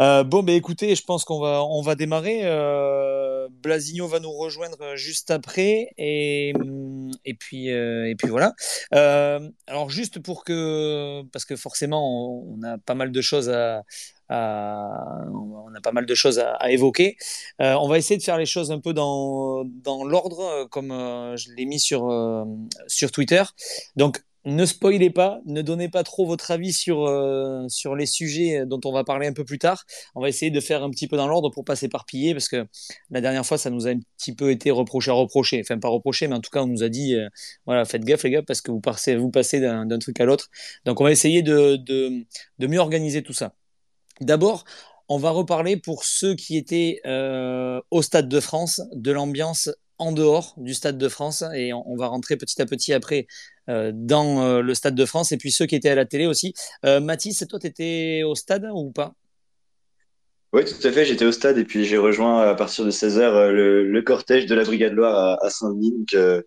Euh, bon, ben écoutez, je pense qu'on va, on va démarrer. Euh, Blasigno va nous rejoindre juste après. Et, et, puis, euh, et puis voilà. Euh, alors, juste pour que. Parce que forcément, on, a pas mal de choses à. à on a pas mal de choses à, à évoquer. Euh, on va essayer de faire les choses un peu dans, dans l'ordre, comme je l'ai mis sur, sur Twitter. Donc, ne spoilez pas, ne donnez pas trop votre avis sur, euh, sur les sujets dont on va parler un peu plus tard. On va essayer de faire un petit peu dans l'ordre pour pas s'éparpiller parce que la dernière fois, ça nous a un petit peu été reproché à reprocher. Enfin, pas reproché, mais en tout cas, on nous a dit euh, voilà, faites gaffe, les gars, parce que vous passez, vous passez d'un truc à l'autre. Donc, on va essayer de, de, mieux organiser tout ça. D'abord, on va reparler pour ceux qui étaient euh, au Stade de France de l'ambiance en dehors du Stade de France et on, va rentrer petit à petit après euh, dans euh, le Stade de France et puis ceux qui étaient à la télé aussi. Euh, Mathis, toi, tu étais au stade ou pas? Oui, tout à fait, j'étais au stade et puis j'ai rejoint à partir de 16h le, cortège de la Brigade Loire à, Saint-Denis. Donc,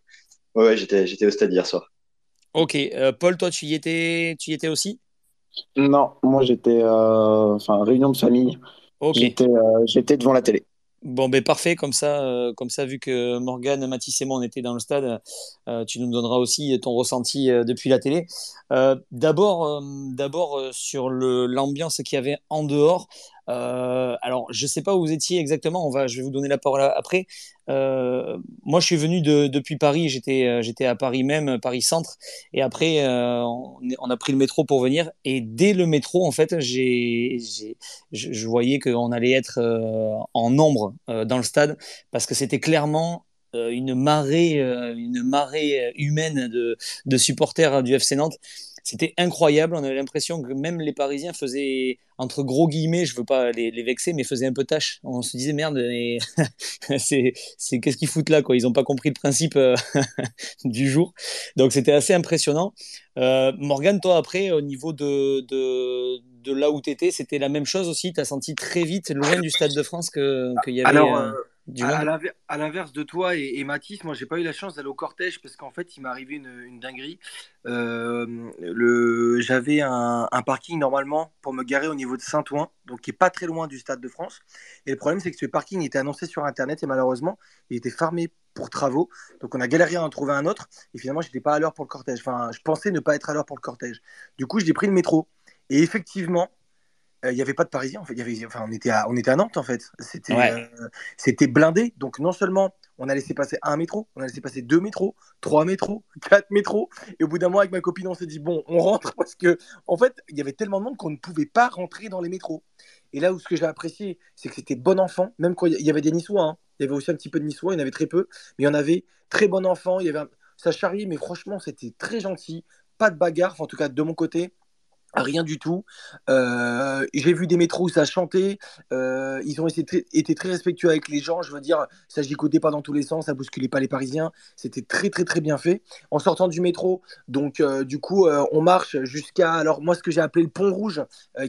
ouais, j'étais, j'étais au stade hier soir. Ok, Paul, toi, tu y étais, tu y étais aussi? Non, moi j'étais, enfin, réunion de famille. J'étais, j'étais devant la télé. Bon, ben parfait, comme ça, euh, comme ça, vu que Morgane, Mathis et moi, on était dans le stade, euh, tu nous donneras aussi ton ressenti euh, depuis la télé. d'abord, d'abord sur l'ambiance qu'il y avait en dehors. Euh, alors, je ne sais pas où vous étiez exactement. On va, je vais vous donner la parole après. Euh, moi, je suis venu de, depuis Paris. J'étais, euh, j'étais à Paris même, Paris Centre. Et après, on, a pris le métro pour venir. Et dès le métro, en fait, j'ai, je, je, voyais qu'on allait être en nombre dans le stade parce que c'était clairement une marée, une marée humaine de, de supporters du FC Nantes c'était incroyable. On avait l'impression que même les Parisiens faisaient, entre gros guillemets, je veux pas les, vexer, mais faisaient un peu tâche. On se disait merde, c'est, c'est qu'est-ce qu'ils foutent là quoi? Ils n'ont pas compris le principe euh, du jour. Donc c'était assez impressionnant. Euh, Morgane, toi après, au niveau de, de, de là où tu étais, c'était la même chose aussi? Tu as senti très vite, loin du Stade de France, qu'il y avait. Alors, euh, à, l'inverse de toi et, Mathis, moi j'ai pas eu la chance d'aller au cortège parce qu'en fait il m'est arrivé une, dinguerie. Euh, j'avais un, parking normalement pour me garer au niveau de Saint-Ouen, donc qui est pas très loin du Stade de France. Et le problème c'est que ce parking était annoncé sur internet et malheureusement il était fermé pour travaux. Donc on a galéré à en trouver un autre et finalement j'étais pas à l'heure pour le cortège. Enfin je pensais ne pas être à l'heure pour le cortège. Du coup j'ai pris le métro et effectivement il n'y avait pas de Parisiens. En fait. y avait, enfin, on, était à, on était à Nantes, en fait. C'était euh, c'était blindé. Donc, non seulement on a laissé passer un métro, on a laissé passer deux métros, trois métros, quatre métros. Et au bout d'un mois, avec ma copine, on s'est dit, bon, on rentre parce que, en fait, il y avait tellement de monde qu'on ne pouvait pas rentrer dans les métros. Et là où ce que j'ai apprécié, c'est que c'était bon enfant, même quand il y avait des Niçois. Hein. Il y avait aussi un petit peu de Niçois, il y en avait très peu, mais il y en avait très bon enfant. Il y avait Ça charriait, mais franchement, c'était très gentil. Pas de bagarre, en tout cas de mon côté. Rien du tout. Euh, j'ai vu des métros où ça chantait. Euh, ils ont été, très respectueux avec les gens. Je veux dire, ça gigotait pas dans tous les sens, ça bousculait pas les Parisiens. C'était très très très bien fait. En sortant du métro, donc euh, du coup, on marche jusqu'à alors moi ce que j'ai appelé le pont rouge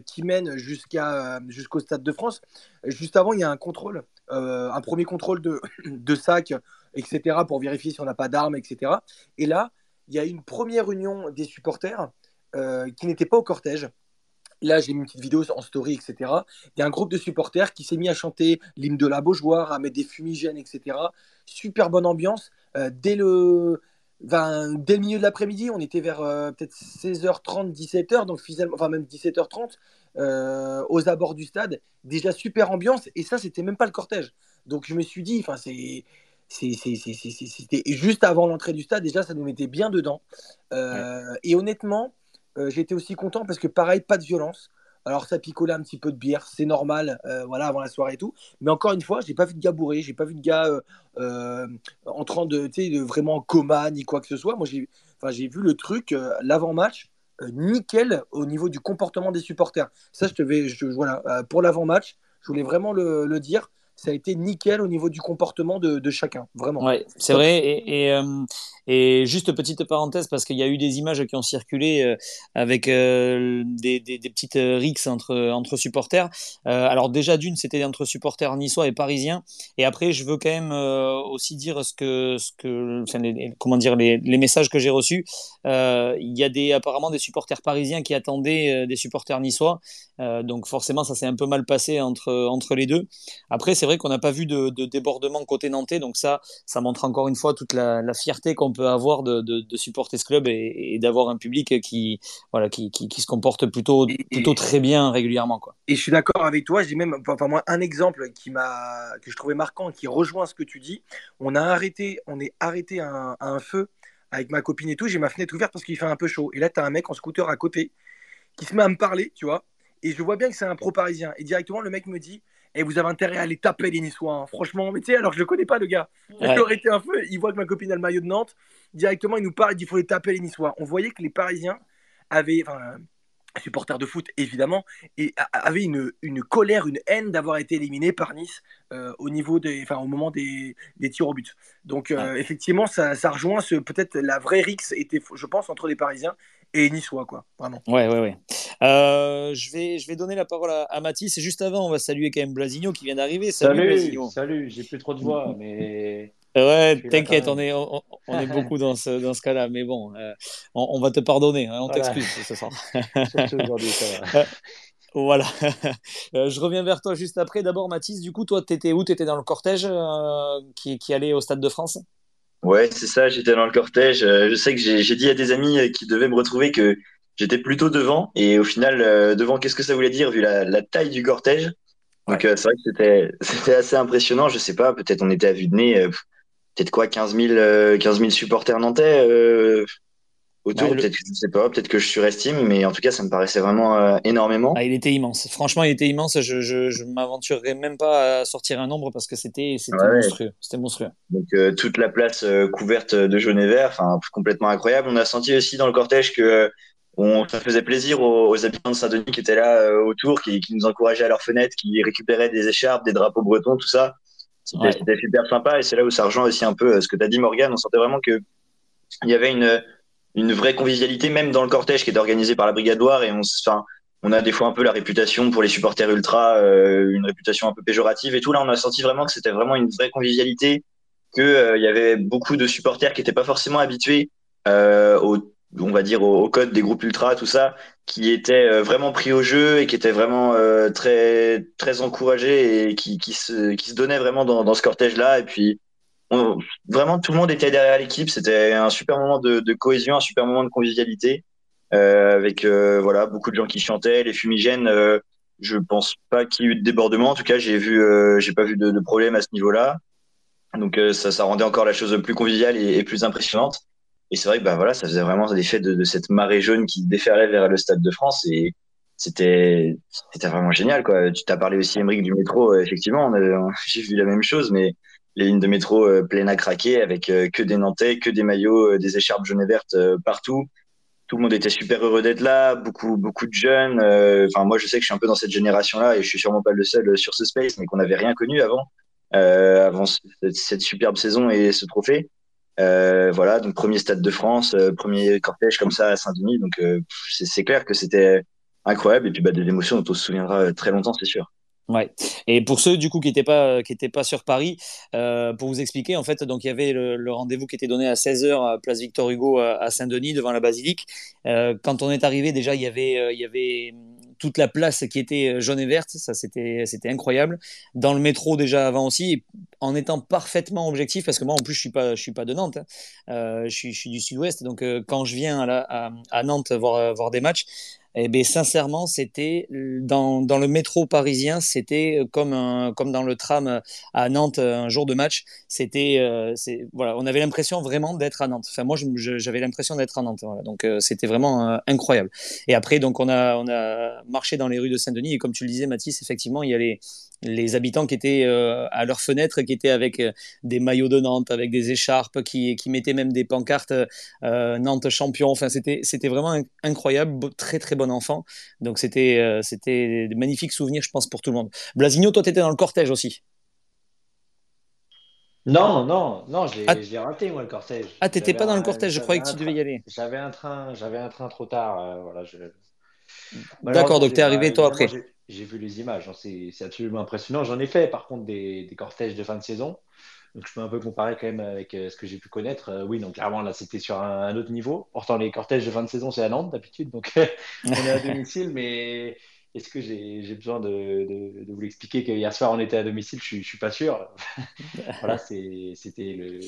qui mène jusqu'au stade de France. Juste avant, il y a un contrôle, un premier contrôle de, de sac, etc. pour vérifier si on n'a pas d'armes, etc. Et là, il y a une première union des supporters qui n'était pas au cortège. Là, j'ai mis une petite vidéo en story, etc. Il y a un groupe de supporters qui s'est mis à chanter l'hymne de la Beaujoire, à mettre des fumigènes, etc. Super bonne ambiance. Euh, dès, le, dès le milieu de l'après-midi, on était vers euh, peut-être 16h30, 17h, donc finalement, enfin même 17h30, aux abords du stade. Déjà super ambiance, et ça, c'était même pas le cortège. Donc je me suis dit, enfin, c'est c'était juste avant l'entrée du stade, déjà ça nous mettait bien dedans. Et honnêtement, euh, j'étais aussi content parce que pareil, pas de violence. Alors ça picolait un petit peu de bière, c'est normal, euh, voilà, avant la soirée et tout. Mais encore une fois, j'ai pas vu de gars bourré, j'ai pas vu de gars euh, en train de, de vraiment en coma ni quoi que ce soit. Moi, j'ai, enfin, j'ai vu le truc l'avant-match nickel au niveau du comportement des supporters. Ça, je te vais, je, voilà, pour l'avant-match, je voulais vraiment le, le dire ça a été nickel au niveau du comportement de, chacun, vraiment. Ouais, c'est vrai. Et, et, Et juste petite parenthèse, parce qu'il y a eu des images qui ont circulé euh, avec euh, des, petites rixes entre, entre supporters. alors déjà d'une, c'était entre supporters niçois et parisiens. Et après, je veux quand même aussi dire ce que, ce que, comment dire, les, les messages que j'ai reçus. Il y a des, apparemment des supporters parisiens qui attendaient des supporters niçois. donc forcément, ça s'est un peu mal passé entre, entre les deux. Après, c'est vrai qu'on n'a pas vu de, de, débordement côté nantais, donc ça, ça montre encore une fois toute la, fierté qu'on peut avoir de, de, supporter ce club et, d'avoir un public qui, voilà, qui, qui, qui, se comporte plutôt, plutôt très bien régulièrement. Quoi. Et je suis d'accord avec toi, j'ai même enfin, moi, un exemple qui m'a, que je trouvais marquant et qui rejoint ce que tu dis. On a arrêté, on est arrêté à un, feu avec ma copine et tout, j'ai ma fenêtre ouverte parce qu'il fait un peu chaud. Et là, tu as un mec en scooter à côté qui se met à me parler, tu vois. Et je vois bien que c'est un pro parisien. Et directement, le mec me dit et vous avez intérêt à aller taper les Niçois. Hein. Franchement, mais tu sais, alors je le connais pas, le gars. Il aurait été un feu. Il voit que ma copine a le maillot de Nantes. Directement, il nous parle, il dit qu'il faut les taper les Niçois. On voyait que les Parisiens avaient, enfin, supporters de foot évidemment, et avaient une, une colère, une haine d'avoir été éliminés par Nice euh, au niveau des, enfin, au moment des, des tirs au but. Donc euh, effectivement, ça, ça rejoint ce, peut-être la vraie rixe était, je pense, entre les Parisiens et niçois, quoi, vraiment. Ouais, ouais, ouais. Euh, je, vais, je vais donner la parole à, Mathis. Et juste avant, on va saluer quand même Blasigno qui vient d'arriver. Salut, salut, salut. j'ai plus trop de voix, mais. Ouais, t'inquiète, on est, on, est beaucoup dans ce, dans ce cas-là, mais bon, euh, on, va te pardonner, hein, on t'excuse ce soir. aujourd'hui, ça va. Euh, voilà. je reviens vers toi juste après. D'abord, Mathis, du coup, toi, t'étais où? T'étais dans le cortège qui, qui allait au Stade de France? Ouais, c'est ça, j'étais dans le cortège. Euh, je sais que j'ai dit à des amis euh, qui devaient me retrouver que j'étais plutôt devant. Et au final, euh, devant, qu'est-ce que ça voulait dire vu la, la taille du cortège? Donc c'est vrai que c'était assez impressionnant. Je sais pas, peut-être on était à vue de nez, peut-être quoi, 15 000, 15 000 supporters nantais autour. Bah, peut-être que je sais pas, peut-être que je surestime, mais en tout cas, ça me paraissait vraiment euh, énormément. Ah, il était immense. Franchement, il était immense. Je, je, je m'aventurerais même pas à sortir un nombre parce que c'était monstrueux. C'était monstrueux. Donc euh, toute la place euh, couverte de jaune et vert, enfin complètement incroyable. On a senti aussi dans le cortège que on, ça faisait plaisir aux, habitants de Saint-Denis qui étaient là autour, qui, qui, nous encourageaient à leurs fenêtres, qui récupéraient des écharpes, des drapeaux bretons, tout ça. C'était super sympa et c'est là où ça rejoint aussi un peu ce que tu as dit, Morgan. On sentait vraiment que il y avait une une vraie convivialité, même dans le cortège qui est organisé par la Brigade Loire. Et on, enfin, on a des fois un peu la réputation pour les supporters ultra, euh, une réputation un peu péjorative et tout. Là, on a senti vraiment que c'était vraiment une vraie convivialité, qu'il euh, y avait beaucoup de supporters qui n'étaient pas forcément habitués euh, au, on va dire, au, code des groupes ultra, tout ça, qui étaient euh, vraiment pris au jeu et qui étaient vraiment très, très encouragés et qui, qui, se, qui se donnaient vraiment dans, dans ce cortège-là. Et puis, vraiment tout le monde était derrière l'équipe. C'était un super moment de, cohésion, un super moment de convivialité, euh, avec euh, voilà beaucoup de gens qui chantaient, les fumigènes. Euh, je pense pas qu'il y ait eu de débordement. En tout cas, j'ai vu, j'ai pas vu de, problème à ce niveau-là. Donc ça, ça rendait encore la chose plus conviviale et, plus impressionnante. Et c'est vrai que bah voilà, ça faisait vraiment l'effet de, de cette marée jaune qui déferlait vers le Stade de France et c'était c'était vraiment génial quoi. Tu t'as parlé aussi Émeric du métro, effectivement, j'ai vu la même chose, mais les lignes de métro euh, pleines à craquer avec euh, que des Nantais, que des maillots, euh, des écharpes jaunes et vertes partout. Tout le monde était super heureux d'être là, beaucoup beaucoup de jeunes. Enfin moi je sais que je suis un peu dans cette génération-là et je suis sûrement pas le seul sur ce space, mais qu'on n'avait rien connu avant, avant cette superbe saison et ce trophée. voilà, donc premier stade de France, premier cortège comme ça à Saint-Denis. Donc c'est clair que c'était incroyable et puis bah, des émotions dont on se souviendra très longtemps, c'est sûr. Et pour ceux du coup qui n'étaient pas qui étaient pas sur Paris, euh, pour vous expliquer, en fait, donc il y avait le, rendez-vous qui était donné à 16h à Place Victor Hugo à, Saint-Denis devant la basilique. Euh, quand on est arrivé, déjà il y avait euh, il y avait toute la place qui était jaune et verte, ça c'était c'était incroyable. Dans le métro déjà avant aussi, en étant parfaitement objectif, parce que moi en plus je suis pas je suis pas de Nantes, hein. je, suis, du Sud-Ouest, donc quand je viens à Nantes voir voir des matchs, eh bien, sincèrement, c'était dans, dans, le métro parisien, c'était comme, un, comme dans le tram à Nantes un jour de match. C'était, euh, voilà, on avait l'impression vraiment d'être à Nantes. Enfin, moi, j'avais l'impression d'être à Nantes. Donc, euh, c'était vraiment euh, incroyable. Et après, donc, on a, on a marché dans les rues de Saint-Denis. Et comme tu le disais, Mathis, effectivement, il y a les, les habitants qui étaient euh, à leur fenêtre, qui étaient avec euh, des maillots de Nantes, avec des écharpes, qui, qui mettaient même des pancartes euh, Nantes champion. Enfin, c'était, c'était vraiment incroyable, très très bon enfant. Donc c'était, c'était de magnifiques souvenirs, je pense, pour tout le monde. Blasigno, toi, tu étais dans le cortège aussi. Non, non, non, je l'ai ah. raté, moi, le cortège. Ah, t'étais pas dans le cortège, je croyais que tu devais y aller. J'avais un train, j'avais un train trop tard. Voilà, je... D'accord, donc t'es arrivé toi après. J'ai vu les images, hein, c'est absolument impressionnant. J'en ai fait, par contre, des, cortèges de fin de saison. Donc, je peux un peu comparer quand même avec euh, ce que j'ai pu connaître. Euh, oui, donc clairement, là, c'était sur un, autre niveau. Pourtant, les cortèges de fin de saison, c'est à Nantes d'habitude. Donc, on est à domicile. Mais est-ce que j'ai besoin de, de, vous l'expliquer qu'hier soir, on était à domicile? Je ne suis pas sûr. voilà, c'était le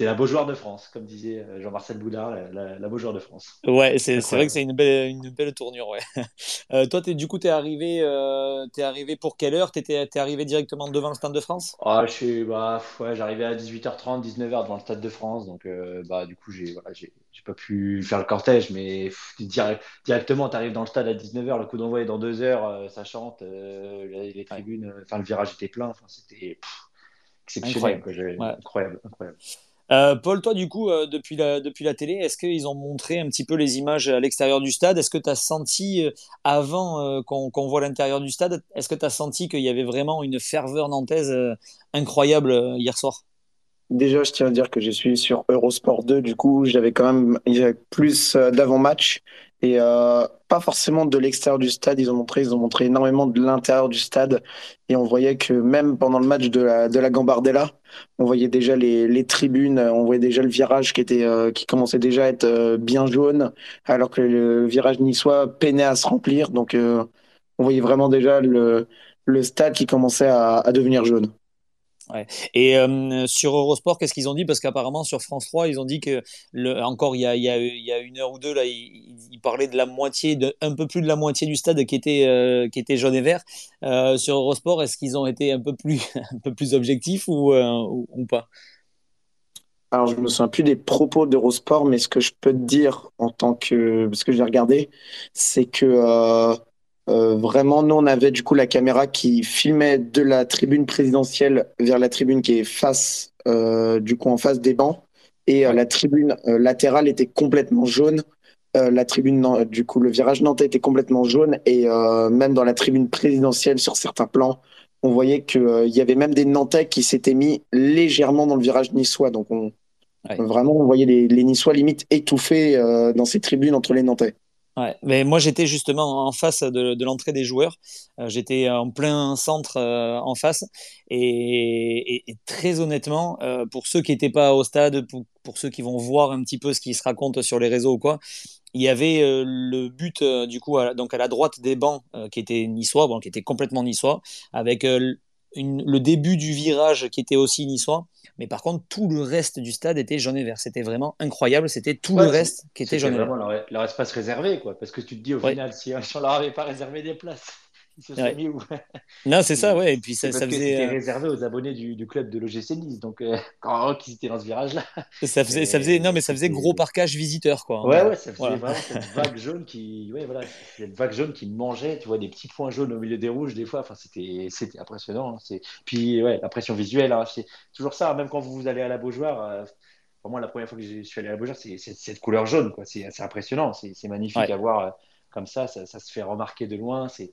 c'est la beau joueur de France, comme disait euh, Jean-Marcel Boudard, la, beau joueur de France. Ouais, c'est vrai que c'est une belle, une belle tournure. Ouais. Euh, toi, es, du coup, tu es, arrivé, euh, es arrivé pour quelle heure? Tu es, arrivé directement devant le Stade de France? Ah, je suis, bah, ouais, J'arrivais à 18h30, 19h devant le Stade de France. Donc, bah, du coup, j'ai voilà, pas pu faire le cortège, mais directement, tu arrives dans le stade à 19h, le coup d'envoi est dans 2 heures, ça chante, les, tribunes, enfin, le virage était plein. C'était exceptionnel. Incroyable. incroyable, incroyable. Euh, Paul, toi, du coup, euh, depuis, la, télé, est-ce qu'ils ont montré un petit peu les images à l'extérieur du stade? Est-ce que tu as senti, euh, avant qu'on voit l'intérieur du stade, est-ce que tu as senti qu'il y avait vraiment une ferveur nantaise incroyable hier soir? Déjà, je tiens à dire que je suis sur Eurosport 2, du coup, j'avais quand même plus d'avant-match et euh, pas forcément de l'extérieur du stade. Ils ont montré, ils ont montré énormément de l'intérieur du stade et on voyait que même pendant le match de la de la Gambardella, on voyait déjà les, les tribunes, on voyait déjà le virage qui était euh, qui commençait déjà à être euh, bien jaune, alors que le virage niçois peinait à se remplir. Donc on voyait vraiment déjà le le stade qui commençait à, à devenir jaune. Et euh, sur Eurosport, qu'est-ce qu'ils ont dit? Parce qu'apparemment, sur France 3, ils ont dit que, encore il y, a, il, une heure ou deux, là, ils, parlaient de la moitié, un peu plus de la moitié du stade qui était, euh, qui était jaune et vert. Euh, sur Eurosport, est-ce qu'ils ont été un peu plus, un peu plus objectifs ou, ou, pas? Alors, je me souviens plus des propos d'Eurosport, mais ce que je peux te dire en tant que, parce que j'ai regardé, c'est que euh, vraiment, nous, on avait du coup la caméra qui filmait de la tribune présidentielle vers la tribune qui est face, euh, du coup, en face des bancs. Et euh, la tribune latérale était complètement jaune. la tribune, du coup, le virage nantais était complètement jaune. Et même dans la tribune présidentielle, sur certains plans, on voyait qu'il y avait même des Nantais qui s'étaient mis légèrement dans le virage niçois. Donc, on, vraiment, on voyait les, les Niçois limite étouffés dans ces tribunes entre les Nantais. Ouais, mais moi j'étais justement en face de, l'entrée des joueurs. Euh, j'étais en plein centre euh, en face. Et, très honnêtement, euh, pour ceux qui n'étaient pas au stade, pour, pour, ceux qui vont voir un petit peu ce qui se raconte sur les réseaux ou quoi, il y avait le but du coup à, donc à la droite des bancs qui était niçois, bon, qui était complètement niçois, avec une, le début du virage qui était aussi niçois. Mais par contre, tout le reste du stade était jaune et vert. C'était vraiment incroyable. C'était tout le reste qui était jaune et vert. Vraiment leur, espace réservé, quoi. Parce que tu te dis, au final, si on leur avait pas réservé des places, non, c'est ça, ouais. Et puis ça, ça faisait. C'était euh, réservé aux abonnés du, du club de l'OGC Nice. Donc, euh, quand ils étaient dans ce virage-là. Ça faisait, ça faisait, non, mais ça faisait gros parcage visiteur, quoi. Ouais, ouais, ça faisait vraiment cette vague jaune qui, ouais, voilà, cette vague jaune qui mangeait. Tu vois, des petits points jaunes au milieu des rouges, des fois. Enfin, c'était, c'était impressionnant. Hein. C'est, puis, ouais, l'impression visuelle, hein, c'est toujours ça. Même quand vous allez à la Beaujoire. Euh, pour moi, la première fois que je suis allé à la Beaujoire, c'est cette couleur jaune, quoi. C'est impressionnant. C'est magnifique à voir comme ça, ça, ça, se fait remarquer de loin. C'est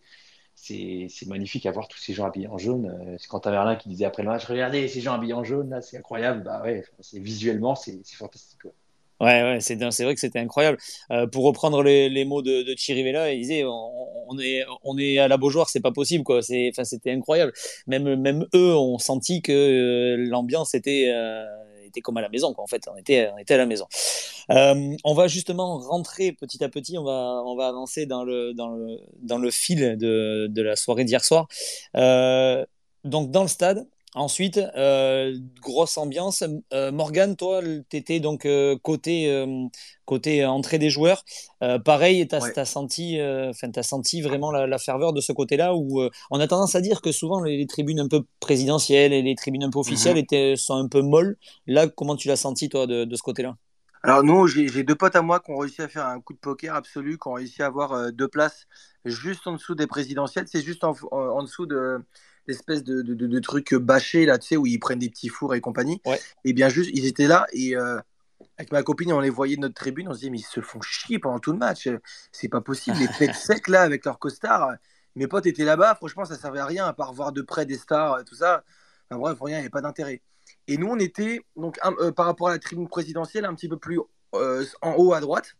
c'est magnifique à voir tous ces gens habillés en jaune. Euh, c'est quand l'un qui disait après le match, regardez ces gens habillés en jaune, là, c'est incroyable. Bah ouais, visuellement, c'est fantastique. Ouais, ouais, c'est vrai que c'était incroyable. Euh, pour reprendre les, les, mots de, de Chirivella, il disait on, est, on est à la Beaujoire, c'est pas possible, quoi. C'était incroyable. Même, même eux ont senti que euh, l'ambiance était, comme à la maison, quoi, en fait. On était, on était à la maison. Euh, on va justement rentrer petit à petit, on va, on va avancer dans le, dans le, dans le fil de, de la soirée d'hier soir. Euh, donc, dans le stade, Ensuite, euh, grosse ambiance. Euh, Morgan, toi, tu étais donc euh, côté, côté entrée des joueurs. pareil, tu as, senti, as senti vraiment la, ferveur de ce côté-là où on a tendance à dire que souvent les, tribunes un peu présidentielles et les tribunes un peu officielles mhm. étaient, sont un peu molles. Là, comment tu l'as senti, toi, de, ce côté-là? Alors nous, j'ai deux potes à moi qui ont réussi à faire un coup de poker absolu, qui ont réussi à avoir deux places juste en dessous des présidentielles. C'est juste en dessous de, espèce de, de, de, trucs bâchés là, tu sais, où ils prennent des petits fours et compagnie. Et bien juste, ils étaient là et euh, avec ma copine, on les voyait de notre tribune, on se disait, mais ils se font chier pendant tout le match. C'est pas possible. Les têtes secs là avec leurs costards. Mes potes étaient là-bas, franchement, ça servait à rien à part voir de près des stars, tout ça. Enfin bref, rien, il n'y avait pas d'intérêt. Et nous, on était, donc, par rapport à la tribune présidentielle, un petit peu plus en haut à droite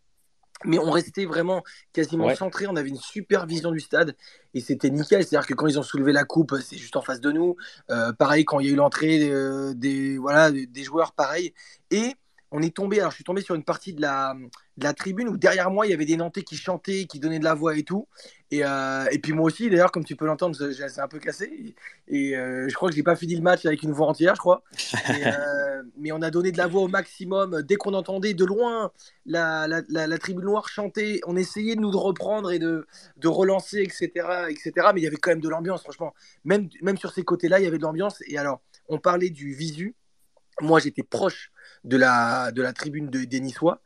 mais on restait vraiment quasiment centré. On avait une super vision du stade et c'était nickel. C'est-à-dire que quand ils ont soulevé la coupe, c'est juste en face de nous. Euh, pareil, quand il y a eu l'entrée euh, des, voilà, des joueurs, pareil. Et on est tombé, alors je suis tombé sur une partie de la, de la tribune où derrière moi il y avait des Nantais qui chantaient, qui donnaient de la voix et tout. Et, euh, et puis moi aussi, d'ailleurs, comme tu peux l'entendre, c'est un peu cassé. Et, euh, je crois que j'ai pas fini le match avec une voix entière, je crois. Euh, mais on a donné de la voix au maximum. Dès qu'on entendait de loin la, la, la, tribune noire chanter, on essayait de nous de reprendre et de, de relancer, etc., etc. Mais il y avait quand même de l'ambiance, franchement. Même, même sur ces côtés-là, il y avait de l'ambiance. Et alors, on parlait du visu. Moi, j'étais proche de la, de la tribune de, des Niçois,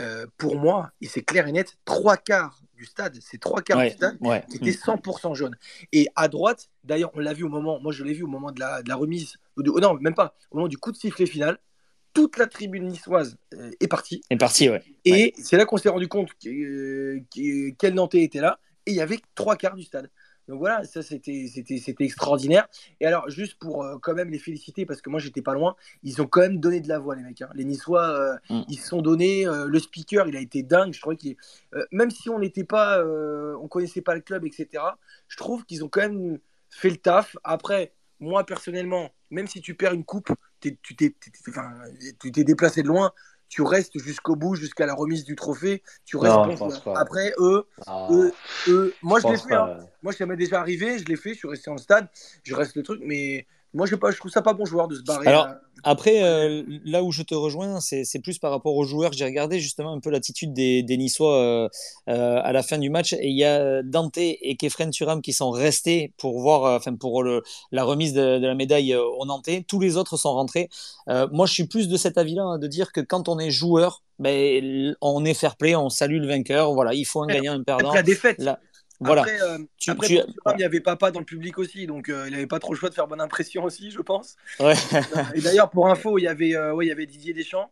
euh, pour moi, et c'est clair et net, trois quarts du stade, c'est trois quarts du stade qui étaient 100% jaune. Et à droite, d'ailleurs, on l'a vu au moment, moi je l'ai vu au moment de la, de la remise, de, oh non, même pas, au moment du coup de sifflet final, toute la tribune niçoise euh, est partie. Est partie, ouais. Et c'est là qu'on s'est rendu compte que, quel Nantais était là, et il y avait trois quarts du stade. Donc voilà, ça c'était extraordinaire. Et alors, juste pour euh, quand même les féliciter, parce que moi j'étais pas loin, ils ont quand même donné de la voix, les mecs. Hein. Les Niçois, euh, mm. ils se sont donnés. Euh, le speaker, il a été dingue. Je crois qu'il même si on n'était pas, on connaissait pas le club, etc. Je trouve qu'ils ont quand même fait le taf. Après, moi personnellement, même si tu perds une coupe, tu t'es déplacé de loin tu restes jusqu'au bout, jusqu'à la remise du trophée. Tu restes. Après, eux, eux, eux, moi je, l'ai fait. Hein. Moi, ça m'est déjà arrivé, je l'ai fait, je suis resté en stade, je reste le truc, mais moi, je, pas, je trouve ça pas bon joueur de se barrer. Alors, après, euh, là où je te rejoins, c'est plus par rapport aux joueurs. J'ai regardé justement un peu l'attitude des, des, Niçois euh, euh, à la fin du match. Et il y a Dante et Kefren Turam qui sont restés pour voir, enfin, pour le, la remise de, de, la médaille au Nantais. Tous les autres sont rentrés. moi, je suis plus de cet avis-là, hein, de dire que quand on est joueur, ben, on est fair play, on salue le vainqueur. Voilà, il faut un gagnant, un perdant. La défaite. Voilà. Après, euh, il y avait papa dans le public aussi, donc euh, il n'avait pas trop le choix de faire bonne impression aussi, je pense. Ouais. et d'ailleurs, pour info, il y avait, euh, ouais, il y avait Didier Deschamps,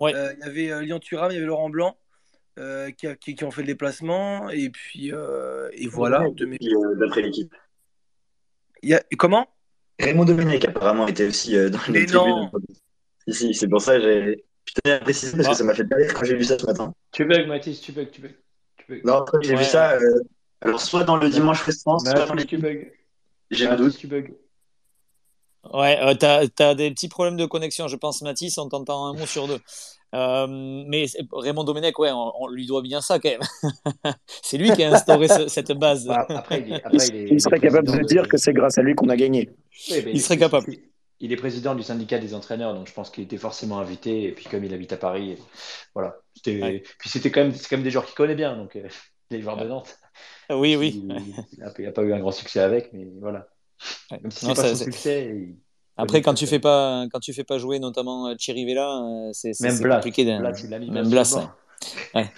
ouais. il y avait Lyon Thuram, il y avait Laurent Blanc. Qui, qui, ont fait le déplacement et puis et voilà d'après l'équipe a... comment? Raymond Domenech apparemment était aussi dans les tribunes ici c'est pour ça j'ai je tenais à préciser parce que ça m'a fait rire quand j'ai vu ça ce matin tu bugs Mathis tu bugs tu bugs non, j'ai vu ça. Euh, alors, soit dans le dimanche restant, soit dans les. J'ai un doute. Ouais, euh, t'as as des petits problèmes de connexion, je pense, Mathis, on t'entend un mot sur deux. Euh, mais Raymond Domenech, ouais, on, lui doit bien ça quand même. c'est lui qui a instauré cette base. Bah, après, il, serait capable de dire que c'est grâce à lui qu'on a gagné. il serait capable. Il est président du syndicat des entraîneurs, donc je pense qu'il était forcément invité. Et puis comme il habite à Paris, voilà. Puis c'était quand même, quand même des joueurs qu'il connaît bien, donc euh, les joueurs de Nantes. Oui, oui. Il n'a pas eu un grand succès avec, mais voilà. Même si c'est pas son succès. Après, quand tu fais pas, quand tu fais pas jouer notamment euh, Chirivella, euh, c'est compliqué. Même Blas. Ouais.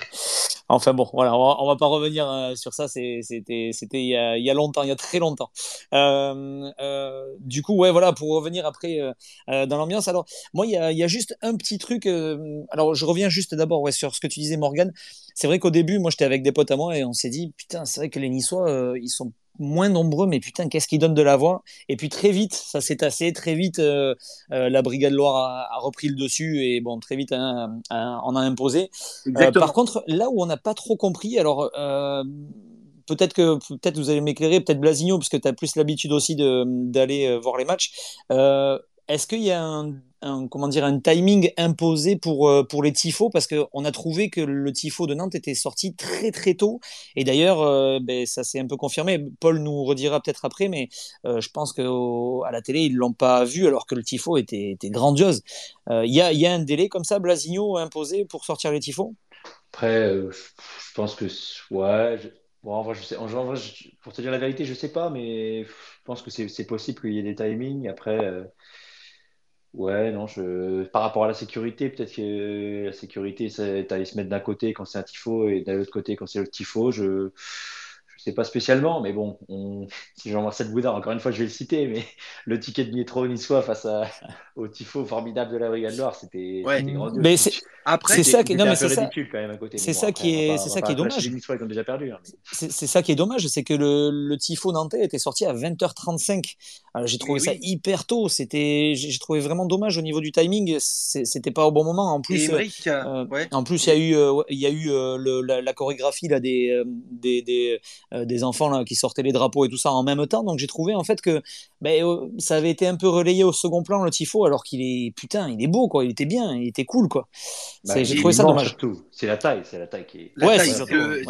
Enfin bon, voilà, on va, va pas revenir euh, sur ça. C'était, il, y a longtemps, il y a très longtemps. Euh, euh, du coup, ouais, voilà, pour revenir après dans l'ambiance. Alors, moi, il y a, juste un petit truc. alors, je reviens juste d'abord sur ce que tu disais, Morgan. C'est vrai qu'au début, moi, j'étais avec des potes à moi et on s'est dit, putain, c'est vrai que les Niçois, ils sont moins nombreux, mais putain, qu'est-ce qui donne de la voix? Et puis très vite, ça s'est tassé, très vite, euh, euh, la Brigade Loire a, repris le dessus et bon, très vite, hein, on a imposé. Euh, par contre, là où on n'a pas trop compris, alors peut-être que peut-être vous allez m'éclairer, peut-être Blasigno, parce que tu as plus l'habitude aussi d'aller voir les matchs. Est-ce qu'il y a un un, comment dire, un timing imposé pour, euh, pour les tifos parce qu'on a trouvé que le tifo de Nantes était sorti très très tôt. Et d'ailleurs, euh, ben, ça s'est un peu confirmé. Paul nous redira peut-être après, mais euh, je pense qu'à la télé, ils ne l'ont pas vu alors que le tifo était, était grandiose. Il y a, y, a, un délai comme ça, Blasigno, imposé pour sortir les tifos? Après, je pense que. Ouais. Bon, en vrai, je sais, pour te dire la vérité, je sais pas, mais je pense que c'est possible qu'il y ait des timings. Après, Ouais, non, je... par rapport à la sécurité, peut-être que la sécurité, c'est aller se mettre d'un côté quand c'est un tifo et de l'autre côté quand c'est le tifo. Je sais pas spécialement, mais bon, on... si Jean-Marcel Boudard, encore une fois, je vais le citer, mais le ticket de métro niçois face à... au tifo formidable de la Brigade Loire, c'était ouais. Mais c'est après, c'est ça qui est, non, mais c'est ridicule quand même à côté. C'est ça qui est, c'est ça qui est dommage. Les Niçois, ils ont déjà perdu. Hein, c'est ça qui est dommage, c'est que le, le tifo nantais était sorti à 20h35, j'ai trouvé ça hyper tôt. C'était, j'ai trouvé vraiment dommage au niveau du timing. C'était pas au bon moment. En plus, en plus, il y a eu, il y a eu la, chorégraphie là des des, des, des, enfants là qui sortaient les drapeaux et tout ça en même temps. Donc j'ai trouvé en fait que ben, ça avait été un peu relayé au second plan le tifo alors qu'il est putain, il est beau quoi. Il était bien, il était cool quoi. Bah, j'ai trouvé ça dommage. C'est la taille, c'est la taille qui. La ouais,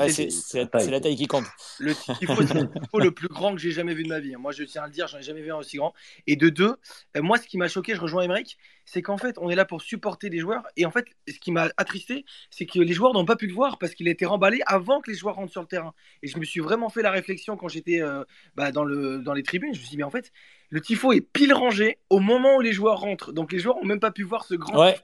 c'est la taille qui compte. Le tifo, c'est le le plus grand que j'ai jamais vu de ma vie. Moi, je tiens à le dire, j'en ai jamais vu aussi grand. Et de deux, euh, moi, ce qui m'a choqué, je rejoins Emmerich, c'est qu'en fait, on est là pour supporter les joueurs. Et en fait, ce qui m'a attristé, c'est que les joueurs n'ont pas pu le voir parce qu'il a été remballé avant que les joueurs rentrent sur le terrain. Et je me suis vraiment fait la réflexion quand j'étais euh, bah, dans, le, dans les tribunes. Je me suis dit, mais en fait, le tifo est pile rangé au moment où les joueurs rentrent. Donc les joueurs n'ont même pas pu voir ce grand. Ouais.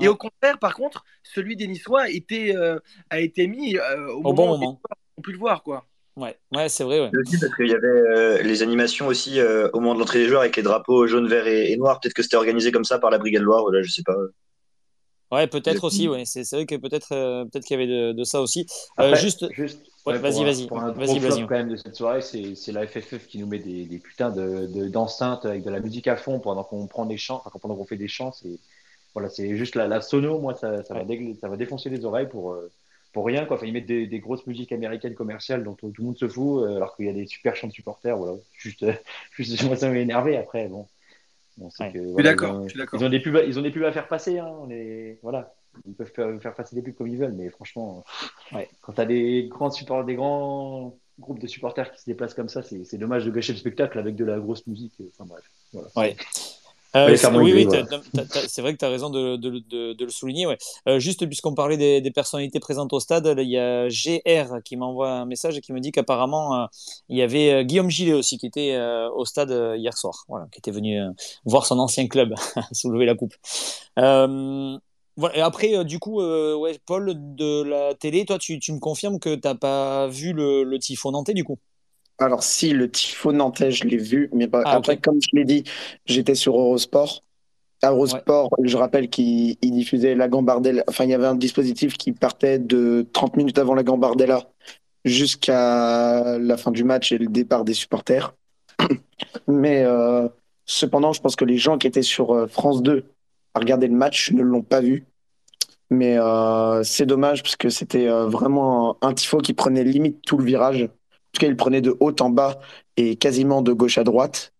Et au contraire, par contre, celui des Niçois était, euh, a été mis au, moment bon où moment. les joueurs ont pu le voir. quoi. Ouais, ouais c'est vrai. Ouais. Aussi parce qu'il y avait euh, les animations aussi euh, au moment de l'entrée des joueurs avec les drapeaux jaune, vert et, et noir. Peut-être que c'était organisé comme ça par la Brigade Loire, là, je sais pas. Ouais, peut-être aussi, ouais. C'est vrai que peut-être euh, peut-être qu'il y avait de, de ça aussi. Après, juste, juste ouais, vas-y, vas-y. Pour un vas-y, vas-y. quand même de cette soirée, c'est la FFF qui nous met des, des putains de de- d'enceintes avec de la musique à fond pendant qu'on prend des chants, enfin, pendant qu'on fait des chants. C'est voilà, c'est juste la, la sono, moi, ça, ça, va ça va défoncer les oreilles pour, euh, pour rien. Quoi. Enfin, ils mettent des, des grosses musiques américaines commerciales dont tout, tout le monde se fout, euh, alors qu'il y a des super chants de supporters. Voilà. Juste, euh, juste moi, ça m'a énervé après. Bon. Bon, c'est Ouais. que, voilà, d'accord, ils ont-. Ils des pubs, à- ils ont des pubs à faire passer. Hein. On est, voilà. Ils peuvent faire, faire passer des pubs comme ils veulent, mais franchement, Ouais. quand tu as des grands supporters, des grands groupes de supporters qui se déplacent comme ça, c'est c'est dommage de gâcher le spectacle avec de la grosse musique. Enfin bref. Voilà. Ouais. Euh, oui, oui, c'est vrai que tu as raison de, de, de, de le souligner. Ouais. Euh, juste puisqu'on parlait des, des personnalités présentes au stade, il y a GR qui m'envoie un message et qui me dit qu'apparemment euh, il y avait Guillaume Gillet aussi qui était au stade hier soir, voilà, qui était venu voir son ancien club soulever la coupe. Voilà. Et après, euh, du coup, euh, ouais, Paul de la télé, toi, tu, tu me confirmes que t'as pas vu le, le tifo nantais du coup? Alors, si le tifo nantais, je l'ai vu, mais bah, Ah, après, comme je l'ai dit, j'étais sur Eurosport. Eurosport, je rappelle qu'il il diffusait la Gambardella. Enfin, il y avait un dispositif qui partait de 30 minutes avant la Gambardella jusqu'à la fin du match et le départ des supporters. Mais euh, cependant, je pense que les gens qui étaient sur euh, France 2 à regarder le match ne l'ont pas vu. Mais euh, c'est dommage parce que c'était vraiment un tifo qui prenait limite tout le virage. En tout cas, il prenait de haut en bas et quasiment de gauche à droite.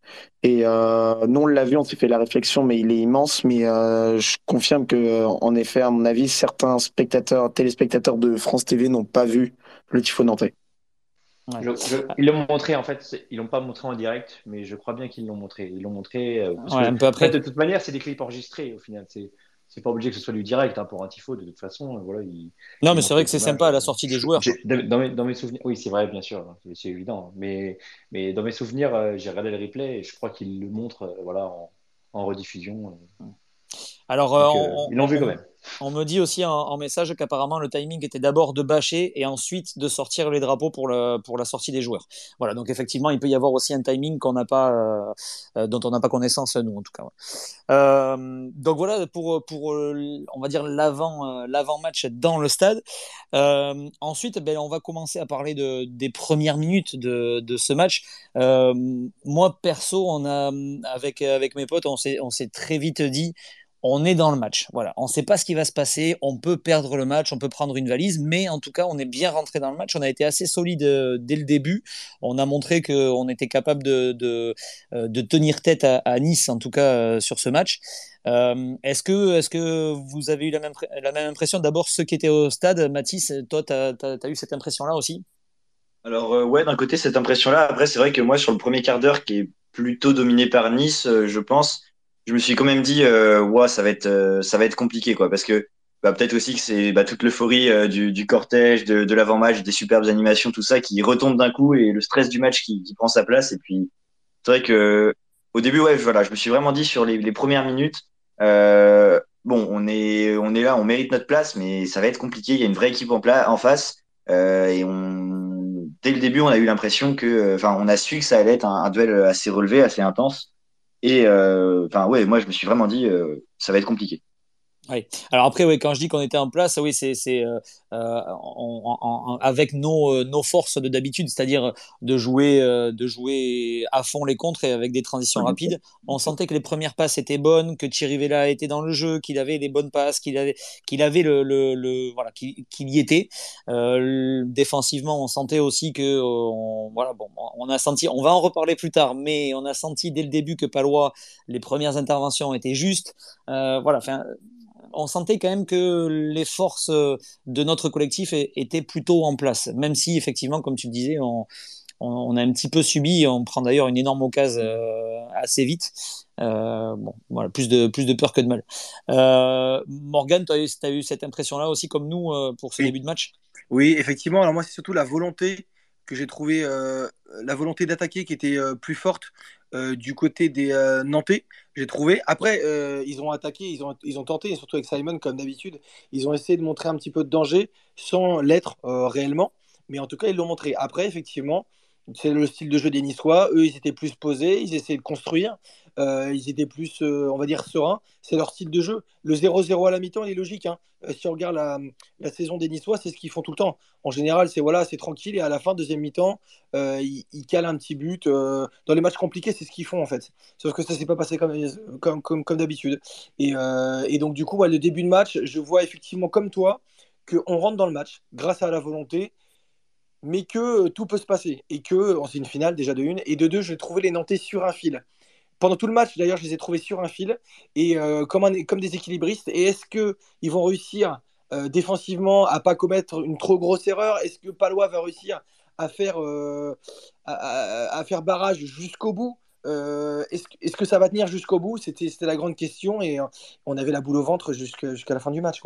Et euh, nous, on l'a vu, on s'est fait la réflexion, mais il est immense. Mais euh, je confirme que, en effet, à mon avis, certains spectateurs, téléspectateurs de France TV n'ont pas vu le tifo nantais. Ouais. Je- je- ils l'ont montré en fait, ils l'ont pas montré en direct, mais je crois bien qu'ils l'ont montré. Ils l'ont montré euh, parce Ouais, que, un peu en après. fait, de toute manière, c'est des clips enregistrés au final. C'est c'est pas obligé que ce soit du direct hein, pour un tifo. De toute façon, euh, voilà. Ils, Non, mais c'est vrai que c'est sympa à la sortie des joueurs. Dans, mes, dans mes souvenirs, oui, c'est vrai, bien sûr, hein, c'est évident. Mais mais dans mes souvenirs, euh, j'ai regardé le replay et je crois qu'ils le montrent, euh, voilà, en, en rediffusion. euh. Alors, Donc, on- ils l'ont vu quand même. On me dit aussi en, message qu'apparemment le timing était d'abord de bâcher et ensuite de sortir les drapeaux pour, le, pour la sortie des joueurs. Voilà, donc effectivement, il peut y avoir aussi un timing pas, euh, euh, dont on n'a pas connaissance nous en tout cas. Euh, donc voilà pour, pour on va dire l'avant, match dans le stade. Ensuite, ben, on va commencer à parler de, des premières minutes de, de ce match. Moi perso, on a avec avec mes potes, on s'est très vite dit on est dans le match. Voilà, on ne sait pas ce qui va se passer. On peut perdre le match, on peut prendre une valise, mais en tout cas, on est bien rentré dans le match. On a été assez solide euh, dès le début. On a montré qu'on était capable de, de, euh, tenir tête à, Nice, en tout cas euh, sur ce match. Est-ce que, est-ce que vous avez eu la même, la même impression? D'abord, ceux qui étaient au stade, Mathis, toi, tu as, eu cette impression-là aussi? Alors, euh, ouais, d'un côté, cette impression-là. Après, c'est vrai que moi, sur le premier quart d'heure, qui est plutôt dominé par Nice, je pense, je me suis quand même dit, euh, ça va être, euh, ça va être compliqué, quoi, parce que bah, peut-être aussi que c'est bah, toute l'euphorie euh, du, cortège, de, l'avant-match, des superbes animations, tout ça qui retombe d'un coup et le stress du match qui, prend sa place. Et puis, c'est vrai que au début, ouais, voilà, je me suis vraiment dit sur les, premières minutes, euh, bon, on est, on est là, on mérite notre place, mais ça va être compliqué. Il y a une vraie équipe en, face, et on, dès le début, on a eu l'impression que, enfin, on a su que ça allait être un duel assez relevé, assez intense. Et euh, enfin, ouais, moi, je me suis vraiment dit, euh, ça va être compliqué. Oui. Alors après, oui, quand je dis qu'on était en place, oui, c'est euh, euh, avec nos, euh, nos forces de d'habitude, c'est-à-dire de jouer, de jouer à fond les contres et avec des transitions rapides. On sentait que les premières passes étaient bonnes, que Chirivella était dans le jeu, qu'il avait les bonnes passes, qu'il avait, qu'il avait le, le, voilà, qu'il y était. défensivement, on sentait aussi que, on, voilà, bon, on a senti, on va en reparler plus tard, mais on a senti dès le début que Palois, les premières interventions étaient justes. voilà, enfin on sentait quand même que les forces euh, de notre collectif étaient plutôt en place, même si effectivement, comme tu le disais, on, a un petit peu subi, on prend d'ailleurs une énorme occasion euh, assez vite. Euh, bon, voilà, plus de, plus de peur que de mal. Morgan, tu as, eu cette impression-là aussi comme nous pour ce début de match? Oui, effectivement. Alors moi, c'est surtout la volonté que j'ai trouvé, la volonté d'attaquer qui était plus forte du côté des Nantais j'ai trouvé. Après, euh, ils ont attaqué, ils ont, ils ont tenté, surtout avec Simon, comme d'habitude, ils ont essayé de montrer un petit peu de danger sans l'être euh, réellement. Mais en tout cas, ils l'ont montré. Après, effectivement, c'est le style de jeu des Niçois. Eux, ils étaient plus posés, ils essayaient de construire. Euh, ils étaient plus, euh, on va dire, sereins. C'est leur style de jeu. Le 0-0 à la mi-temps, il est logique. Hein. Euh, si on regarde la, saison des Niçois, c'est ce qu'ils font tout le temps. En général, c'est voilà, c'est tranquille. Et à la fin, deuxième mi-temps, ils, calent un petit but. dans les matchs compliqués, c'est ce qu'ils font en fait. Sauf que ça s'est pas passé comme, comme, d'habitude. Et, et, donc, du coup, le début de match, je vois effectivement comme toi qu'on rentre dans le match grâce à la volonté mais que tout peut se passer. Et que c'est une finale déjà de une et de deux, j'ai trouvé les Nantais sur un fil. Pendant tout le match, d'ailleurs, je les ai trouvés sur un fil. Et euh, comme, des équilibristes. Et est-ce qu'ils vont réussir euh, défensivement à pas commettre une trop grosse erreur? Est-ce que Palois va réussir à faire, euh, à, faire barrage jusqu'au bout? Euh, est-ce, que ça va tenir jusqu'au bout? C'était, la grande question et euh, on avait la boule au ventre jusqu'à, la fin du match.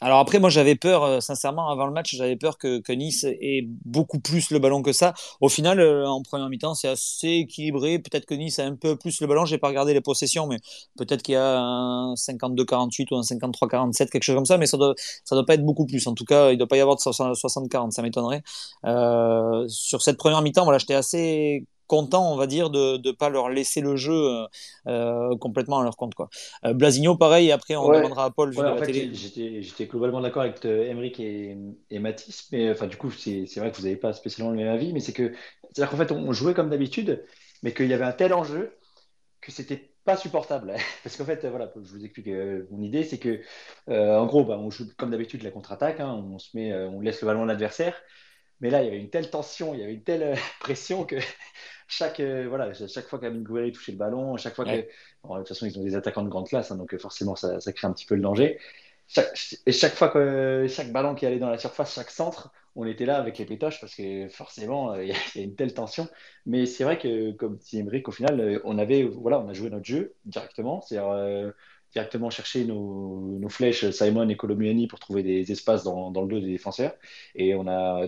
Alors après, moi j'avais peur, euh, sincèrement, avant le match, j'avais peur que, Nice ait beaucoup plus le ballon que ça. Au final, en première mi-temps, c'est assez équilibré. Peut-être que Nice a un peu plus le ballon. J'ai pas regardé les possessions, mais peut-être qu'il y a un 52-48 ou un 53-47, quelque chose comme ça. Mais ça doit, ça doit pas être beaucoup plus. En tout cas, il doit pas y avoir de 60-40, ça m'étonnerait. sur cette première mi-temps, voilà, j'étais assez content, on va dire, de ne pas leur laisser le jeu euh, euh, complètement à leur compte. Quoi. Euh, Blasigno, pareil, après on demandera à Paul. J'étais globalement d'accord avec Emeric et, et Mathis, mais enfin, du coup, c'est vrai que vous n'avez pas spécialement le même avis, mais c'est que, c'est-à-dire qu'en fait, on jouait comme d'habitude, mais qu'il y avait un tel enjeu que c'était pas supportable. Parce qu'en fait, voilà, je vous explique mon idée, c'est que, en gros, bah, on joue comme d'habitude la contre-attaque, hein, on se met, on laisse le ballon à l'adversaire. Mais là, il y avait une telle tension, il y avait une telle pression que chaque, euh, voilà, chaque fois qu'Amin Gouiri touchait le ballon, chaque fois que. de toute façon, ils ont des attaquants de grande classe, hein, donc euh, forcément, ça, crée un petit peu le danger. et chaque fois que chaque ballon qui allait dans la surface, chaque centre, on était là avec les pétoches parce que forcément, euh, il y, a une telle tension. Mais c'est vrai que, comme dit Emmerich, au final, on avait, voilà, on a joué notre jeu directement, c'est-à-dire directement chercher nos, nos, flèches Simon et Colomiani pour trouver des espaces dans, dans, le dos des défenseurs. Et on a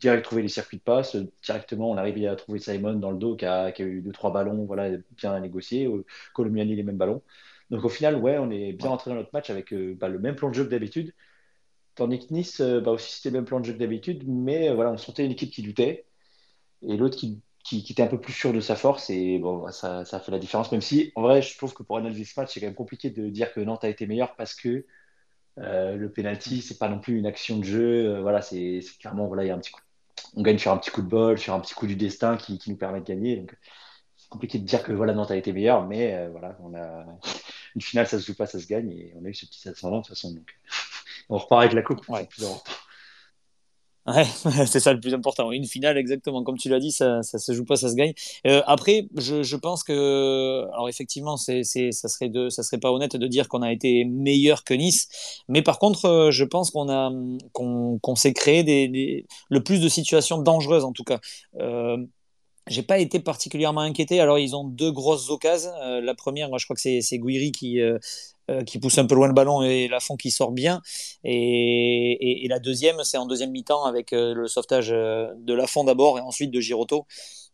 direct trouver les circuits de passe. Directement, on arrive à trouver Simon dans le dos qui a, eu deux, trois ballons, voilà, bien négocié. Colomiani, les mêmes ballons. Donc au final, ouais, on est bien rentré dans notre match avec euh, bah, le même plan de jeu que d'habitude. Tandis que Nice, euh, bah, aussi c'était le même plan de jeu que d'habitude, mais euh, voilà, on sentait une équipe qui doutait et l'autre qui, qui, était un peu plus sûr de sa force. Et bon, ça, ça a fait la différence, même si en vrai, je trouve que pour analyser ce match, c'est quand même compliqué de dire que Nantes a été meilleur parce que euh, le penalty, c'est pas non plus une action de jeu. Euh, voilà, c'est clairement, voilà, il y a un petit coup. On gagne sur un petit coup de bol, sur un petit coup du destin qui, nous permet de gagner. Donc, c'est compliqué de dire que voilà, Nantes a été meilleur, mais euh, voilà, on a une finale, ça se joue pas, ça se gagne, et on a eu ce petit ascendant de toute façon. Donc, on repart avec la coupe. Ouais. Plus C'est ça le plus important. Une finale, exactement. Comme tu l'as dit, ça, ça se joue pas, ça se gagne. Euh, après, je, pense que, alors effectivement, c'est, ça serait de, ça serait pas honnête de dire qu'on a été meilleur que Nice. Mais par contre, euh, je pense qu'on a, qu'on, qu'on s'est créé des, le plus de situations dangereuses, en tout cas. Euh, j'ai pas été particulièrement inquiété. Alors, ils ont deux grosses occasions. Euh, la première, moi, je crois que c'est, c'est Guiri qui, euh, qui pousse un peu loin le ballon et Lafont qui sort bien. Et, la deuxième, c'est en deuxième mi-temps avec euh, le sauvetage euh, de Lafont d'abord et ensuite de Giroto.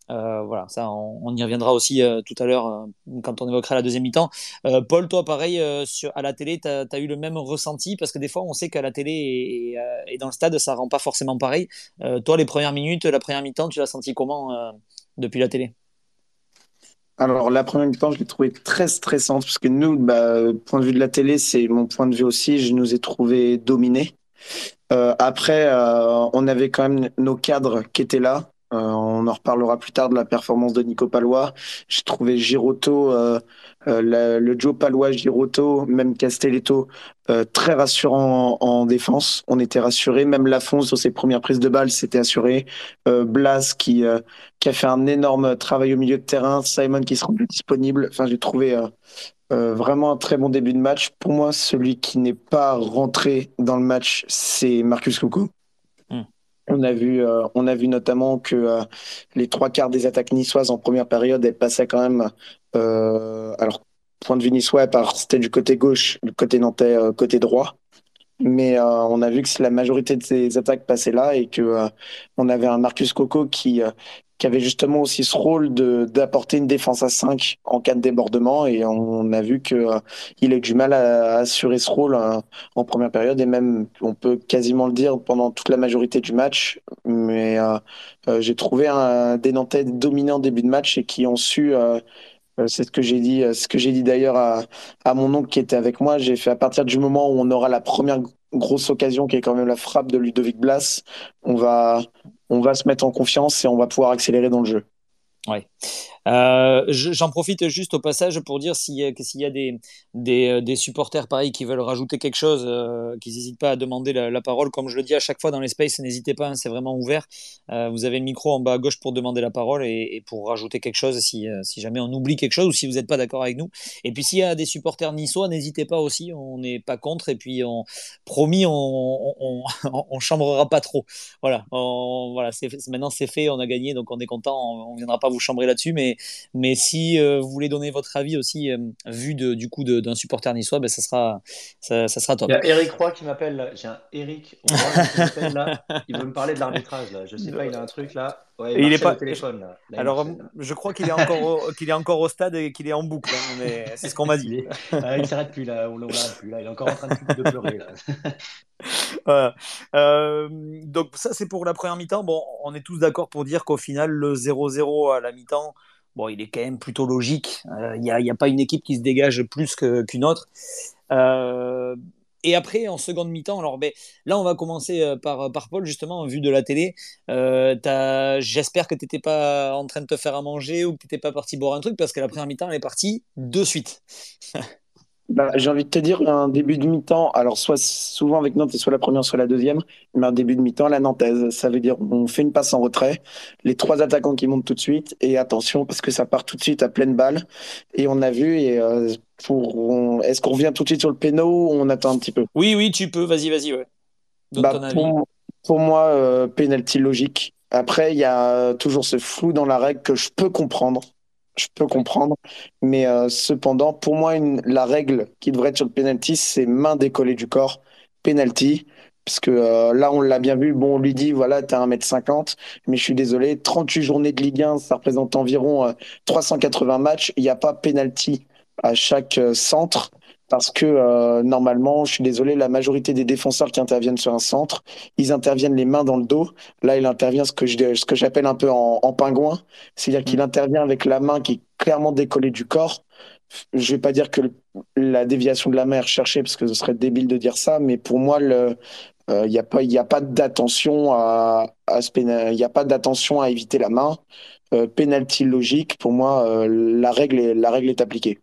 voilà, ça, on, y reviendra aussi tout à l'heure quand on évoquera la deuxième mi-temps. Paul, toi, pareil, sur, à la télé, tu as, eu le même ressenti? Parce que des fois, on sait qu'à la télé et, et, dans le stade, ça rend pas forcément pareil. toi, les premières minutes, la première mi-temps, tu l'as senti comment depuis la télé? Alors, la première mi-temps, je l'ai trouvée très stressante parce que nous, bah, point de vue de la télé, c'est mon point de vue aussi. Je nous ai trouvés dominés. Euh, après, euh, on avait quand même nos cadres qui étaient là. Euh, on en reparlera plus tard de la performance de Nico Palois. J'ai trouvé Giroto, euh, euh, le Joe Palois, Giroto, même Castelletto, très rassurant en, défense. On était rassurés. Même Lafont sur ses premières prises de balles, c'était assuré. Blas qui, qui a fait un énorme travail au milieu de terrain. Simon qui se rendait disponible. Enfin, j'ai trouvé vraiment un très bon début de match. Pour moi, celui qui n'est pas rentré dans le match, c'est Marcus Coco. On a vu, euh, on a vu notamment que euh, les trois quarts des attaques niçoises en première période, elles passaient quand même. Euh, alors, point de vue niçois, c'était du côté gauche, du côté nantais, côté droit. Mais on a vu que la majorité de ces attaques passaient là et que on avait un Marcus Coco qui qui avait justement aussi ce rôle de d'apporter une défense à 5 en cas de débordement. Et on a vu que euh, il a eu du mal à, assurer ce rôle euh, en première période. Et même on peut quasiment le dire pendant toute la majorité du match. Mais euh, j'ai trouvé un des Nantais dominants début de match et qui ont su c'est ce que j'ai dit, ce que j'ai dit d'ailleurs à, à mon oncle qui était avec moi. J'ai fait à partir du moment où on aura la première grosse occasion qui est quand même la frappe de Ludovic Blas, on va, on va se mettre en confiance et on va pouvoir accélérer dans le jeu. Euh, j'en profite juste au passage pour dire s'il y a, des, des, euh, supporters pareil qui veulent rajouter quelque chose, euh, qu'ils n'hésitent pas à demander la, parole. Comme je le dis à chaque fois dans les spaces, n'hésitez pas, hein, c'est vraiment ouvert. vous avez le micro en bas à gauche pour demander la parole et, pour rajouter quelque chose si, jamais on oublie quelque chose ou si vous n'êtes pas d'accord avec nous. Et puis s'il y a des supporters niçois, n'hésitez pas aussi, on n'est pas contre. Et puis on, promis, on, on, on, chambrera pas trop. Voilà, voilà maintenant c'est fait, on a gagné, donc on est content. On ne viendra pas vous chambrer là-dessus, mais mais, si euh, vous voulez donner votre avis aussi, euh, vu de, du coup d'un supporter niçois, ben, ça, sera, ça, sera top. Il y a Eric Roy qui m'appelle. J'ai un Eric Roy qui m'appelle là. Il veut me parler de l'arbitrage. Là. Je sais pas, il a un truc là. il, est pas. téléphone, là. Alors, je crois qu'il est, encore au... qu'il est encore au stade et qu'il est en boucle. Hein, c'est ce qu'on m'a dit. Ah, il s'arrête plus là. On l'arrête plus là. Il est encore en train de, pleurer là. Voilà. Euh, donc ça c'est pour la première mi-temps. Bon, on est tous d'accord pour dire qu'au final le 0-0 à la mi-temps, bon, il est quand même plutôt logique. Euh, il n'y a, pas une équipe qui se dégage plus qu'une autre. Euh, et après, en seconde mi-temps, alors ben, là, on va commencer euh, par, par Paul, justement, en vue de la télé. J'espère que tu n'étais pas en train de te faire à manger ou que tu n'étais pas parti boire un truc, parce que la première mi-temps, elle est partie de suite. Bah, j'ai envie de te dire un début de mi-temps, alors soit souvent avec Nantes, soit la première, soit la deuxième, mais un début de mi-temps la Nantaise. Ça veut dire on fait une passe en retrait, les trois attaquants qui montent tout de suite, et attention parce que ça part tout de suite à pleine balle. Et on a vu, et euh, pour, est-ce qu'on revient tout de suite sur le péno ou on attend un petit peu? Oui, oui, tu peux, vas-y, vas-y. Ouais. Bah, pour, pour, moi, euh, penalty logique. Après, il y a toujours ce flou dans la règle que je peux comprendre je peux comprendre. Mais euh, cependant, pour moi, la règle qui devrait être sur le penalty, c'est main décollée du corps, penalty. Parce que euh, là, on l'a bien vu. Bon, on lui dit, voilà, t'as 1m50, mais je suis désolé, 38 journées de Ligue 1, ça représente environ 380 euh, matchs. Il n'y a pas penalty à chaque centre parce que euh, normalement, je suis désolé, la majorité des défenseurs qui interviennent sur un centre, ils interviennent les mains dans le dos. Là, il intervient ce que je, ce que j'appelle un peu en, en pingouin, c'est-à-dire qu'il mm. intervient avec la main qui est clairement décollée du corps. Je vais pas dire que la déviation de la main est recherchée parce que ce serait débile de dire ça, mais pour moi, le il euh, n'y a pas, il a pas d'attention à, à il y a pas d'attention à éviter la main. Euh, penalty logique, pour moi, euh, la règle est, la règle est appliquée.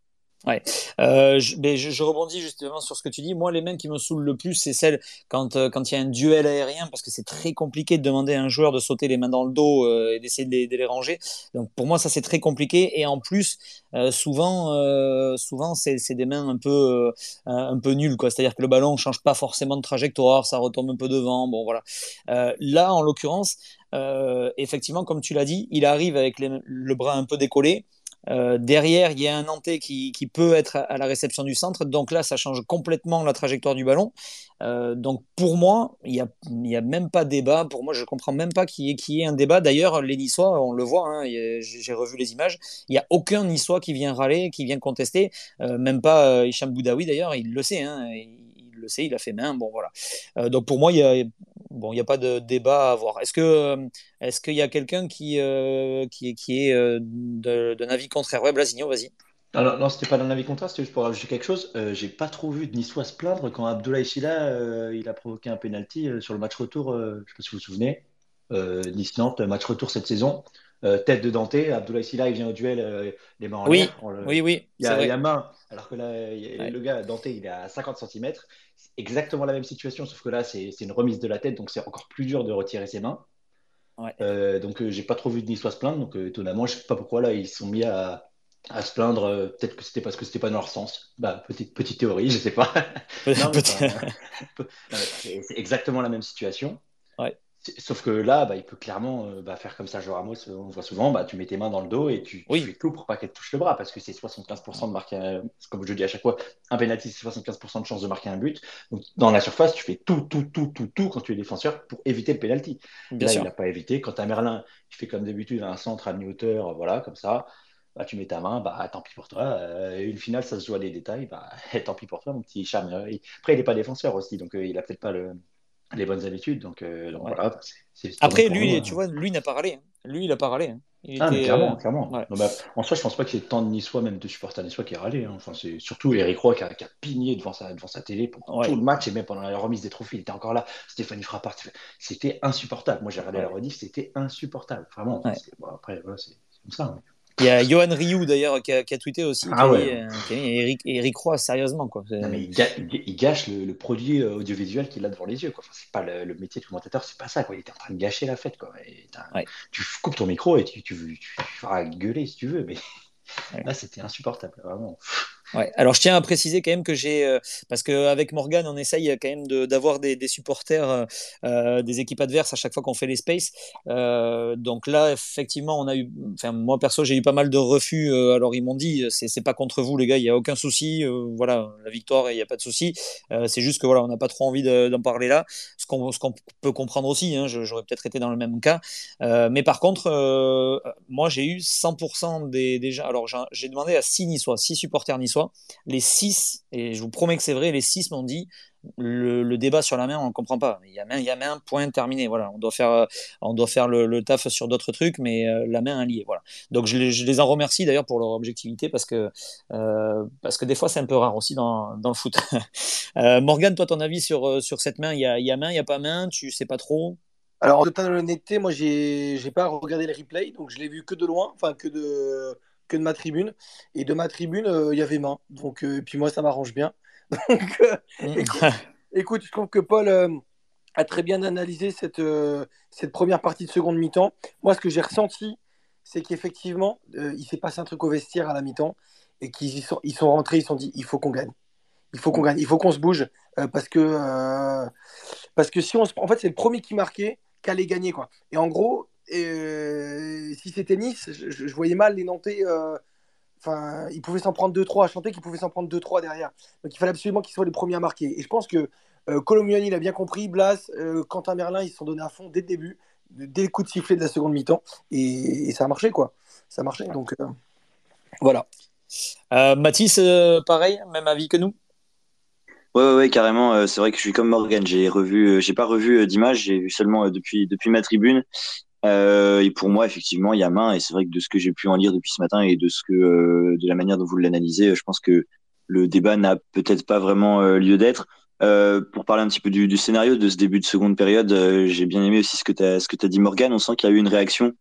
Ouais, euh, je, je, rebondis justement sur ce que tu dis. Moi, les mains qui me saoulent le plus, c'est celles quand euh, quand il y a un duel aérien, parce que c'est très compliqué de demander à un joueur de sauter les mains dans le dos euh, et d'essayer de les, de les, ranger. Donc pour moi, ça c'est très compliqué. Et en plus, euh, souvent, euh, souvent c'est des mains un peu un peu nulles, quoi. C'est-à-dire que le ballon change pas forcément de trajectoire, ça retombe un peu devant. Bon, voilà. là, en l'occurrence, effectivement, comme tu l'as dit, il arrive avec le bras un peu décollé. Euh, derrière, il y a un Nantais qui, qui, peut être à la réception du centre. Donc là, ça change complètement la trajectoire du ballon. Euh, donc pour moi, il n'y a, y a même pas débat. Pour moi, je ne comprends même pas qu'il y, ait, ait un débat. D'ailleurs, les Niçois, on le voit, hein, j'ai revu les images, il n'y a aucun Niçois qui vient râler, qui vient contester. Euh, même pas Hicham Boudaoui, d'ailleurs, il le sait. Hein, il, le sait, il a fait main. Bon, voilà. Donc pour moi, il y a bon, il n'y a pas de débat à avoir. Est-ce que est-ce qu'il y a quelqu'un qui, qui, qui est d'un avis contraire? Ouais, Blasigno, vas-y. Alors, non, c'était pas d'un avis contraire, c'était juste pour rajouter quelque chose. j'ai pas trop vu de Niçois se plaindre quand Abdoulaye Silla il a provoqué un penalty sur le match retour. je sais pas si vous vous souvenez. Nice-Nantes, match retour cette saison. Euh, tête de Dante, Abdoulaye Silla, il vient au duel, euh, les mains en oui, l'air. Oui, oui, il y, a, il y a main, alors que là, le gars, Dante, il est à 50 cm. Exactement la même situation, sauf que là, c'est une remise de la tête, donc c'est encore plus dur de retirer ses mains. Ouais. Euh, donc, j'ai pas trop vu de Niçois se plaindre, donc étonnamment, je sais pas pourquoi là, ils sont mis à, à se plaindre. Peut-être que c'était parce que c'était pas dans leur sens. Bah, petite, petite théorie, je sais pas. c'est exactement la même situation. Ouais. Sauf que là, bah, il peut clairement euh, bah, faire comme ça, Joe Ramos, on voit souvent, bah, tu mets tes mains dans le dos et tu, fais tout pour pas qu'elle touche le bras, parce que c'est 75% de marquer, comme je dis à chaque fois, un penalty, c'est 75% de chance de marquer un but. Donc, dans la surface, tu fais tout, tout, tout, tout, tout quand tu es défenseur pour éviter le penalty. là, il n'a pas évité. Quand tu as Merlin, tu fais comme d'habitude un centre à mi-hauteur, voilà, comme ça. Bah, tu mets ta main, bah, tant pis pour toi. Euh, une finale, ça se joue à des détails, bah, tant pis pour toi, mon petit charme. Après, il n'est pas défenseur aussi, donc euh, il a peut-être pas le, les bonnes habitudes. Donc, euh, voilà. Après, lui, tu vois, lui n'a pas râlé. Hein. Lui, il n'a pas râlé. Hein. ah, mais clairement, euh, clairement. bah, en soi, je pense pas qu'il y ait tant de Niçois, même de supporters niçois, qui aient râlé. Hein. Enfin, c'est surtout Eric Roy qui a, qui a, pigné devant sa, devant sa télé pour tout le match et même pendant la remise des trophées. Il était encore là. Stéphanie Frappard, c'était insupportable. Moi, j'ai regardé la rediff, c'était insupportable. Vraiment. Bon, après, voilà, c'est comme ça. Il y a Johan Rioux d'ailleurs qui a, qui a, tweeté aussi. Ah ouais. Qui Eric, Eric Roy, sérieusement. Quoi. Non, mais il, gâche le, le, produit euh, audiovisuel qu'il a devant les yeux. Quoi. Enfin, c'est pas le, le, métier de commentateur, c'est pas ça. Quoi. Il était en train de gâcher la fête. Quoi. Ouais. Tu coupes ton micro et tu, tu, tu, tu, feras gueuler si tu veux. Mais là, c'était insupportable. Vraiment. Alors je tiens à préciser quand même que j'ai, euh, parce qu'avec Morgan, on essaye quand même d'avoir des, des, supporters euh, euh, des équipes adverses à chaque fois qu'on fait les spaces. Donc là, effectivement, on a eu, enfin moi perso, j'ai eu pas mal de refus. Alors ils m'ont dit, c'est pas contre vous les gars, il y a aucun souci. voilà, la victoire, il n'y a pas de souci. c'est juste que voilà, on n'a pas trop envie d'en parler là. Ce qu'on qu'on peut comprendre aussi, hein, j'aurais peut-être été dans le même cas. mais par contre, moi j'ai eu 100% des déjà. Alors j'ai demandé à 6 niçois, 6 supporters niçois les six, et je vous promets que c'est vrai, les six m'ont dit le, débat sur la main, on ne comprend pas. Il y a main, il y a main, point terminé. Voilà, on doit faire, on doit faire le, taf sur d'autres trucs, mais euh, la main est liée. Voilà. Donc je les, en remercie d'ailleurs pour leur objectivité parce que, euh, parce que des fois c'est un peu rare aussi dans, dans le foot. euh, Morgane, toi, ton avis sur, sur cette main, il y a, y a main, il n'y a pas main, tu sais pas trop? Alors, de toute honnêteté, moi, j'ai pas regardé les replays, donc je l'ai vu que de loin, enfin que de, que de ma tribune. Et de ma tribune, euh, il y avait main. Donc, euh, et puis moi, ça m'arrange bien. Donc, euh, mm. écoute, je trouve que Paul a très bien analysé cette, cette première partie de seconde mi-temps. Moi, ce que j'ai ressenti, c'est qu'effectivement, il s'est passé un truc au vestiaire à la mi-temps et qu'ils sont, ils sont rentrés, ils se sont dit il faut qu'on gagne. Il faut qu'on gagne, il faut qu'on se bouge parce que parce que si on se... en fait c'est le premier qui marquait qu'allait gagner quoi. Et en gros et euh, si c'était Nice, je, voyais mal les Nantais. Euh, enfin, ils pouvaient s'en prendre 2-3 à chanter, qu'ils pouvaient s'en prendre 2-3 derrière. Donc il fallait absolument qu'ils soient les premiers à marquer. Et je pense que euh, Colomiani l'a bien compris, Blas, euh, Quentin Merlin, ils se sont donnés à fond dès le début, dès le coup de sifflet de la seconde mi-temps. Et, ça a marché, quoi. Ça a marché. Donc voilà. Mathis, pareil, même avis que nous? Ouais, ouais, carrément. c'est vrai que je suis comme Morgan. J'ai revu, j'ai pas revu d'image. J'ai vu seulement depuis depuis ma tribune. Euh, et pour moi, effectivement, il y a main. Et c'est vrai que de ce que j'ai pu en lire depuis ce matin et de ce que, euh, de la manière dont vous l'analysez, je pense que le débat n'a peut-être pas vraiment euh, lieu d'être. Pour parler un petit peu du, scénario de ce début de seconde période, j'ai bien aimé aussi ce que tu as, dit Morgan. On sent qu'il y a eu une réaction.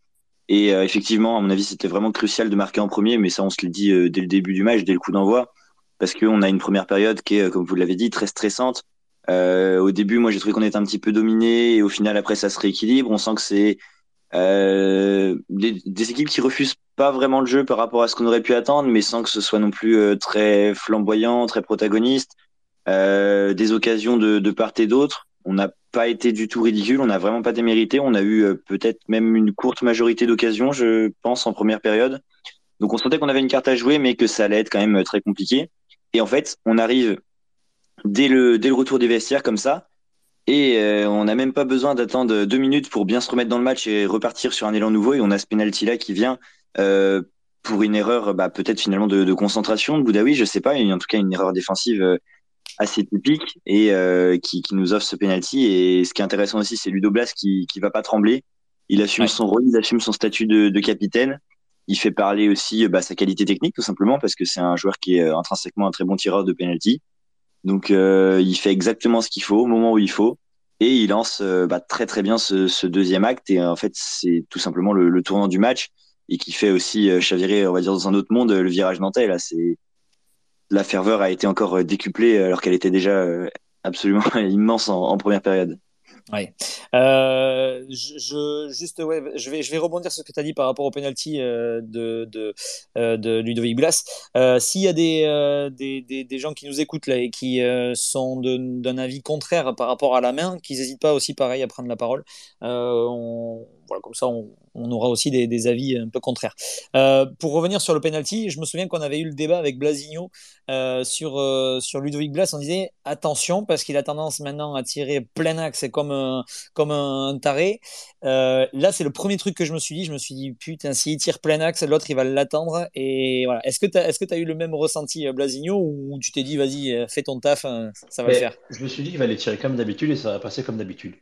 Et effectivement, à mon avis, c'était vraiment crucial de marquer en premier. Mais ça, on se l'est dit dès le début du match, dès le coup d'envoi. Parce qu'on a une première période qui est, comme vous l'avez dit, très stressante. au début, moi, j'ai trouvé qu'on était un petit peu dominé. Et au final, après, ça se rééquilibre. On sent que c'est euh, des, des, équipes qui refusent pas vraiment le jeu par rapport à ce qu'on aurait pu attendre, mais sans que ce soit non plus euh, très flamboyant, très protagoniste. Euh, des occasions de, de part et d'autre. On n'a pas été du tout ridicule, on n'a vraiment pas démérité. On a eu euh, peut-être même une courte majorité d'occasions, je pense, en première période. Donc on sentait qu'on avait une carte à jouer, mais que ça allait être quand même très compliqué. Et en fait, on arrive dès le, dès le retour des vestiaires comme ça, et euh, on n'a même pas besoin d'attendre deux minutes pour bien se remettre dans le match et repartir sur un élan nouveau. Et on a ce penalty là qui vient euh, pour une erreur, bah, peut-être finalement de, de, concentration de Boudaoui, je sais pas, et en tout cas une erreur défensive euh, assez typique et euh, qui, qui, nous offre ce penalty. Et ce qui est intéressant aussi, c'est Ludo Blas qui qui va pas trembler. Il assume son rôle, il assume son statut de, de capitaine. Il fait parler aussi bah, sa qualité technique tout simplement parce que c'est un joueur qui est intrinsèquement un très bon tireur de penalty. Donc euh, il fait exactement ce qu'il faut au moment où il faut. Et il lance euh, bah, très très bien ce, deuxième acte. Et en fait c'est tout simplement le, tournant du match. Et qui fait aussi chavirer on va dire dans un autre monde le virage nantais. Là c'est la ferveur a été encore décuplée alors qu'elle était déjà absolument immense en, en première période. Ouais. Euh, je, juste, ouais, je vais, je vais rebondir sur ce que tu as dit par rapport au penalty euh, de, de, euh, Ludovic Blas. S'il y a des, des, des, gens qui nous écoutent là et qui sont d'un avis contraire par rapport à la main, qu'ils n'hésitent pas aussi pareil à prendre la parole. Voilà, comme ça, on, on aura aussi des, des, avis un peu contraires. Euh, pour revenir sur le penalty, je me souviens qu'on avait eu le débat avec Blasigno euh, sur, euh, sur Ludovic Blas. On disait attention parce qu'il a tendance maintenant à tirer plein axe comme un, comme un taré. Là, c'est le premier truc que je me suis dit. Je me suis dit putain, s'il tire plein axe, l'autre il va l'attendre. Et voilà. Est-ce que tu as, que as eu le même ressenti, Blasigno, ou tu t'es dit vas-y, fais ton taf, ça va Mais le faire? Je me suis dit qu'il va les tirer comme d'habitude et ça va passer comme d'habitude.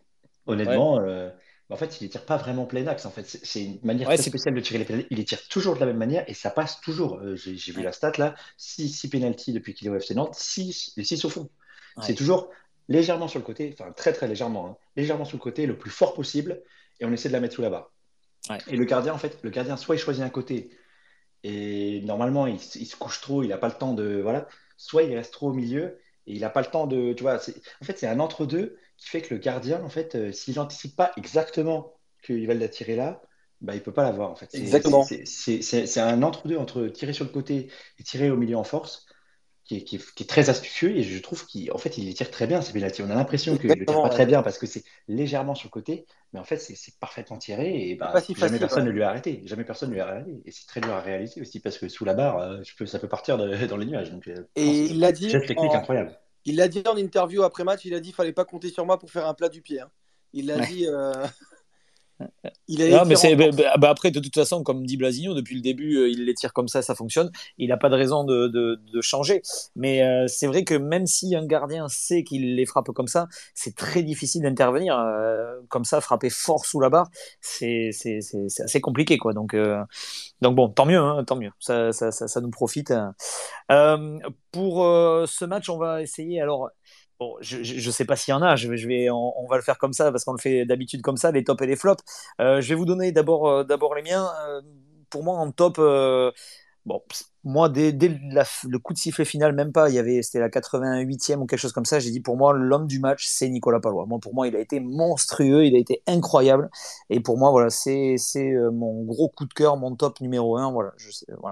Honnêtement. Ouais en fait, il les tire pas vraiment plein axe. En fait, c'est une manière ouais, très spéciale de tirer les pénaltys. Il les tire toujours de la même manière et ça passe toujours. Euh, J'ai vu la stat là 6 six, pénalties depuis qu'il est au FC Nantes, 6 les 6 au fond. Ouais. C'est toujours légèrement sur le côté, enfin très très légèrement, hein, légèrement sur le côté, le plus fort possible et on essaie de la mettre sous la barre. Et le gardien, en fait, le gardien, soit il choisit un côté et normalement il, il se couche trop, il n'a pas le temps de. Voilà, soit il reste trop au milieu et il n'a pas le temps de. Tu vois, en fait, c'est un entre-deux qui fait que le gardien, en fait, euh, s'il n'anticipe pas exactement qu'il va la tirer là, bah, il peut pas l'avoir. En fait. Exactement. C'est un entre-deux entre tirer sur le côté et tirer au milieu en force. Qui est, qui, est, qui est, très astucieux et je trouve qu'en fait il les tire très bien ces pénalty. On a l'impression qu'il ne le tire pas très bien parce que c'est légèrement sur le côté, mais en fait c'est parfaitement tiré et bah, si jamais facile, personne ouais. ne lui a arrêté. Jamais personne ne lui a arrêté et c'est très dur à réaliser aussi parce que sous la barre, euh, peux, ça peut partir de, dans les nuages. Donc, euh, et il l'a dit. Geste technique en... incroyable. Il l'a dit en interview après match, il a dit qu'il fallait pas compter sur moi pour faire un plat du pied. Hein. Il l'a Ouais. dit. euh, il a Non, mais c'est, bah, bah, après, de toute façon, comme dit Blasigno, depuis le début, euh, il les tire comme ça, ça fonctionne. Il n'a pas de raison de, de, de changer. Mais euh, c'est vrai que même si un gardien sait qu'il les frappe comme ça, c'est très difficile d'intervenir. Euh, comme ça, frapper fort sous la barre, c'est, c'est, c'est, c'est assez compliqué, quoi. Donc, donc bon, tant mieux, hein, tant mieux. Ça, ça, ça, ça nous profite. Pour ce match, on va essayer. Alors, Bon, je, je sais pas s'il y en a, je je vais, on, va le faire comme ça parce qu'on le fait d'habitude comme ça, les tops et les flops. Euh, je vais vous donner d'abord, euh, d'abord les miens. Euh, pour moi, en top, bon, moi dès, dès le coup de sifflet final, même pas, il y avait, c'était la 88e ou quelque chose comme ça. J'ai dit pour moi, l'homme du match, c'est Nicolas Palois. Moi, pour moi, il a été monstrueux, il a été incroyable. Et pour moi, voilà, c'est, mon gros coup de cœur, mon top numéro un. Voilà,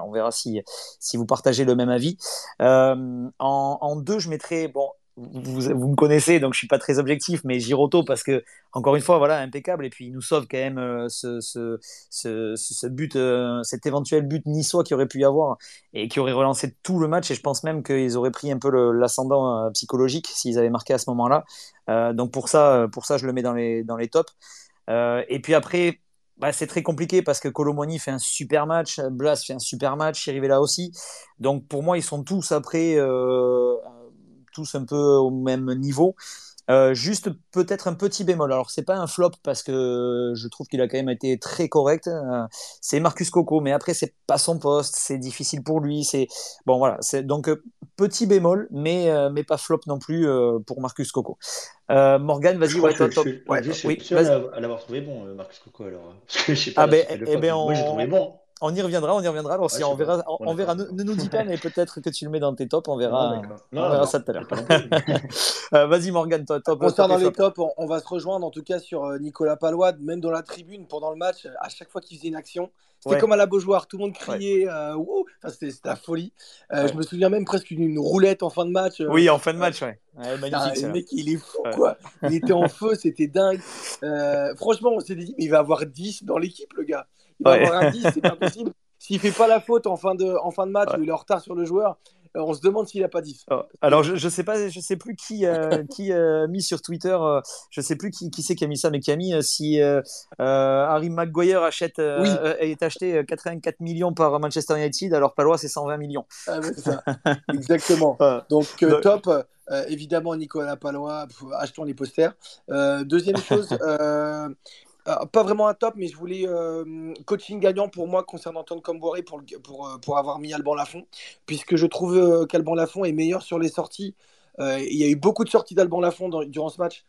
on verra si, si vous partagez le même avis. En, en deux, je mettrais, bon, vous, me connaissez, donc je suis pas très objectif, mais Giroto parce que encore une fois, voilà, impeccable, et puis il nous sauve quand même euh, ce, ce, ce, but, euh, cet éventuel but niçois qui aurait pu y avoir et qui aurait relancé tout le match. Et je pense même qu'ils auraient pris un peu l'ascendant euh, psychologique s'ils avaient marqué à ce moment-là. Euh, donc pour ça, pour ça, je le mets dans les dans les tops. Et puis après. Bah, c'est très compliqué parce que Colomoni fait un super match, Blas fait un super match, Chirivella aussi. Donc pour moi, ils sont tous après tous un peu au même niveau. Euh, juste peut-être un petit bémol. Alors c'est pas un flop parce que je trouve qu'il a quand même été très correct. Euh, c'est Marcus Coco, mais après c'est pas son poste, c'est difficile pour lui. C'est bon voilà. C'est donc euh, petit bémol, mais mais pas flop non plus pour Marcus Coco. Morgan, vas-y, ouais, je suis, Ouais, je suis oui, à, l'avoir trouvé bon, Marcus Coco alors. hein. Parce que je sais pas Ah ben, eh ben moi j'ai trouvé on, bon. On y reviendra, on y reviendra. Alors Ouais, si on pas. verra, on, verra. Ne, ne nous dis pas, mais peut-être que tu le mets dans tes tops. On Non, verra, d'accord. on Non, verra non, ça tout à l'heure. Euh, vas-y Morgan, toi, top, Concernant les tops, on, on va se rejoindre en tout cas sur euh, Nicolas Palois, même dans la tribune pendant le match, à chaque fois qu'il faisait une action. C'était Ouais, comme à la Beaujoire, tout le monde ouais, criait, euh, Wouh enfin, c'était c'était la folie. Euh, je ouais. me souviens même presque d'une roulette en fin de match. euh, Oui, en fin de euh, match, ouais. Ouais, magnifique le mec, il est fou Ouais. quoi. Il était en feu, c'était dingue. Euh, franchement, on s'était dit, mais il va avoir 10 dans l'équipe, le gars. Il va Ouais. avoir un 10, c'est pas possible. S'il fait pas la faute en fin de, en fin de match Ouais. où il est en retard sur le joueur, on se demande s'il a pas dit. Oh, alors, je, je sais pas, je sais plus qui, euh, qui a mis sur Twitter, euh, je sais plus qui, qui c'est qui a mis ça, mais qui a mis euh, si Harry Maguire achète, est acheté 84 millions par Manchester United, alors Palois c'est 120 millions. Ah, ça. Exactement. Donc, top. évidemment, Nicolas Palois, achetons les posters. deuxième chose, euh, pas vraiment un top, mais je voulais euh, coaching gagnant pour moi concernant Antoine Comboiré pour, pour, euh, pour avoir mis Alban Lafont, puisque je trouve qu'Alban Lafont est meilleur sur les sorties. il y a eu beaucoup de sorties d'Alban Lafont durant ce match.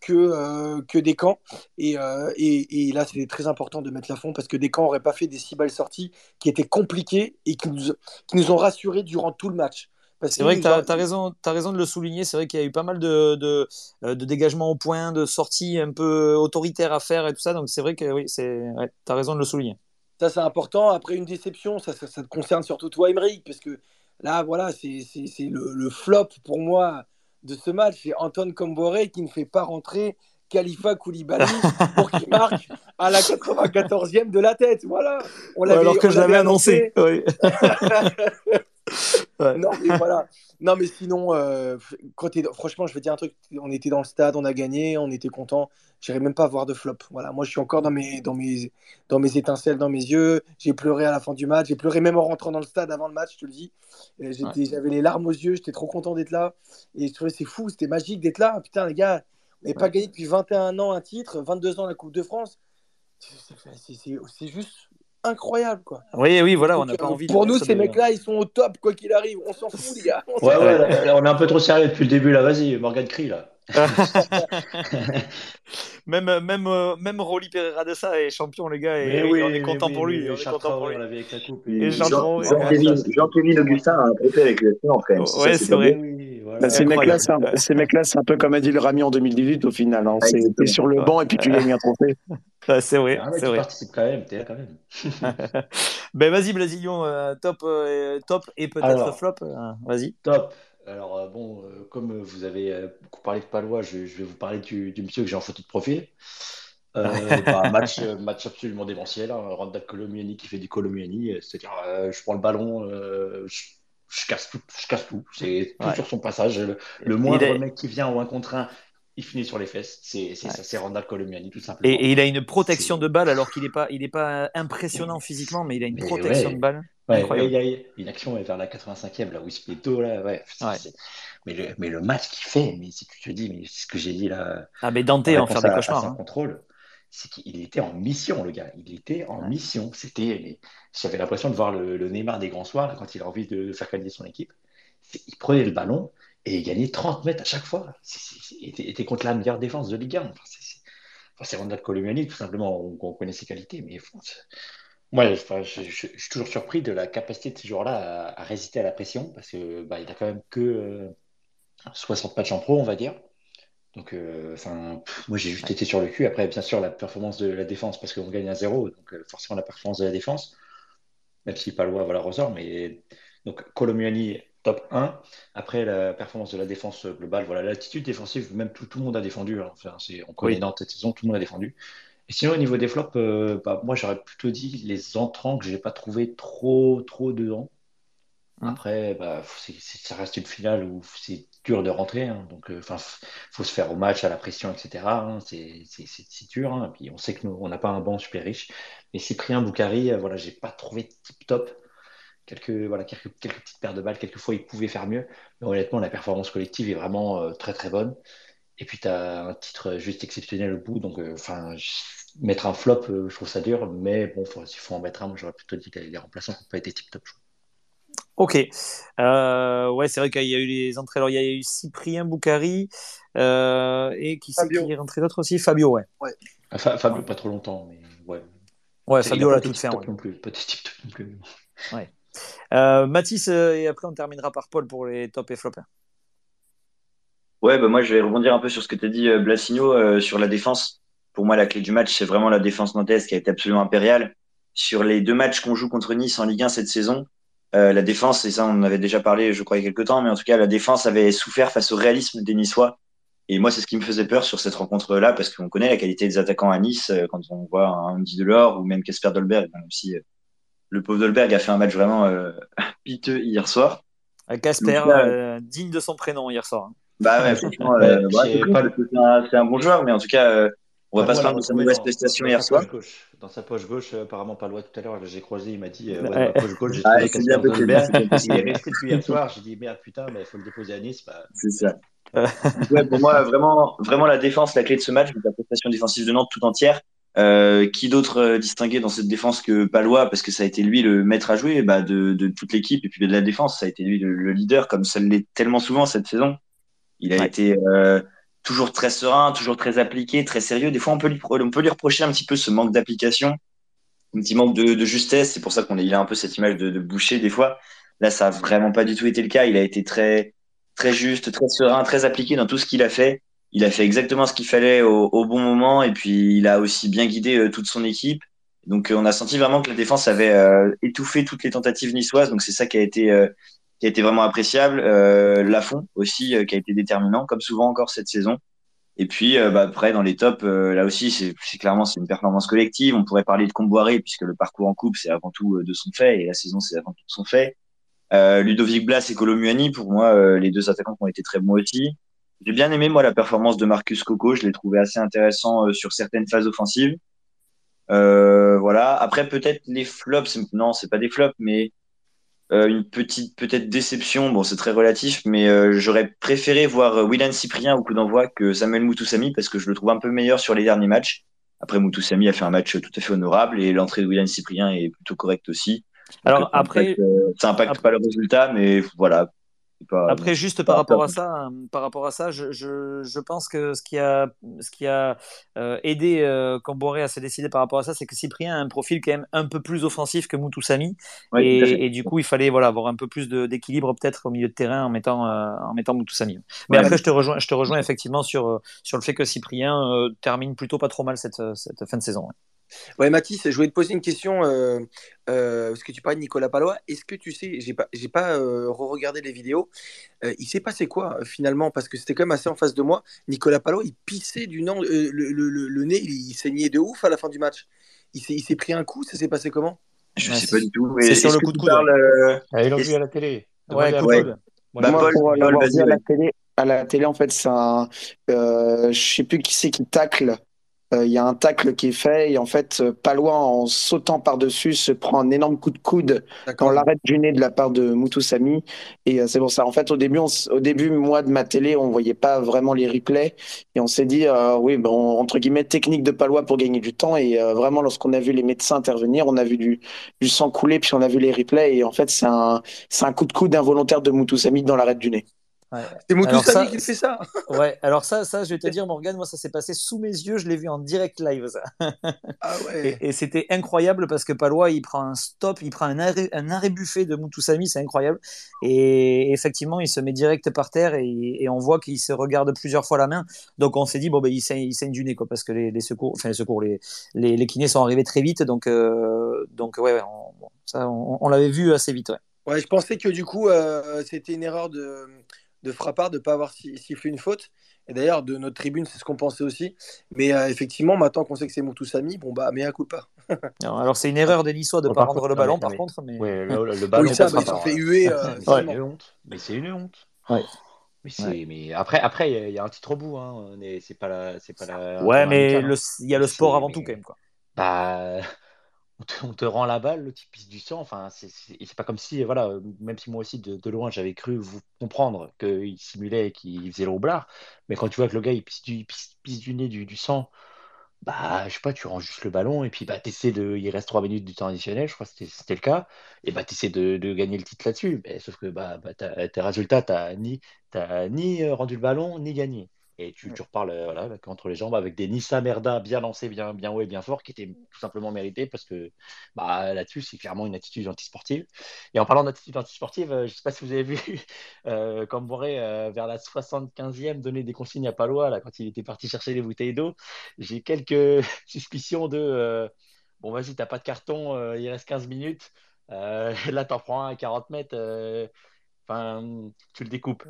que, que Descamps. Et, et, et, là, c'est très important de mettre Lafont parce que Descamps n'aurait pas fait des six balles sorties qui étaient compliquées et qui nous, qui nous ont rassurés durant tout le match. C'est vrai que tu as, raison, as raison de le souligner. C'est vrai qu'il y a eu pas mal de, de, euh, de dégagements au point, de sorties un peu autoritaires à faire et tout ça. Donc c'est vrai que oui, tu as raison de le souligner. Ça, c'est important. Après une déception, ça, ça, te concerne surtout toi, Émeric, parce que là, voilà, c'est le, le, flop pour moi de ce match. C'est Antoine Comboré qui ne fait pas rentrer Khalifa Koulibaly pour qu'il marque à la 94e de la tête. Voilà. On alors que je l'avais annoncé. annoncé. Oui. Non, mais voilà. Non, mais sinon, euh, franchement, je vais dire un truc. On était dans le stade, on a gagné, on était content. J'irai même pas voir de flop. Voilà, moi, je suis encore dans mes, dans mes, dans mes étincelles, dans mes yeux. J'ai pleuré à la fin du match. J'ai pleuré même en rentrant dans le stade avant le match, je te le dis. J'avais les larmes aux yeux. J'étais trop content d'être là. Et je trouvais c'est fou, c'était magique d'être là. Putain, les gars, n'avait pas gagné depuis 21 ans un titre, 22 ans la Coupe de France. C'est juste incroyable quoi. Oui oui voilà, on n'a pas envie. Pour nous ces mecs-là, ils sont au top quoi qu'il arrive. On s'en fout les gars. On ouais ouais, on est un peu trop sérieux depuis le début là. Vas-y, Morgan crie là. même même euh, même Rolly Pereira de ça est champion les gars et, on est content pour lui. On est content pour lui. Avec la coupe et, Jean-Kévin Augustin a un avec le en fait. Ouais c'est vrai. Bah, ces mecs-là, c'est un, peu comme a dit le Rami en 2018 au final. Hein. C'est sur le banc et puis tu gagnes un trophée. c'est vrai. Ah, c'est vrai. participes quand même, t'es là quand même. ben vas-y Blasillon, euh, top, euh, top et peut-être flop. Euh, vas-y. Top. Alors bon, comme vous avez beaucoup parlé de Palois, je, vais vous parler du, monsieur que j'ai en photo de profil. bah, match, match absolument démentiel. Hein. Randall Colomiani qui fait du Colomiani, c'est-à-dire je prends le ballon, je, je casse tout, je casse tout. C'est tout sur son passage. Le, moindre mec qui vient au 1 contre 1, il finit sur les fesses. C'est ça, c'est Randall Colomiani, tout simplement. Et, il a une protection de balle alors qu'il n'est pas, il est pas impressionnant physiquement, mais il a une protection de balle. il y a une action vers la 85e, là où il se met dos, là. Ouais, mais, le, mais le match qu'il fait, mais si tu te dis, mais c'est ce que j'ai dit là. Ah, mais Dante en faire des cauchemars. Hein. contrôle c'est qu'il était en mission, le gars. Il était en mission. C'était, j'avais l'impression de voir le, Neymar des grands soirs quand il a envie de, faire gagner son équipe. Il prenait le ballon et il gagnait 30 mètres à chaque fois. Il était, contre la meilleure défense de Ligue 1. Enfin, c'est Ronald Colomani, tout simplement. On, connaît ses qualités, mais moi, je, suis toujours surpris de la capacité de ces joueurs-là à, résister à la pression parce que bah, il a quand même que 60 euh, matchs en pro, on va dire. Donc, euh, enfin, moi j'ai juste été sur le cul. Après, bien sûr, la performance de la défense, parce qu'on gagne à zéro, donc euh, forcément la performance de la défense, même si Palois voilà, ressort, mais donc Colomiani top 1. Après, la performance de la défense globale, voilà, l'attitude défensive, même tout, tout, le monde a défendu. Hein. Enfin, c'est, on connaît dans cette saison, tout le monde a défendu. Et sinon, au niveau des flops, euh, bah, moi j'aurais plutôt dit les entrants que je n'ai pas trouvé trop, trop dedans. Hein. Après, bah, ça reste une finale où c'est dur de rentrer. Hein. donc, euh, enfin, faut se faire au match, à la pression, etc. Hein. c'est dur. Hein. puis on sait que nous, on n'a pas un banc super riche. Mais Cyprien Boukari, euh, voilà, j'ai pas trouvé tip top. Quelques, voilà, quelques, petites paires de balles. Quelquefois, il pouvait faire mieux. Mais honnêtement, la performance collective est vraiment euh, très très bonne. Et puis, tu as un titre juste exceptionnel au bout. Donc, enfin, mettre un flop, je trouve ça dur. Mais bon, il faut en mettre un. Moi, j'aurais plutôt dit que les remplaçants n'ont pas été tip top. Ok. Euh, ouais, c'est vrai qu'il y a eu les entrées. Alors, il y a eu Cyprien Boukari euh, et qui c'est qui est rentré d'autre aussi? Fabio, ouais. ouais. Fabio, pas trop longtemps, mais ouais. Ouais, Fabio l'a tout fait. Ouais. Non plus, pas type non plus. Ouais. Euh, Mathis, euh, et après on terminera par Paul pour les top et flop. Ouais, bah moi je vais rebondir un peu sur ce que tu as dit, euh, Blasigno, sur la défense. Pour moi, la clé du match, c'est vraiment la défense nantaise qui a été absolument impériale. Sur les deux matchs qu'on joue contre Nice en Ligue 1 cette saison, euh, la défense, et ça on en avait déjà parlé, je crois, il y a quelques temps, mais en tout cas, la défense avait souffert face au réalisme des Niçois. Et moi, c'est ce qui me faisait peur sur cette rencontre-là, parce qu'on connaît la qualité des attaquants à Nice, euh, quand on voit un Andy Delors ou même Casper Dolberg, même si euh, le pauvre Dolberg a fait un match vraiment piteux hier soir. Casper, euh, digne de son prénom hier soir. Bah ouais, franchement, bah, c'est cool, pas- parce que c'est un, c'est un bon joueur, mais en tout cas, euh, on va Bah, pas se plaindre de sa mauvaise prestation hier soir. gauche. Dans sa poche gauche, euh, apparemment pas loin tout à l'heure, j'ai croisé, il m'a dit euh, ouais, dans ma poche gauche, j'ai Ah, trouvé resté depuis hier soir, j'ai dit merde putain, mais il faut le déposer à Nice. Bah, C'est ça. Ouais, pour moi, vraiment, vraiment la défense, la clé de ce match, la prestation défensive de Nantes tout entière. Euh, qui d'autre distingué dans cette défense que Palois, parce que ça a été lui le maître à jouer bah, de, de toute l'équipe et puis de la défense, ça a été lui le, le leader, comme ça l'est tellement souvent cette saison. Il a Ouais. été euh, toujours très serein, toujours très appliqué, très sérieux. Des fois, on peut lui, peut reprocher un petit peu ce manque d'application, un petit manque de, justesse. C'est pour ça qu'on a, un peu cette image de, boucher des fois. Là, ça a vraiment pas du tout été le cas. Il a été très, très juste, très serein, très appliqué dans tout ce qu'il a fait. Il a fait exactement ce qu'il fallait au, bon moment et puis il a aussi bien guidé euh, toute son équipe. Donc, euh, on a senti vraiment que la défense avait euh, étouffé toutes les tentatives niçoises. Donc, c'est ça qui a été, qui a été vraiment appréciable. Euh, Lafont aussi, euh, qui a été déterminant, comme souvent encore cette saison. Et puis, euh, bah, après, dans les tops, euh, là aussi, c'est clairement c'est une performance collective. On pourrait parler de Comboiré, puisque le parcours en coupe, c'est avant tout euh, de son fait, et la saison, c'est avant tout de son fait. Ludovic Blas et Colomuani, pour moi, les deux attaquants qui ont été très bons aussi. J'ai bien aimé, moi, la performance de Marcus Coco. Je l'ai trouvé assez intéressant sur certaines phases offensives. Voilà. Après, peut-être les flops, non, c'est pas des flops, mais euh, une petite peut-être déception. Bon, c'est très relatif, mais euh, j'aurais préféré voir euh, Willan Cyprien au coup d'envoi que Samuel Moutoussamy parce que je le trouve un peu meilleur sur les derniers matchs. Après, Moutoussamy a fait un match tout à fait honorable et l'entrée de Willan Cyprien est plutôt correcte aussi. Alors Donc, ça après, impacte, euh, ça impacte après- pas le résultat, mais voilà. Pas, Après, juste par pas rapport à ça, par rapport à ça, je, je, je pense que ce qui a, ce qui a euh, aidé euh, Camboré à se décider par rapport à ça, c'est que Cyprien a un profil quand même un peu plus offensif que Moutoussamy, Ouais, et, et du coup, il fallait voilà avoir un peu plus d'équilibre peut-être au milieu de terrain en mettant euh, en mettant Moutoussamy. Mais Ouais. après, je te rejoins, je te rejoins effectivement sur euh, sur le fait que Cyprien euh, termine plutôt pas trop mal cette, cette fin de saison. Ouais. Mathis, je voulais te poser une question, euh, euh, parce que tu parlais de Nicolas Palois. Est-ce que tu sais, j'ai pas, j'ai pas euh, re-regardé les vidéos, euh, il s'est passé quoi euh, finalement? Parce que c'était quand même assez en face de moi. Nicolas Palois, il pissait du nez, euh, le, le- le- le nez, il, il saignait de ouf à la fin du match. Il s'est, il s'est pris un coup, ça s'est passé comment? Je Ouais, sais pas du tout. c'est sur le coup de coude, parles, euh, Ah, ils l'ont vu à la télé. Ouais, à coup de ouais. Moi, Bah, Moi, Paul, pour l'avoir vas-y, vu à la télé, à la télé, en fait, c'est un, euh, je sais plus qui c'est qui tacle. Euh, Il y a un tacle qui est fait et en fait, euh, Palois, en sautant par-dessus, se prend un énorme coup de coude dans D'accord. l'arrêt du nez de la part de Moutoussamy. Et euh, c'est pour ça. En fait, au début, on au début, moi, de ma télé, on voyait pas vraiment les replays. Et on s'est dit, euh, oui, bon, entre guillemets, technique de Palois pour gagner du temps. Et euh, vraiment, lorsqu'on a vu les médecins intervenir, on a vu du, du sang couler, puis on a vu les replays. Et en fait, c'est un, un coup de coude involontaire de Moutoussamy dans l'arrête du nez. Ouais. C'est ça- qui fait ça Ouais, alors ça, ça, je vais te dire, Morgane, moi, ça s'est passé sous mes yeux, je l'ai vu en direct live, ça. Ah ouais. Et, et c'était incroyable parce que Palois, il prend un stop, il prend un arrêt, un arrêt buffet de Moutoussamy, c'est incroyable. Et effectivement, il se met direct par terre et, et on voit qu'il se regarde plusieurs fois la main. Donc on s'est dit, bon, ben, il saigne, il saigne du nez, quoi, parce que les, les secours, enfin, les secours, les, les, les kinés sont arrivés très vite. Donc, euh, donc ouais, ouais, on, bon, ça, on, on l'avait vu assez vite, ouais. Ouais, je pensais que du coup, euh, c'était une erreur de, de Frappard de ne pas avoir si- sifflé une faute. Et d'ailleurs, de notre tribune, c'est ce qu'on pensait aussi. Mais euh, effectivement, maintenant qu'on sait que c'est Moutoussamy, bon, bah, mais à coup pas. Alors, alors, c'est une erreur des Niçois de ne Bon, pas rendre contre, le ballon, mais- par mais- contre. Mais... Ouais, le, le ballon, Oui, ça, ils sont fait huer. euh, une honte. Mais c'est une honte. Ouais. Mais, c'est- mais après, après, il y a- il y, a un titre au bout. Hein. C'est pas la, c'est pas la. Ouais, mais hein. le- il y a le sport avant mais- tout, quand même, quoi. Bah, on te, rend la balle, le type pisse du sang. Enfin, c'est pas comme si, voilà, même si moi aussi de, loin j'avais cru vous comprendre qu'il simulait et qu'il faisait le roublard, mais quand tu vois que le gars il pisse du, pisse, pisse du nez du, sang, bah, je sais pas, tu rends juste le ballon et puis bah, t'essaies de. Il reste 3 minutes du temps additionnel, je crois que c'était le cas, et bah, t'essaies de, gagner le titre là-dessus. Sauf que bah, bah, tes résultats, t'as ni, ni euh, rendu le ballon, ni gagné. Et tu, tu reparles euh, voilà, entre les jambes avec des Nissa Merda bien lancés, bien, bien haut et bien fort, qui étaient tout simplement mérités parce que bah, là-dessus, c'est clairement une attitude antisportive. Et en parlant d'attitude antisportive, euh, je ne sais pas si vous avez vu euh, comme Boré, euh, vers la 75e, donner des consignes à Palois là, quand il était parti chercher les bouteilles d'eau. J'ai quelques suspicions de euh, bon, vas-y, t'as pas de carton, il reste 15 minutes. Là, t'en prends un à 40 mètres. Enfin, tu le découpes.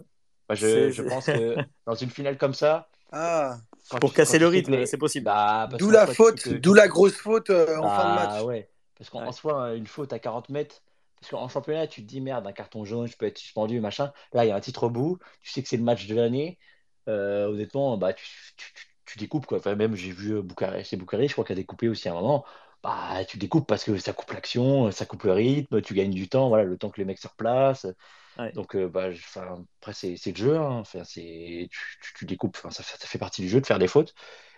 Enfin, je, pense que dans une finale comme ça, Ah, Pour tu- casser le rythme, les- c'est possible. Bah, parce d'où qu'en la faute, que- d'où la grosse faute euh, en fin de Ah match. ouais, parce qu'en Ouais. soi, une faute à 40 mètres, en championnat, tu te dis merde, un carton jaune, je peux être suspendu, machin. Là, il y a un titre au bout, tu sais que c'est le match de l'année. Euh, honnêtement, bah, tu, tu, tu, découpes. Quoi. Enfin, même j'ai vu Boucaré, c'est Boucaré, je crois qu'il a découpé aussi à un moment. Bah, tu découpes parce que ça coupe l'action, ça coupe le rythme, tu gagnes du temps, voilà, le temps que les mecs se replacent. Donc, euh, bah, après, c'est le jeu. Hein. Enfin, tu, tu, découpes. Enfin, ça, ça, fait partie du jeu de faire des fautes.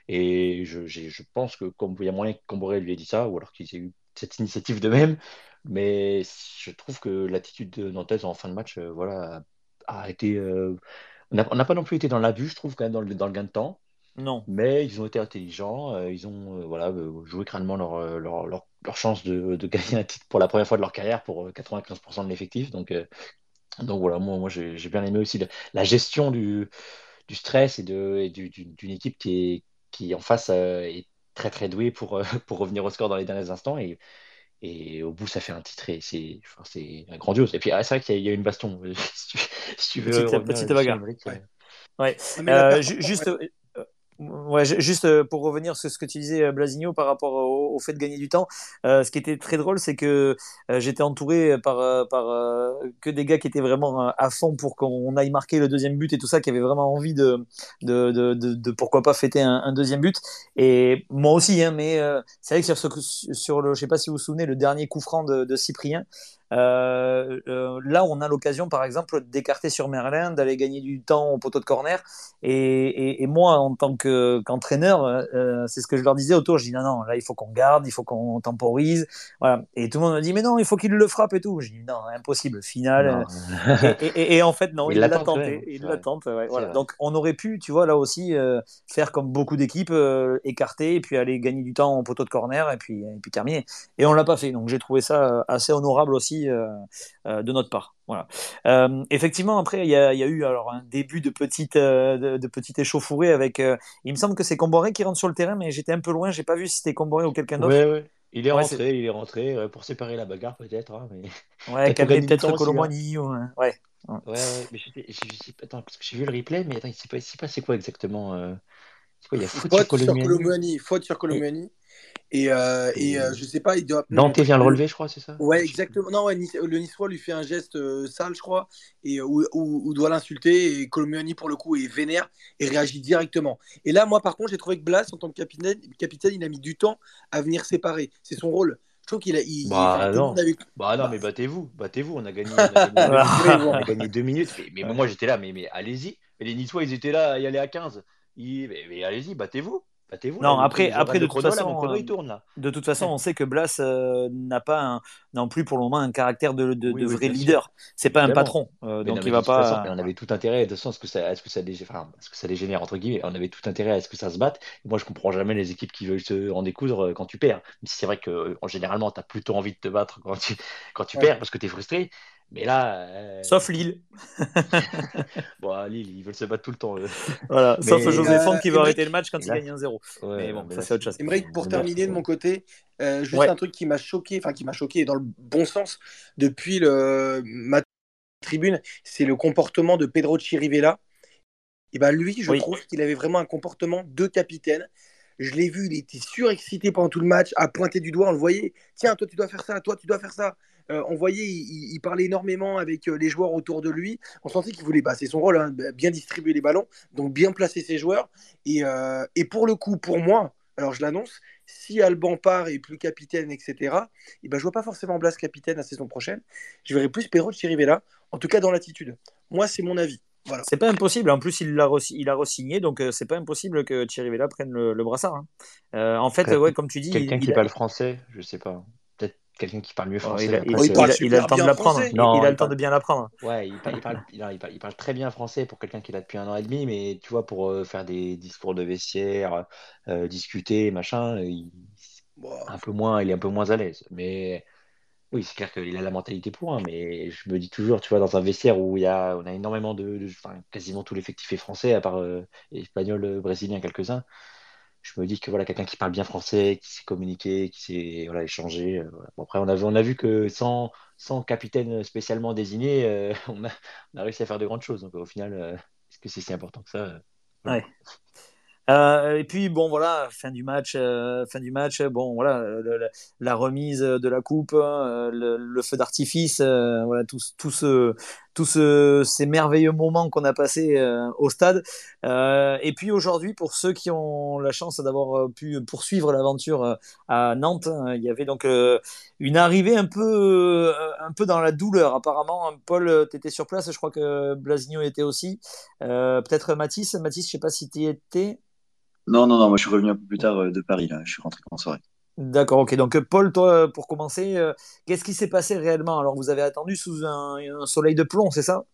Et je, je pense que comme il y a moyen que Camboré lui ait dit ça, ou alors qu'ils aient eu cette initiative de même. Mais je trouve que l'attitude de Nantes en fin de match, euh, voilà, a été. Euh, on n'a pas non plus été dans l'abus, je trouve, quand même, dans le, dans le gain de temps. Non. Mais ils ont été intelligents, euh, ils ont voilà, joué crânement leur, leur, leur, chance de, de, gagner un titre pour la première fois de leur carrière pour 95% de l'effectif. Donc, donc voilà, moi, moi j'ai bien aimé aussi la, gestion du, du stress et d'une du, équipe qui est, qui en face est très très douée pour, pour revenir au score dans les derniers instants. Et, et au bout, ça fait un titre et c'est enfin, grandiose. Et puis, ah, c'est vrai qu'il y, a une baston. si tu veux. Petite, petite bagarre. Ouais. ouais. Euh, juste, Ouais, juste euh, pour revenir sur ce que tu disais, euh, Blasigno, par rapport au, fait de gagner du temps, euh, ce qui était très drôle, c'est que j'étais entouré par, par que des gars qui étaient vraiment à fond pour qu'on aille marquer le deuxième but et tout ça, qui avaient vraiment envie de, de, de, pourquoi pas fêter un, deuxième but. Et moi aussi, hein, mais c'est vrai que sur, ce, sur le, je sais pas si vous vous souvenez, le dernier coup franc de Cyprien, euh, euh, là, on a l'occasion, par exemple, d'écarter sur Merlin, d'aller gagner du temps au poteau de corner. Et, moi, en tant qu'entraîneur, euh, c'est ce que je leur disais autour. Je dis non, non, là, il faut qu'on garde, il faut qu'on temporise. Voilà. Et tout le monde me dit mais non, il faut qu'il le frappe et tout. Je dis non, impossible, final. Et, en fait, non, il l'a tenté. Il voilà. Donc, on aurait pu, tu vois, là aussi, faire comme beaucoup d'équipes, écarter et puis aller gagner du temps au poteau de corner et puis, et puis terminer. Et on l'a pas fait. Donc, j'ai trouvé ça assez honorable aussi euh, euh, de notre part. Voilà. Euh, effectivement, après, il y, a, eu alors un début de petite, de, petite échauffourée avec. il me semble que c'est Comboré qui rentre sur le terrain, mais j'étais un peu loin, j'ai pas vu si c'était Comboré ou quelqu'un d'autre. Ouais, Il est rentré, il est rentré pour séparer la bagarre peut-être. Hein, mais... Ouais, calmer peut-être Colomani. Ou... Ouais. Ouais, ouais, mais attends, parce que j'ai vu le replay, mais attends, il s'est passé, quoi exactement C'est quoi Il y a faute, sur Colomani. Faute sur Colomani. Et, euh, et euh, je sais pas, il doit. Dante vient le relever, je crois, c'est ça? Ouais, exactement. Non, ouais, le Niçois lui fait un geste euh, sale, je crois, et où, doit l'insulter. Et Colomiani, pour le coup, est vénère et réagit directement. Et là, moi, par contre, j'ai trouvé que Blas, en tant que capitaine, capitaine, il a mis du temps à venir séparer. C'est son rôle. Je trouve qu'il a. Il, bah, non. bah, non, mais battez-vous, battez-vous. On a gagné, on a gagné, deux minutes. Mais, moi, j'étais là, mais, mais allez-y. Les Niçois, ils étaient là y aller à 15. mais allez-y, battez-vous non, après, après de, toute façon, euh, de toute façon, on sait que Blas euh, n'a pas non plus pour le moment un caractère de, de, vrai leader. C'est pas un patron, euh, donc il va pas. on avait tout intérêt, de sens, ce que ça, est-ce que ça, enfin, ce que ça dégénère entre guillemets. On avait tout intérêt à ce que ça se batte. moi, je comprends jamais les équipes qui veulent se en découdre quand tu perds. c'est vrai que en généralement, tu as plutôt envie de te battre quand tu quand tu perds parce que tu es frustré. Mais là. Euh, sauf Lille. bon, Lille, ils veulent se battre tout le temps. Voilà, sauf José euh, qui va arrêter le match quand il gagne 1-0. mais bon, ça c'est autre chose. pour terminer de mon côté, euh, juste un truc qui m'a choqué, enfin qui m'a choqué dans le bon sens depuis le... ma tribune, c'est le comportement de Pedro Chirivella. Et ben lui, je trouve qu'il avait vraiment un comportement de capitaine. Je l'ai vu, il était surexcité pendant tout le match, à pointer du doigt, on le voyait. Tiens, toi tu dois faire ça, toi tu dois faire ça. Euh, on voyait, il, parlait énormément avec euh, les joueurs autour de lui. On sentait qu'il voulait, bah, c'est son rôle, hein, bien distribuer les ballons, donc bien placer ses joueurs. Et, euh, et pour le coup, pour moi, alors je l'annonce, si Alban part et plus capitaine, etc., et eh ben, je vois pas forcément Blas capitaine la saison prochaine. Je verrai plus Perrault là, en tout cas dans l'attitude. Moi, c'est mon avis. Voilà. C'est pas impossible. En plus, il l'a il a re-signé, donc c'est pas impossible que Chirivella prenne le, brassard. Hein. en fait, ouais, comme tu dis, quelqu'un qui parle français, je sais pas quelqu'un qui parle mieux français. il, a, le temps de l'apprendre. il, a le temps de bien l'apprendre. Ouais, il parle, il, parle, très bien français pour quelqu'un qui l'a depuis un an et demi, mais tu vois, pour euh, faire des discours de vestiaire, euh, discuter, machin, il, un peu moins, il est un peu moins à l'aise. Mais oui, c'est clair qu'il a la mentalité pour, hein, mais je me dis toujours, tu vois, dans un vestiaire où il y a, on a énormément de, enfin, quasiment tout l'effectif est français, à part euh, espagnol, brésilien, quelques-uns je me dis que voilà quelqu'un qui parle bien français, qui sait communiquer, qui sait voilà, échanger. Euh, après, on a, on a vu que sans, sans capitaine spécialement désigné, euh, on, a, on, a, réussi à faire de grandes choses. Donc au final, euh, est-ce que c'est si important que ça Ouais. Et puis bon voilà, fin du match, fin du match. Bon voilà, la remise de la coupe, hein, le, feu d'artifice, voilà tout, tout ce, tous ce, ces merveilleux moments qu'on a passés au stade. et puis aujourd'hui, pour ceux qui ont la chance d'avoir pu poursuivre l'aventure à Nantes, hein, il y avait donc une arrivée un peu, un peu dans la douleur. Apparemment, Paul, tu sur place. Je crois que Blasigno était aussi. Peut-être Mathis. Mathis, je sais pas si tu étais. Non, non, non, moi je suis revenu un peu plus tard euh, de Paris, là. Je suis rentré en soirée. D'accord, ok. Donc, Paul, toi, pour commencer, euh, qu'est-ce qui s'est passé réellement? Alors, vous avez attendu sous un, soleil de plomb, c'est ça?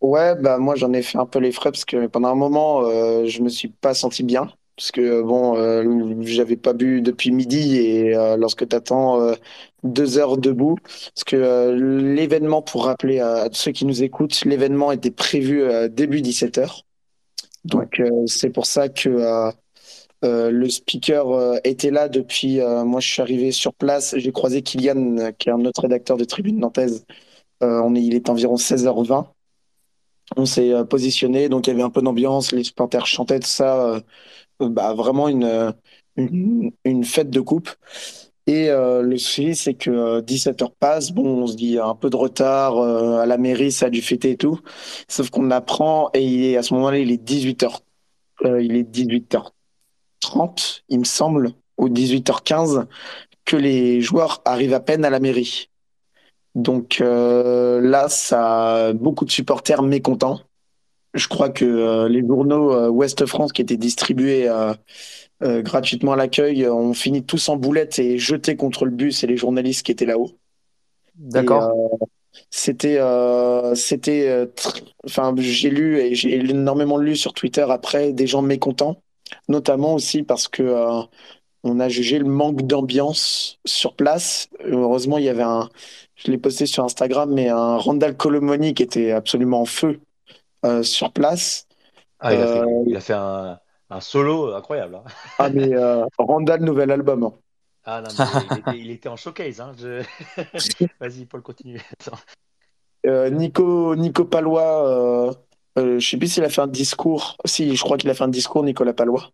Ouais, bah moi j'en ai fait un peu les frais parce que pendant un moment euh, je me suis pas senti bien. Parce que bon euh, j'avais pas bu depuis midi et lorsque tu attends deux heures debout. Parce que l'événement pour rappeler à, ceux qui nous écoutent l'événement était prévu début 17h donc c'est pour ça que euh, le speaker euh, était là depuis. Euh, moi, je suis arrivé sur place. J'ai croisé Kylian, qui est un autre rédacteur de Tribune Nantaise. on est, il est environ 16h20. On s'est positionné, donc il y avait un peu d'ambiance. Les supporters chantaient tout ça. bah, vraiment une, une, fête de coupe. Et le souci, c'est que 17h passe. Bon, on se dit un peu de retard à la mairie, ça a dû fêter et tout. Sauf qu'on apprend et il est, à ce moment-là, il est 18h. il est 18h 30, il me semble, ou 18h15, que les joueurs arrivent à peine à la mairie. Donc euh, là, ça a beaucoup de supporters mécontents. Je crois que euh, les journaux euh, Ouest France qui étaient distribués gratuitement à l'accueil ont fini tous en boulettes et jetés contre le bus et les journalistes qui étaient là-haut. D'accord. c'était, c'était, enfin, j'ai lu et j'ai énormément lu sur Twitter après des gens mécontents notamment aussi parce que euh, on a jugé le manque d'ambiance sur place. Heureusement, il y avait un, je l'ai posté sur Instagram, mais un Randall Colomoni qui était absolument en feu euh, sur place. Ah, il, a fait, euh, un, solo incroyable. Hein. Ah, mais Randall, nouvel album. Hein. Ah non, il, était, en showcase. Hein. Vas-y, Paul, continue. Nico, Nico Palois, euh, je sais plus s'il a fait un discours. Si, je crois qu'il a fait un discours, Nicolas Palois.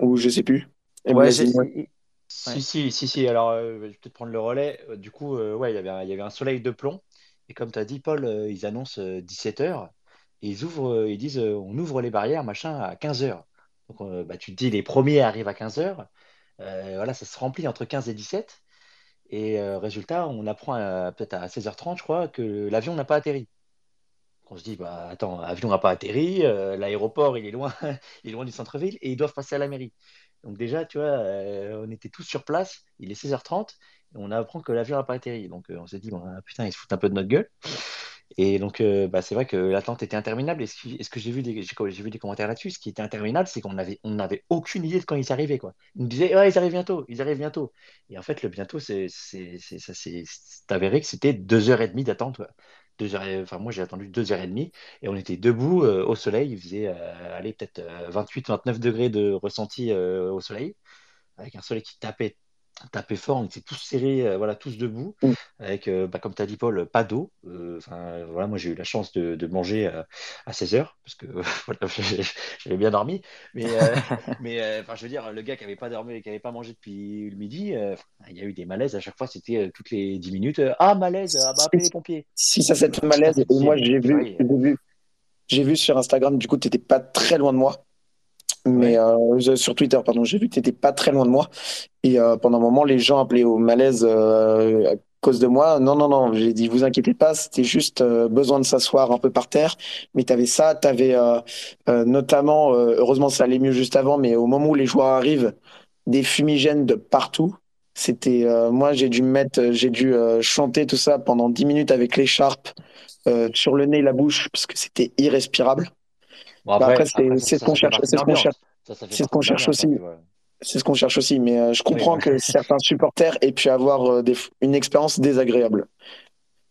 Ou je sais plus. Ouais, Si, si, si, si. Alors, euh, je vais peut-être prendre le relais. Euh, du coup, ouais, il y avait un, il y avait un soleil de plomb. Et comme tu as dit, Paul, ils annoncent 17h. Et ils ouvrent, ils disent, on ouvre les barrières, machin, à 15h. Donc, bah, tu te dis, les premiers arrivent à 15h. voilà, ça se remplit entre 15 et 17. Et résultat, on apprend peut-être à 16h30, je crois, que l'avion n'a pas atterri on se dit, bah, attends, l'avion n'a pas atterri, euh, l'aéroport, il est loin, il est loin du centre-ville, et ils doivent passer à la mairie. Donc déjà, tu vois, euh, on était tous sur place, il est 16h30, et on apprend que l'avion n'a pas atterri. Donc euh, on s'est dit, ah, putain, ils se foutent un peu de notre gueule. Et donc, bah, c'est vrai que l'attente était interminable. Et ce, que j'ai vu, des, vu des commentaires là-dessus, ce qui était interminable, c'est qu'on n'avait on avait aucune idée de quand ils arrivaient. Quoi. Ils nous disaient, ouais, ils arrivent bientôt, ils arrivent bientôt. Et en fait, le bientôt, c'est, c'est, ça s'est avéré que c'était deux heures et demie d'attente moi j'ai attendu deux heures et demie et on était debout euh, au soleil. Il faisait euh, peut-être 28-29 euh, degrés de ressenti au soleil, avec un soleil qui tapait tapé fort, on était tous serrés, euh, voilà, tous debout, mm. avec, euh, bah, comme tu as dit Paul, pas d'eau. Euh, voilà, moi j'ai eu la chance de, manger à 16h, parce que j'avais bien dormi. Mais, mais je veux dire, le gars qui n'avait pas dormi et qui n'avait pas mangé depuis le midi, il y a eu des malaises à chaque fois, c'était toutes les 10 minutes. ah, malaise, ah, bah, appelez les pompiers. Si ça s'est malaise, et moi j'ai vu, j'ai vu, vu sur Instagram, du coup, tu n'étais pas très loin de moi. Mais euh, sur Twitter, pardon, j'ai vu que tu n'étais pas très loin de moi. Et euh, pendant un moment, les gens appelaient au malaise euh, à cause de moi. Non, non, non, j'ai dit, vous inquiétez pas, c'était juste besoin de s'asseoir un peu par terre. Mais tu avais ça, tu avais notamment, heureusement ça allait mieux juste avant, mais au moment où les joueurs arrivent, des fumigènes de partout. C'était, moi j'ai dû mettre, j'ai dû chanter tout ça pendant 10 minutes avec l'écharpe sur le nez et la bouche parce que c'était irrespirable. Bah, après, c'est ce qu'on cherche. C'est ce qu'on cherche. C'est ce qu'on cherche aussi. C'est ce qu'on cherche aussi. Mais euh, je comprends que certains supporters aient pu avoir euh, une expérience désagréable.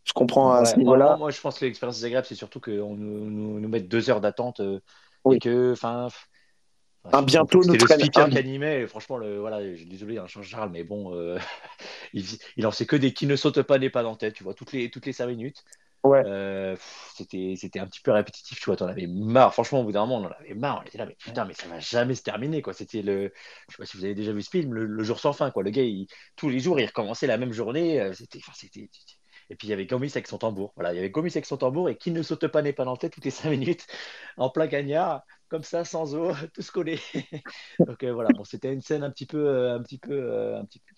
Je comprends à ce niveau-là. Moi, je pense que l'expérience désagréable, c'est surtout qu'on nous, nous, met deux heures d'attente euh, et que, enfin. Un bientôt nous traîne. C'est le qui animait. franchement, le, voilà, désolé, un change Charles, mais bon, il, il en sait que des qui ne sautent pas n'est pas dans tête, tu vois, toutes les toutes les cinq minutes. Ouais. Euh, c'était, c'était un petit peu répétitif, tu vois, t'en avais marre. Franchement, au bout d'un moment, on en avait marre. On était là, mais putain, mais ça va jamais se terminer, quoi. C'était le, je sais pas si vous avez déjà vu ce film, le, le jour sans fin, quoi. Le gars, tous les jours, il recommençait la même journée. euh, C'était. Et puis il y avait Gomis avec son tambour. Voilà, il y avait Gomis avec son tambour et qui ne saute pas n'est pas denté toutes les cinq minutes en plein cagnard, comme ça, sans eau, tous collés. Donc euh, voilà, bon, c'était une scène un petit peu, un petit peu, un petit peu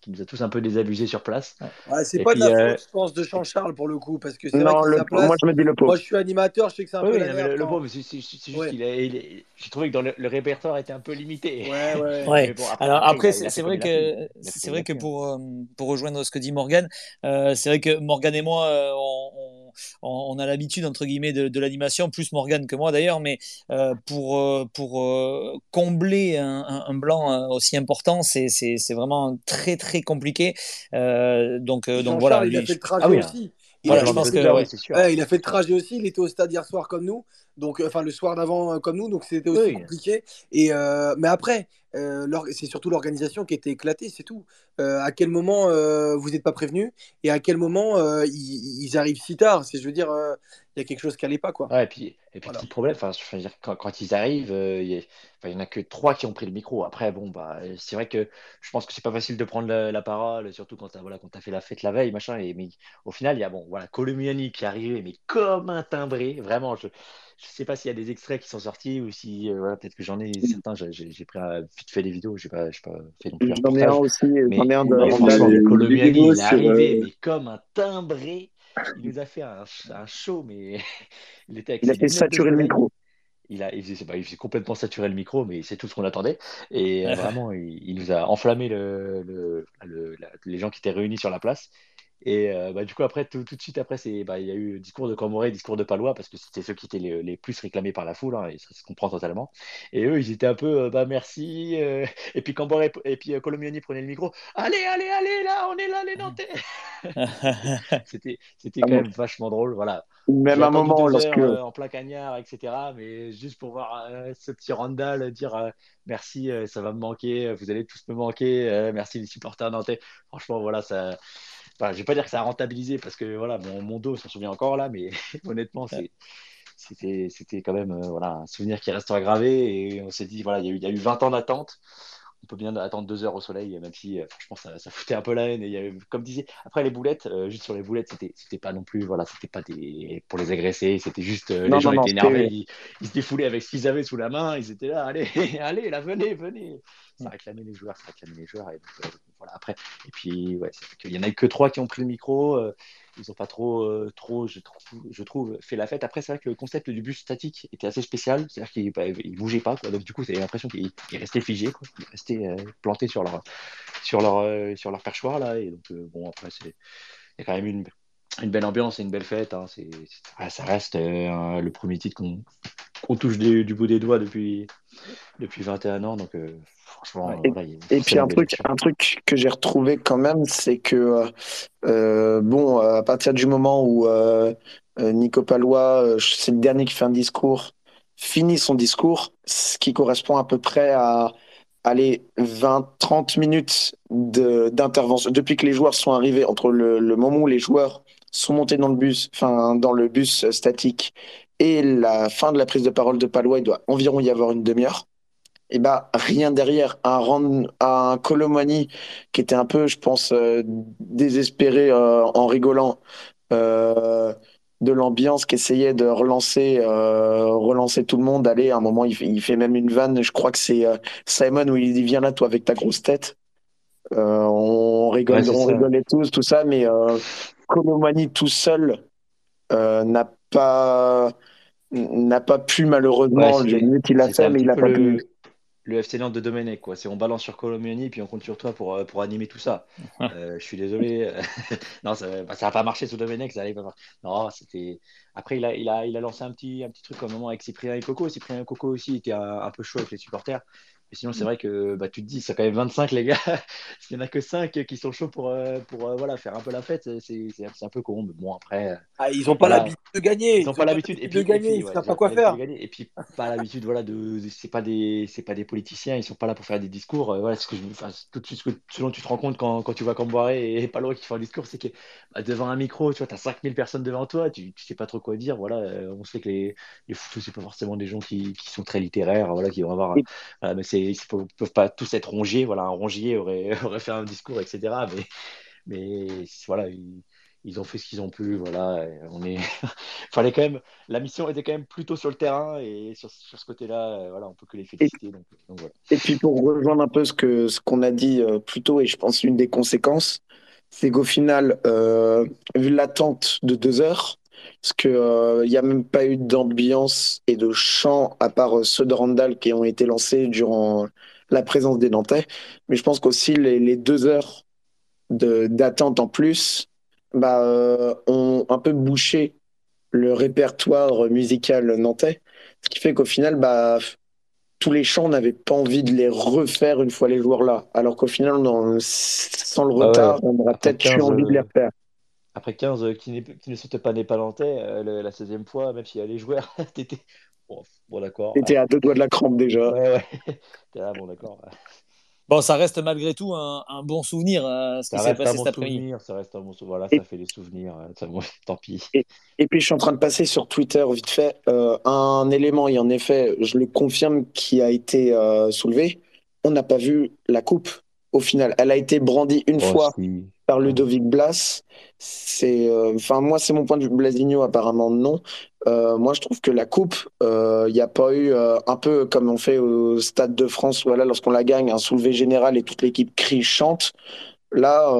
qui, nous a tous un peu désabusés sur place. Ouais, c'est pas puis, de la euh, faute, je pense, de Jean-Charles pour le coup, parce que c'est vrai le, place, moi je me dis le pauvre. moi je suis animateur, je sais que c'est un Oui, peu oui, la le, pauvre, c'est juste Ouais. qu'il est- j'ai trouvé que dans le, le répertoire était un peu limité. Ouais, ouais. Bon, après, Alors après, c'est vrai que c'est vrai que pour euh, pour rejoindre ce que dit Morgan, euh, c'est vrai que Morgan et moi, euh, on, on- on a l'habitude entre guillemets de, de l'animation, plus Morgan que moi d'ailleurs, mais euh, pour euh, pour euh, combler un, un- un blanc aussi important, c'est c'est c'est vraiment très très compliqué. Donc donc voilà, il a fait le trajet Ah oui, aussi. Il voilà, a, je pense fait, que deux heures, ouais. oui, c'est sûr. ouais, il a fait le trajet aussi. Il était au stade hier soir comme nous, donc enfin le soir d'avant euh, comme nous, donc c'était aussi Oui. compliqué. Et euh, mais après, euh, c'est surtout l'organisation qui était éclatée, c'est tout. Euh, à quel moment euh, vous n'êtes pas prévenu et à quel moment ils, ils arrivent si tard? C'est, je veux dire, il y a quelque chose qui allait pas quoi. Ouais, et puis, et puis Voilà. petit problème, enfin, je veux dire, quand, quand ils arrivent, il y, a- enfin, il y en a que trois qui ont pris le micro. Après, bon, bah, c'est vrai que je pense que c'est pas facile de prendre la, la parole, surtout quand tu voilà, quand as fait la fête la veille, machin. Et, mais au final, il y a bon, voilà, Colomiani qui est arrivé, mais comme un timbré. Vraiment, je je sais pas s'il y a des extraits qui sont sortis ou si, euh, voilà, peut-être que j'en ai certains. J'ai pris un- vite fait des vidéos, j'ai pas, pas fait non plus J'en ai un aussi, Mais, j'en ai un de Colomiani, vidéos il est arrivé, euh, mais comme un timbré. Il nous a fait un, un show, mais il était Il a fait saturer le micro. Il a, il faisait, bah, il faisait complètement saturer le micro, mais c'est tout ce qu'on attendait. Et euh, vraiment, il, il nous a enflammé le, le- le- la- les gens qui étaient réunis sur la place. Et euh, bah, du coup, après, tout, tout de suite après, c'est, bah, il y a eu discours de Camboré, discours de Palois, parce que c'était ceux qui étaient les, les plus réclamés par la foule, hein, et ça se comprend totalement. Et eux, ils étaient un peu, euh, bah merci. euh, et puis Camboré, et puis euh, Colomiani prenait le micro. Allez, allez, allez, là, on est là, les Nantais. C'était, c'était Ah quand bon. même vachement drôle. Voilà. Même un moment, deux lorsque. heures euh, en plein cagnard, etc. Mais juste pour voir euh, ce petit Randall dire euh, merci, euh, ça va me manquer, vous allez tous me manquer, euh, merci les supporters nantais. Franchement, voilà, ça. Enfin, je vais pas dire que ça a rentabilisé parce que voilà, mon, mon dos s'en souvient encore là, mais honnêtement, c'est. C'était, c'était quand même euh, voilà, un souvenir qui restera gravé et on s'est dit, voilà, il y a eu, il y a eu 20 ans d'attente. On peut bien attendre deux heures au soleil, même si euh, franchement ça, ça foutait un peu la haine. Et il y avait, comme disait, après les boulettes, euh, juste sur les boulettes, c'était, c'était pas non plus, voilà, c'était pas des, pour les agresser, c'était juste Non, les gens non, non, étaient énervés, ils, ils se défoulaient avec ce qu'ils avaient sous la main, ils étaient là, allez, allez, là, venez, venez. Ça réclamait les joueurs, ça réclamait les joueurs. Et donc, voilà, après, et puis, ouais, c'est vrai qu'il y en a que trois qui ont pris le micro. euh, ils n'ont pas trop, euh, trop je, trouve, je trouve, fait la fête. Après, c'est vrai que le concept du bus statique était assez spécial. C'est-à-dire qu'il bah, il bougeait pas. Donc, du coup, c'est l'impression qu'il il restait figé. Quoi. Il restait euh, planté sur leur, sur leur, sur leur perchoir. Là. Et donc, bon, après, il y a quand même une, une belle ambiance et une belle fête. Hein. C'est, c'est- ça reste euh, le premier titre qu'on, qu'on touche du, du bout des doigts depuis, depuis 21 ans. Donc, euh, franchement, Et- puis un truc, un truc que j'ai retrouvé quand même, c'est que euh, bon, à partir du moment où Nico Palois, euh, c'est le dernier qui fait un discours, finit son discours, ce qui correspond à peu près à allez, 20-30 minutes de- d'intervention. Depuis que les joueurs sont arrivés, entre le, le moment où les joueurs sont montés dans le bus, enfin dans le bus statique, et la fin de la prise de parole de Palois, il doit environ y avoir une demi-heure. Et bah rien derrière. Un Colomani qui était un peu je pense euh, désespéré euh, en rigolant euh, de l'ambiance qui essayait de relancer euh, relancer tout le monde. Allez à un moment il fait, il fait même une vanne. Je crois que c'est euh, Simon où il dit viens là toi avec ta grosse tête. Euh, on rigole Ouais, on ça. rigolait tous tout ça mais Colomani tout seul euh, n'a pas n'a pas pu malheureusement Ouais, c'était- limite il l'a fait un mais il a peu pas le, pu le FC Nantes de Domenech, quoi. C'est on balance sur Colomiani puis on compte sur toi pour, euh, pour animer tout ça. Euh, je suis désolé. non, ça n'a pas marché sous Domenech, ça allait pas marcher. Non, c'était. Après, il a, il, a, il a lancé un petit, un petit truc au moment avec Cyprien et Coco. Cyprien et Coco aussi étaient un, un peu chaud avec les supporters. Sinon, c'est vrai que bah, tu te dis, c'est quand même 25 les gars. S'il n'y en a que 5 qui sont chauds pour, euh, pour euh, voilà, faire un peu la fête, c'est un peu con. Mais bon, après. Euh, ah, ils n'ont pas l'habitude de gagner. Ils n'ont pas l'habitude de gagner. Ils ne savent pas quoi faire. Et puis, pas l'habitude, voilà, de. C'est pas, des... pas des politiciens. Ils ne sont pas là pour faire des discours. voilà, ce que je... enfin, tout de suite, ce, dont tu te rends compte quand, quand tu vois Camboiré et Palo qui font un discours, c'est que bah, devant un micro, tu vois, tu as 5000 personnes devant toi, tu ne sais pas trop quoi dire. Voilà, on sait que les, les ce c'est pas forcément des gens qui, qui, sont très littéraires, voilà, qui vont avoir. mais ils peuvent pas tous être rongiers. Voilà, un rongier aurait, aurait fait un discours, etc. Mais, mais voilà, ils, ont fait ce qu'ils ont pu. Voilà, on est. Fallait quand même. La mission était quand même plutôt sur le terrain et sur, sur ce côté-là, euh, voilà, on peut que les féliciter. Donc, voilà. Et puis pour rejoindre un peu ce ce qu'on a dit euh, plus tôt, et je pense une des conséquences, c'est qu'au final, euh, vu l'attente de deux heures, parce qu'il n'y a même pas eu d'ambiance et de chant à part ceux de Randall qui ont été lancés durant la présence des Nantais. Mais je pense qu'aussi les, deux heures d'attente en plus bah, euh, ont un peu bouché le répertoire musical nantais. Ce qui fait qu'au final, bah, tous les chants, on n'avait pas envie de les refaire une fois les joueurs là. Alors qu'au final, sans le ah retard, on aurait peut-être eu envie de les refaire. Après 15 euh, qui, qui, ne sautent pas des palantais, euh, la 16e fois, même s'il y a les joueurs, t'étais Bon, d'accord. T'étais à deux doigts de la crampe déjà. Ouais, ouais. là, bon, d'accord. Bon, ça reste malgré tout un, bon souvenir, euh, ce qui s'est passé cet après-midi. Ça reste un bon souvenir. Voilà, ça fait des souvenirs. Euh, ça, tant pis. Et, puis, je suis en train de passer sur Twitter vite fait. Euh, un élément, et en effet, je le confirme, qui a été soulevé. On n'a pas vu la coupe au final. Elle a été brandie une fois par Ludovic Blas. C'est, enfin, moi, c'est mon point de vue. Blasigno, apparemment, non. Euh, moi, je trouve que la coupe, il euh, n'y a pas eu euh, un peu comme on fait au Stade de France, voilà, lorsqu'on la gagne, un soulevé général et toute l'équipe crie, chante. Là,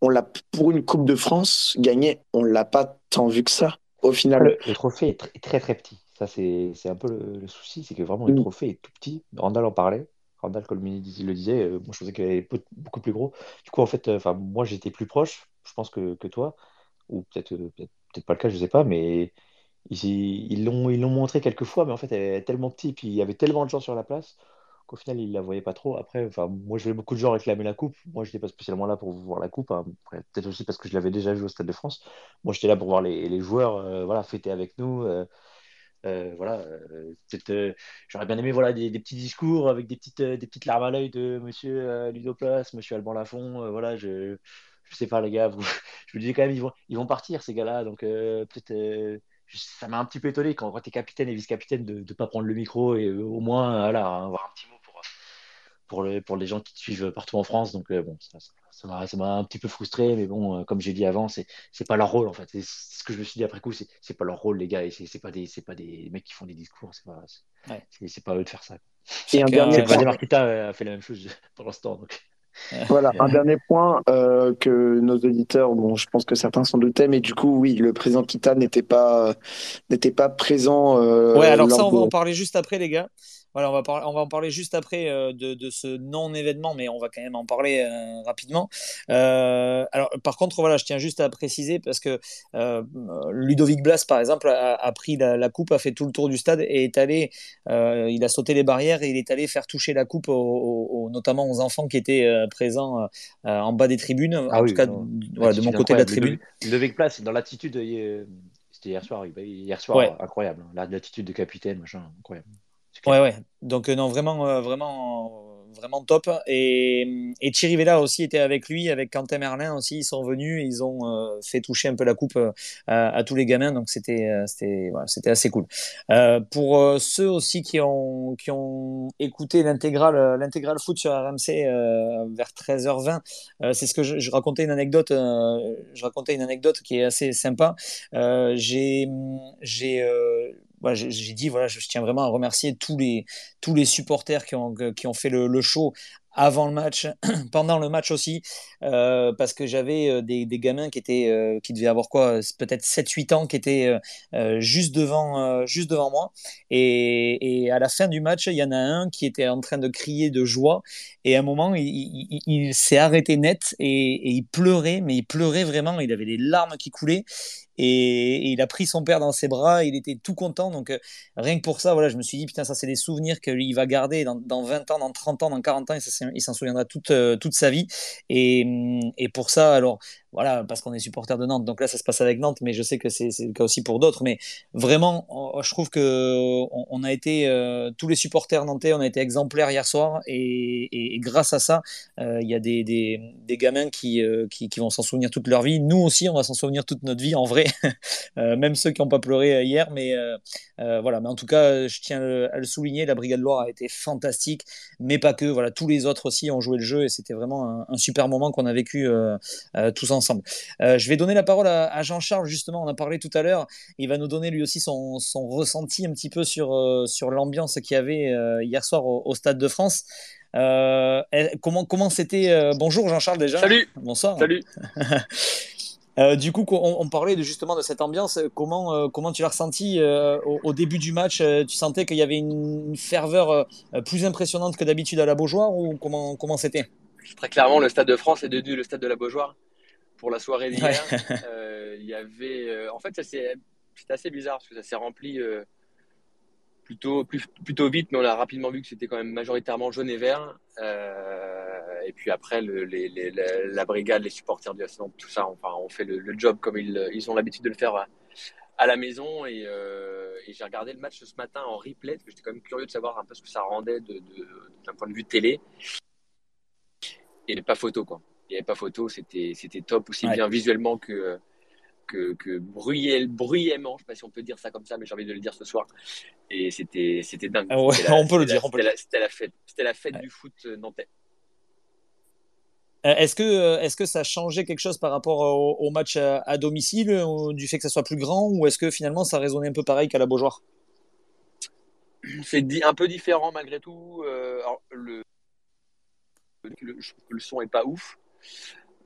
on l'a pour une Coupe de France gagnée, on l'a pas tant vu que ça. Au final, le, trophée est très, très petit. Ça, c'est un peu le, souci, c'est que vraiment le mm. trophée est tout petit. Randall en parlait. Randall Colmini le disait. moi, je pensais qu'il est beaucoup plus gros. Du coup, en fait, enfin, moi, j'étais plus proche, je pense que, que toi, ou peut-être peut-être pas le cas, je sais pas, mais ils l'ont ils l'ont montré quelques fois, mais en fait, elle est tellement petite, puis il y avait tellement de gens sur la place qu'au final, ils la voyaient pas trop. Après, moi, je voyais beaucoup de gens réclamer la coupe. Moi, je n'étais pas spécialement là pour voir la coupe. Hein. Peut-être aussi parce que je l'avais déjà vu au Stade de France. Moi, j'étais là pour voir les, les joueurs euh, voilà, fêter avec nous. Euh, euh, voilà, j'aurais bien aimé voilà, des, petits discours avec des petites, des petites larmes à l'œil de monsieur Ludoplas, monsieur Alban Lafont. voilà, je je sais pas, les gars, vous, je me disais quand même, ils vont, ils vont partir, ces gars-là. Donc, peut-être, ça m'a un petit peu étonné quand, tu es capitaine et vice-capitaine de ne pas prendre le micro et euh, au moins voilà, avoir un petit mot pour, le, pour les gens qui te suivent partout en France. Donc, euh, bon, ça m'a ça, un petit peu frustré, mais bon, euh, comme j'ai dit avant, c'est pas leur rôle en fait. C'est ce que je me suis dit après coup, c'est pas leur rôle, les gars, et c'est pas, des, pas des mecs qui font des discours, c'est pas, c'est pas eux de faire ça. Et un dernier Marquita a fait la même chose pour l'instant. Donc. Voilà, un dernier point euh, que nos auditeurs, bon, je pense que certains s'en doutaient, mais du coup, oui, le président Kita n'était pas, n'était pas présent. Euh, ouais, alors ça, on va en parler juste après, les gars. Voilà, on va, on va en parler juste après euh, de, de, ce non-événement, mais on va quand même en parler euh, rapidement. Euh, alors, par contre, voilà, je tiens juste à préciser parce que Ludovic Blas, par exemple, a, pris la, coupe, a fait tout le tour du stade et est allé, il a sauté les barrières et il est allé faire toucher la coupe, notamment aux enfants qui étaient présents en bas des tribunes, ah en tout cas voilà, de mon côté de la tribune. Ludovic Blas, dans l'attitude, c'était hier soir, hier soir, incroyable, hein. l'attitude de capitaine, machin, incroyable. Ouais, ouais. Donc, euh, non, vraiment, euh, vraiment, vraiment top. Et, et Thierry Vella aussi était avec lui, avec Quentin Merlin aussi. Ils sont venus, ils ont euh, fait toucher un peu la coupe à, tous les gamins. Donc, c'était c'était assez cool. pour ceux aussi qui ont, qui ont écouté l'intégrale foot sur RMC vers 13h20, c'est ce que je, je, racontais une anecdote. je racontais une anecdote qui est assez sympa. j'ai j'ai j'ai dit, voilà, je tiens vraiment à remercier tous les, tous les supporters qui ont, qui ont fait le, show avant le match, pendant le match aussi, euh, parce que j'avais euh, des, gamins qui étaient, euh, qui devaient avoir quoi, peut-être 7-8 ans, qui étaient juste devant, juste devant moi. Et, à la fin du match, il y en a un qui était en train de crier de joie. Et à un moment, il, s'est arrêté net et, et, il pleurait, mais il pleurait vraiment. Il avait des larmes qui coulaient. Et, il a pris son père dans ses bras. Il était tout content. Donc rien que pour ça, voilà, je me suis dit putain, ça c'est des souvenirs que lui il va garder dans, dans 20 ans, dans 30 ans, dans 40 ans, il s'en souviendra toute toute sa vie. Et, et pour ça, alors voilà, parce qu'on est supporter de Nantes. Donc là, ça se passe avec Nantes, mais je sais que c'est le cas aussi pour d'autres. Mais vraiment, je trouve que on, a été euh, tous les supporters nantais, on a été exemplaires hier soir, et, grâce à ça, euh, il y a des, des, gamins qui, euh, qui, qui, vont s'en souvenir toute leur vie. Nous aussi, on va s'en souvenir toute notre vie, en vrai, même ceux qui n'ont pas pleuré hier. Mais voilà, mais en tout cas, je tiens à le souligner, la Brigade Loire a été fantastique, mais pas que. Voilà, tous les autres aussi ont joué le jeu, et c'était vraiment un, super moment qu'on a vécu tous ensemble ensemble. Euh, je vais donner la parole à, Jean-Charles, justement, on a parlé tout à l'heure. Il va nous donner lui aussi son, ressenti un petit peu sur, euh, sur l'ambiance qu'il y avait euh, hier soir au, Stade de France. comment comment c'était Bonjour Jean-Charles déjà. Salut. Bonsoir. Salut. du coup, on, parlait de, justement de cette ambiance. Comment, comment tu l'as ressenti au, début du match? Tu sentais qu'il y avait une, ferveur plus impressionnante que d'habitude à la Beaujoire ou comment comment c'était? Très clairement, le Stade de France est devenu le Stade de la Beaujoire pour la soirée d'hier. Euh, il y avait, euh, en fait, ça c'était assez bizarre parce que ça s'est rempli euh, plutôt, plutôt vite, mais on a rapidement vu que c'était quand même majoritairement jaune et vert. et puis après, le, les, la, brigade, les supporters du Arsenal, tout ça, enfin, on fait le, job comme ils, ils ont l'habitude de le faire à, la maison. Et, j'ai regardé le match ce matin en replay parce que j'étais quand même curieux de savoir un peu ce que ça rendait d'un de, point de vue télé. Et pas photo, quoi il n'y avait pas photo, c'était top, aussi bien visuellement que, que, que bruyamment, je ne sais pas si on peut dire ça comme ça, mais j'ai envie de le dire ce soir. Et c'était dingue. Ah on peut le dire. C'était la, fête, la fête du foot nantais. Euh, est-ce que, euh, est que ça a changé quelque chose par rapport au, match à, domicile, du fait que ça soit plus grand, ou est-ce que finalement ça résonnait un peu pareil qu'à la Beaujoire? C'est un peu différent malgré tout. Euh, le, le, le, son est pas ouf.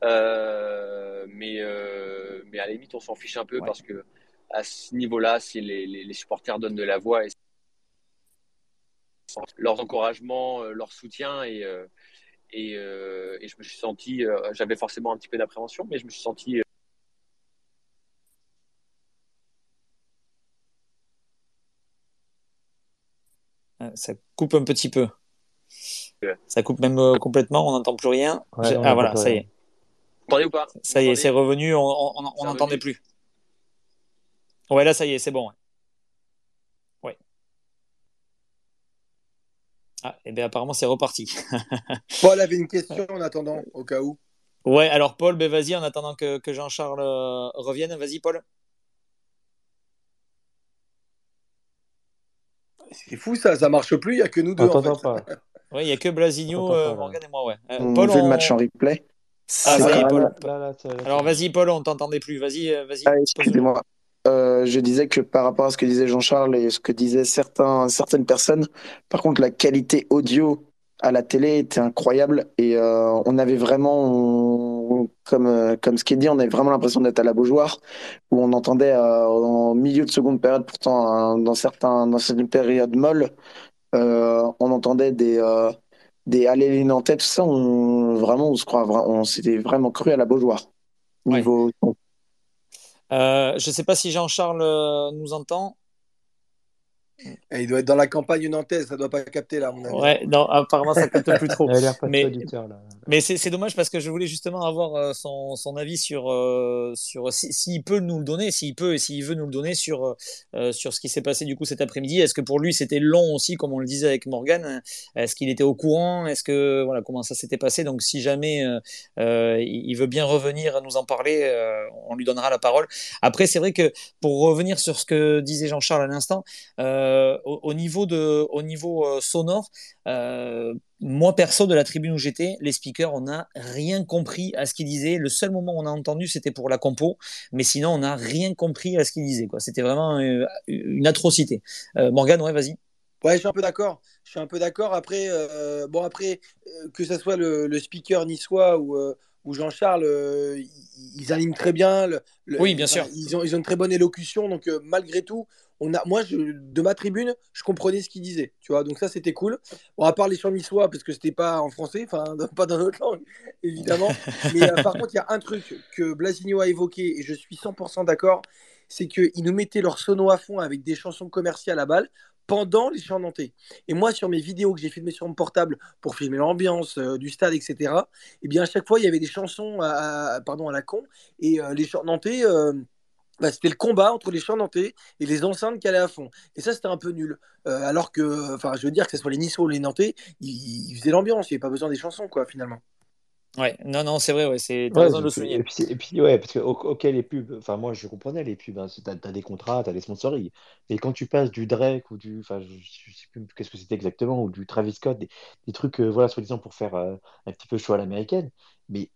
Euh, mais, euh, mais à la limite, on s'en fiche un peu parce que à ce niveau-là, si les, les, supporters donnent de la voix et leurs encouragements, euh, leur soutien et, et, et, je me suis senti, j'avais forcément un petit peu d'appréhension, mais je me suis senti ça coupe un petit peu. Ça coupe même euh, complètement, on n'entend plus rien. ah voilà, ça y est. Vous ou pas Ça y est, c'est revenu, on n'entendait plus. Ouais, là, ça y est, c'est bon. Ouais. Ah, et eh bien apparemment, c'est reparti. Paul avait une question en attendant, au cas où. Ouais, alors Paul, ben vas-y, en attendant que, que Jean-Charles euh, revienne, vas-y Paul. C'est fou ça, ça marche plus, il n'y a que nous deux. en fait. pas. Oui, il n'y a que Blasigno, euh, Morgan et moi, ouais. Euh, on Paul, vu le match en replay. Ah, ça y est, Paul. Alors vas-y, Paul, on t'entendait plus. Vas-y, euh, vas-y. Ah, excusez-moi. je disais que par rapport à ce que disait Jean-Charles et ce que disaient certains, certaines personnes, par contre, la qualité audio à la télé était incroyable et on avait vraiment, comme, comme ce qui est dit, on avait vraiment l'impression d'être à la Beaujoire où on entendait en milieu de seconde période, pourtant dans, certains, dans certaines périodes molles, euh, on entendait des euh, des allées Nantais, tout ça, on, vraiment, on se croit, on s'était vraiment cru à la Beaujoire. Niveau. Euh, je ne sais pas si Jean-Charles nous entend. Il doit être dans la campagne nantaise, ça doit pas capter là. Ouais, non, apparemment ça capte plus trop. mais mais c'est dommage parce que je voulais justement avoir euh, son, son avis sur euh, sur s'il si, peut nous le donner, s'il peut et s'il veut nous le donner sur euh, sur ce qui s'est passé du coup cet après-midi. Est-ce que pour lui c'était long aussi, comme on le disait avec Morgan Est-ce qu'il était au courant? Est-ce que voilà comment ça s'était passé? Donc si jamais il veut bien revenir à nous en parler, on lui donnera la parole. Après c'est vrai que pour revenir sur ce que disait Jean-Charles à l'instant. Euh, au, niveau, de, au niveau euh, sonore, euh, moi perso de la tribune où j'étais, les speakers, on n'a rien compris à ce qu'ils disaient. Le seul moment où on a entendu, c'était pour la compo, mais sinon on n'a rien compris à ce qu'ils disaient. C'était vraiment une atrocité. Morgan, ouais, vas-y. Ouais, je suis un peu d'accord. Je suis un peu d'accord. Après, bon après, que ce soit le, speaker niçois ou Jean-Charles, euh, ils, ils animent très bien. le- le- Oui, bien sûr. Ils ont, ils ont une très bonne élocution. Donc, euh, malgré tout, on a, moi, je, de ma tribune, je comprenais ce qu'ils disaient. Tu vois, donc ça, c'était cool. Bon, à part les chants niçois, parce que c'était pas en français, enfin, pas dans notre langue, évidemment. Mais euh, par contre, il y a un truc que Blasigno a évoqué, et je suis 100% d'accord, c'est qu'ils nous mettaient leur sono à fond avec des chansons commerciales à balle pendant les chants nantais. Et moi, sur mes vidéos que j'ai filmées sur mon portable pour filmer l'ambiance euh, du stade, etc., eh bien, à chaque fois, il y avait des chansons à, à- pardon, à la con, et euh, les chants nantais... bah, c'était le combat entre les chants nantais et les enceintes qui allaient à fond. Et ça, c'était un peu nul. Euh, alors que, enfin, je veux dire que ce soit les Niçois ou les Nantais, ils, ils faisaient l'ambiance, il n'y avait pas besoin des chansons, quoi, finalement. Ouais, non, non, c'est vrai, ouais, c'est, Ouais, raison de le et puis, souligner. et puis, c'est- et puis, ouais, parce que, ok, les pubs, enfin, moi, je comprenais les pubs, hein, t'as, des contrats, t'as des sponsoring, et quand tu passes du Drake ou du, enfin, je, je sais plus qu'est-ce que c'était exactement, ou du Travis Scott, des, des trucs, euh, voilà, soi-disant pour faire euh, un petit peu show à l'américaine, mais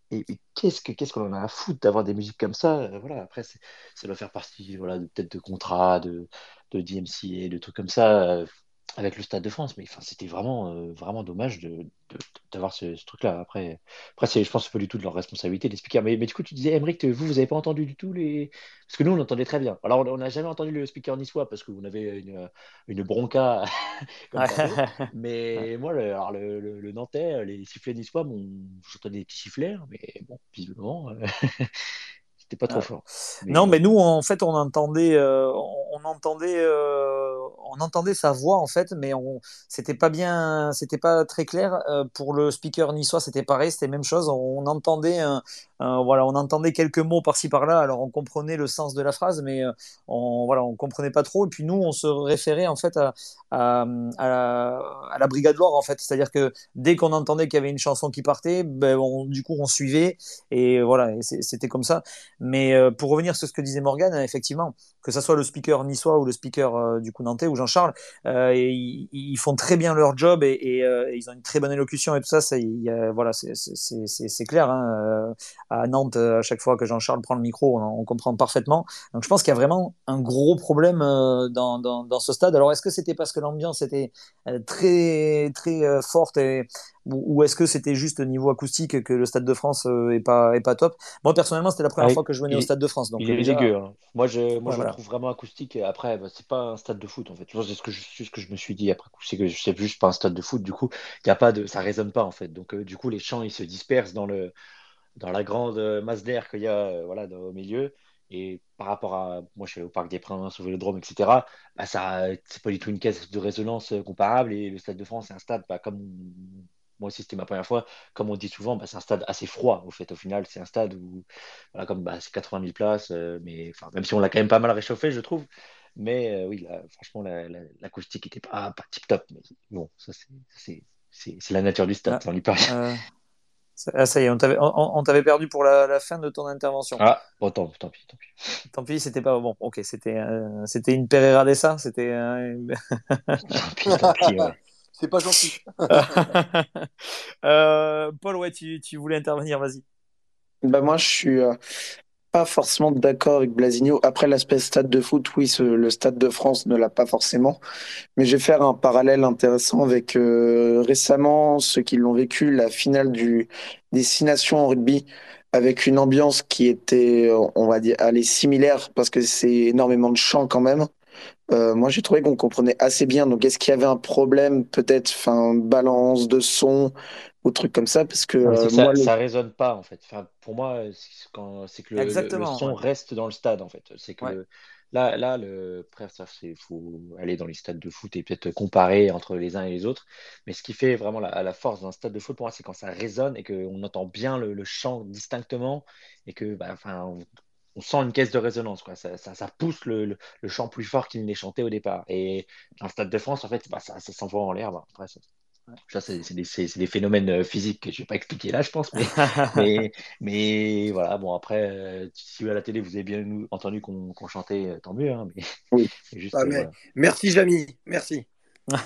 qu'est-ce que, qu'est-ce qu'on en a à foutre d'avoir des musiques comme ça, euh, voilà, après, ça doit faire partie, voilà, peut-être de contrats, de, de DMCA, de trucs comme ça, euh, avec le Stade de France, mais enfin, c'était vraiment, euh, vraiment dommage de, de- d'avoir ce, ce truc-là. Après, après, je pense que c'est pas du tout de leur responsabilité d'expliquer. Mais, mais du coup, tu disais, Emmerich, vous, vous avez pas entendu du tout les. Parce que nous, on entendait très bien. Alors, on n'a jamais entendu le speaker niçois parce que vous avez une, une bronca comme tantôt. Mais moi, le, alors, le, le- le Nantais, les sifflets niçois, bon, j'entendais des petits sifflets, hein, mais bon, visiblement, euh, c'était pas trop Ouais. fort. Non, mais nous, en fait, on entendait, euh, on, on entendait, euh, on entendait sa voix en fait, mais on, c'était pas bien, c'était pas très clair. Euh, pour le speaker niçois, c'était pareil, c'était la même chose. On, entendait, un- un- voilà, on entendait quelques mots par-ci par-là. Alors, on comprenait le sens de la phrase, mais euh, on, voilà, on comprenait pas trop. Et puis nous, on se référait en fait à, à, la, Brigade Loire en fait, c'est-à-dire que dès qu'on entendait qu'il y avait une chanson qui partait, ben, du coup, on suivait et voilà, c'était comme ça. Mais euh, pour revenir sur ce que disait Morgan, effectivement, que ce soit le speaker niçois ou le speaker euh, du coup nantais ou Jean-Charles, euh, ils, font très bien leur job et, et, euh, ils ont une très bonne élocution et tout ça. a- voilà, c'est- c'est c'est- c'est clair. Hein, euh, à Nantes, à chaque fois que Jean-Charles prend le micro, on, comprend parfaitement. Donc je pense qu'il y a vraiment un gros problème euh, dans, dans, dans ce stade. Alors est-ce que c'était parce que l'ambiance était euh, très très euh, forte et ou, est-ce que c'était juste au niveau acoustique que le Stade de France euh, est pas est pas top? Moi personnellement, c'était la première Ah, fois que je venais il au Stade de France, donc il est déjà, dégueu. hein. Moi, je, moi, ouais, je le trouve vraiment acoustique. Et Après, bah, c'est pas un stade de foot, en fait. C'est ce que je, ce que je me suis dit après coup. C'est que c'est juste pas un stade de foot. Du coup, il y a pas de, ça résonne pas, en fait. Donc, euh, du coup, les chants, ils se dispersent dans le, dans la grande euh, masse d'air qu'il y a, euh, voilà, dans- au milieu. Et par rapport à, moi, je suis allé au Parc des Princes, au Vélodrome, etc. Bah, ça, c'est pas du tout une caisse de résonance comparable. Et le Stade de France, c'est un stade, bah, comme moi aussi, c'était ma première fois. Comme on dit souvent, bah, c'est un stade assez froid. Au fait, au final, c'est un stade où, voilà, comme bah, c'est 80 000 places, euh, mais même si on l'a quand même pas mal réchauffé, je trouve. Mais euh, oui, là, franchement, la- la- l'acoustique était pas, pas tip top. Mais bon, ça, c'est, la nature du stade, Ah, on lui parle. euh, ça, ah, ça y est, on t'avait on, on perdu pour la, la fin de ton intervention. Ah, bon, tant, tant pis, tant pis. Tant pis, c'était pas bon. Ok, c'était c'était une Pereira Dessa, c'était. Tant pis, tant pis, ouais. C'est pas gentil. Euh, Paul, ouais, tu, tu voulais intervenir, vas-y. Bah moi, je suis euh, pas forcément d'accord avec Blasigno. Après l'aspect stade de foot, oui, ce- le Stade de France ne l'a pas forcément. Mais je vais faire un parallèle intéressant avec euh, récemment ceux qui l'ont vécu, la finale du, des Six Nations en rugby, avec une ambiance qui était, on va dire, allez, similaire, parce que c'est énormément de chants quand même. Euh, moi, j'ai trouvé qu'on comprenait assez bien. Donc, est-ce qu'il y avait un problème, peut-être, enfin, balance de son ou truc comme ça? Parce que euh, que moi, ça, le... ça résonne pas en fait. Enfin, pour moi, c'est quand- c'est que le, le- le Exactement. son ouais. reste dans le stade en fait. C'est que Ouais. le- là, là, le après, ça, c'est faut aller dans les stades de foot et peut-être comparer entre les uns et les autres. Mais ce qui fait vraiment la, la force d'un stade de foot pour moi, c'est quand ça résonne et qu'on entend bien le, le chant distinctement et que, bah, enfin, on, sent une caisse de résonance quoi. Ça, ça, ça pousse le, le, le chant plus fort qu'il n'est chanté au départ. Et un stade de France, en fait, bah, ça, ça s'envoie en l'air. Bah, après, ça, ça, c'est des, des phénomènes euh, physiques que je vais pas expliquer là, je pense, mais, mais, mais voilà, bon, après, euh, si à la télé vous avez bien entendu qu'on qu'on chantait, euh, tant mieux, hein, mais Oui. juste, Ah, euh, mais- voilà. Merci, Jamy. Merci. Non,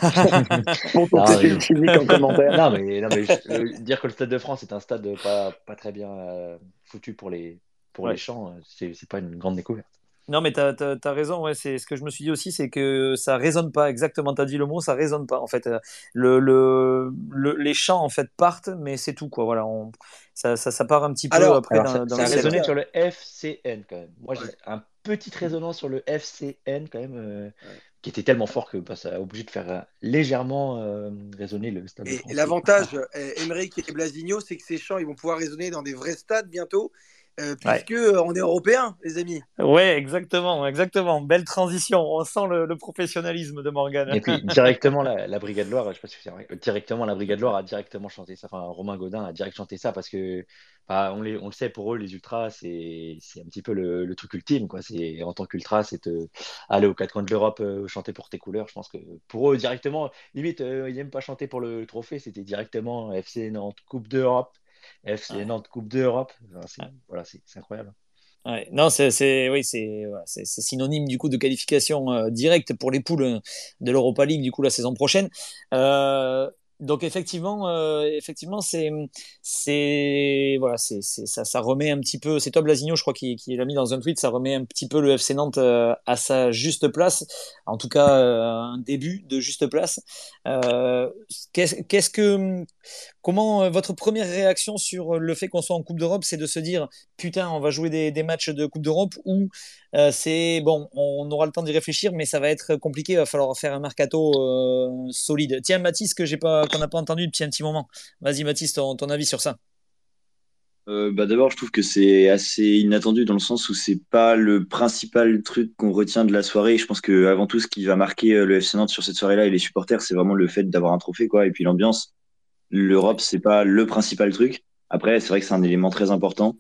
mais- en commentaire. Non, mais, non, mais je- euh, dire que le Stade de France est un stade pas, pas très bien euh, foutu pour les, pour Ouais. les champs, euh, c'est pas une grande découverte. Non, mais tu as, raison. Ouais, c'est ce que je me suis dit aussi, c'est que ça résonne pas exactement. Tu as dit le mot, ça résonne pas. En fait, le, le, les chants en fait partent, mais c'est tout quoi. Voilà, on, ça, ça, part un petit peu après dans, ça, ça a sur le FCN quand même. Moi, j'ai un petit résonance sur le FCN quand même. Euh, qui était tellement fort que bah, ça a obligé de faire légèrement euh, résonner le stade. Et, l'avantage, Emeric et Blasigno, c'est que ces chants, ils vont pouvoir résonner dans des vrais stades bientôt. Euh, puisque euh, on est européen, les amis. Ouais, exactement, exactement. Belle transition. On sent le, professionnalisme de Morgan. Et puis directement la, Brigade Loire, je sais pas si c'est vrai, directement la Brigade Loire a directement chanté ça. Enfin, Romain Godin a direct chanté ça parce que bah, on, on, le sait pour eux, les ultras, c'est un petit peu le, truc ultime, quoi. C'est en tant qu'ultra, c'est aller aux quatre coins de l'Europe euh, chanter pour tes couleurs. Je pense que pour eux directement, limite, ils n'aiment pas chanter pour le trophée, c'était directement FC Nantes Coupe d'Europe FC Nantes Coupe d'Europe. Voilà, c'est incroyable. Ouais, non, c'est oui, c'est synonyme du coup de qualification euh, directe pour les poules euh, de l'Europa League du coup la saison prochaine. Euh, donc effectivement, euh, effectivement, c'est, c'est, voilà, c'est, ça, ça remet un petit peu. C'est Tom Lasigno, je crois, qui, qui l'a mis dans un tweet. Ça remet un petit peu le FC Nantes euh, à sa juste place. En tout cas, euh, un début de juste place. qu'est-ce que, comment votre première réaction sur le fait qu'on soit en Coupe d'Europe, c'est de se dire, putain, on va jouer des, matchs de Coupe d'Europe ou c'est bon, on aura le temps d'y réfléchir, mais ça va être compliqué. Il va falloir faire un mercato solide. Tiens, Mathis, que j'ai pas qu'on n'a pas entendu depuis un petit moment. Vas-y, Mathis, ton, avis sur ça euh, bah D'abord, je trouve que c'est assez inattendu dans le sens où c'est pas le principal truc qu'on retient de la soirée. Je pense que avant tout, ce qui va marquer euh, le FC Nantes sur cette soirée-là et les supporters, c'est vraiment le fait d'avoir un trophée, quoi. Et puis l'ambiance. L'Europe, c'est pas le principal truc. Après, c'est vrai que c'est un élément très important.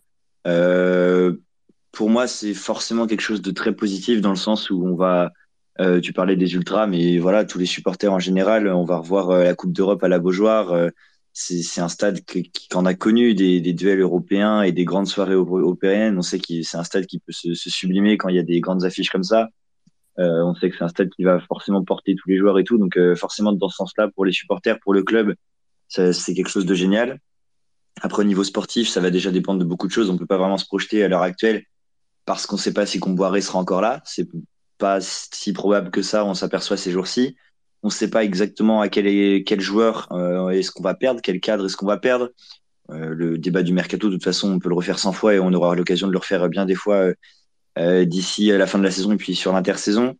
Euh, pour moi, c'est forcément quelque chose de très positif dans le sens où on va euh, tu parlais des ultras, mais voilà, tous les supporters en général, on va revoir euh, la Coupe d'Europe à la Beaujoire. C'est un stade qui, en a connu des, duels européens et des grandes soirées européennes. On sait que c'est un stade qui peut se, sublimer quand il y a des grandes affiches comme ça. on sait que c'est un stade qui va forcément porter tous les joueurs et tout. Donc forcément, dans ce sens-là, pour les supporters, pour le club, c'est quelque chose de génial. Après, au niveau sportif, ça va déjà dépendre de beaucoup de choses. On peut pas vraiment se projeter à l'heure actuelle parce qu'on ne sait pas si Comboiré sera encore là. C'est pas si probable que ça, on s'aperçoit ces jours-ci. On ne sait pas exactement à quel, quel joueur euh, est-ce qu'on va perdre, quel cadre est-ce qu'on va perdre. Euh, le débat du mercato, de toute façon, on peut le refaire 100 fois et on aura l'occasion de le refaire bien des fois euh, d'ici la fin de la saison et puis sur l'intersaison.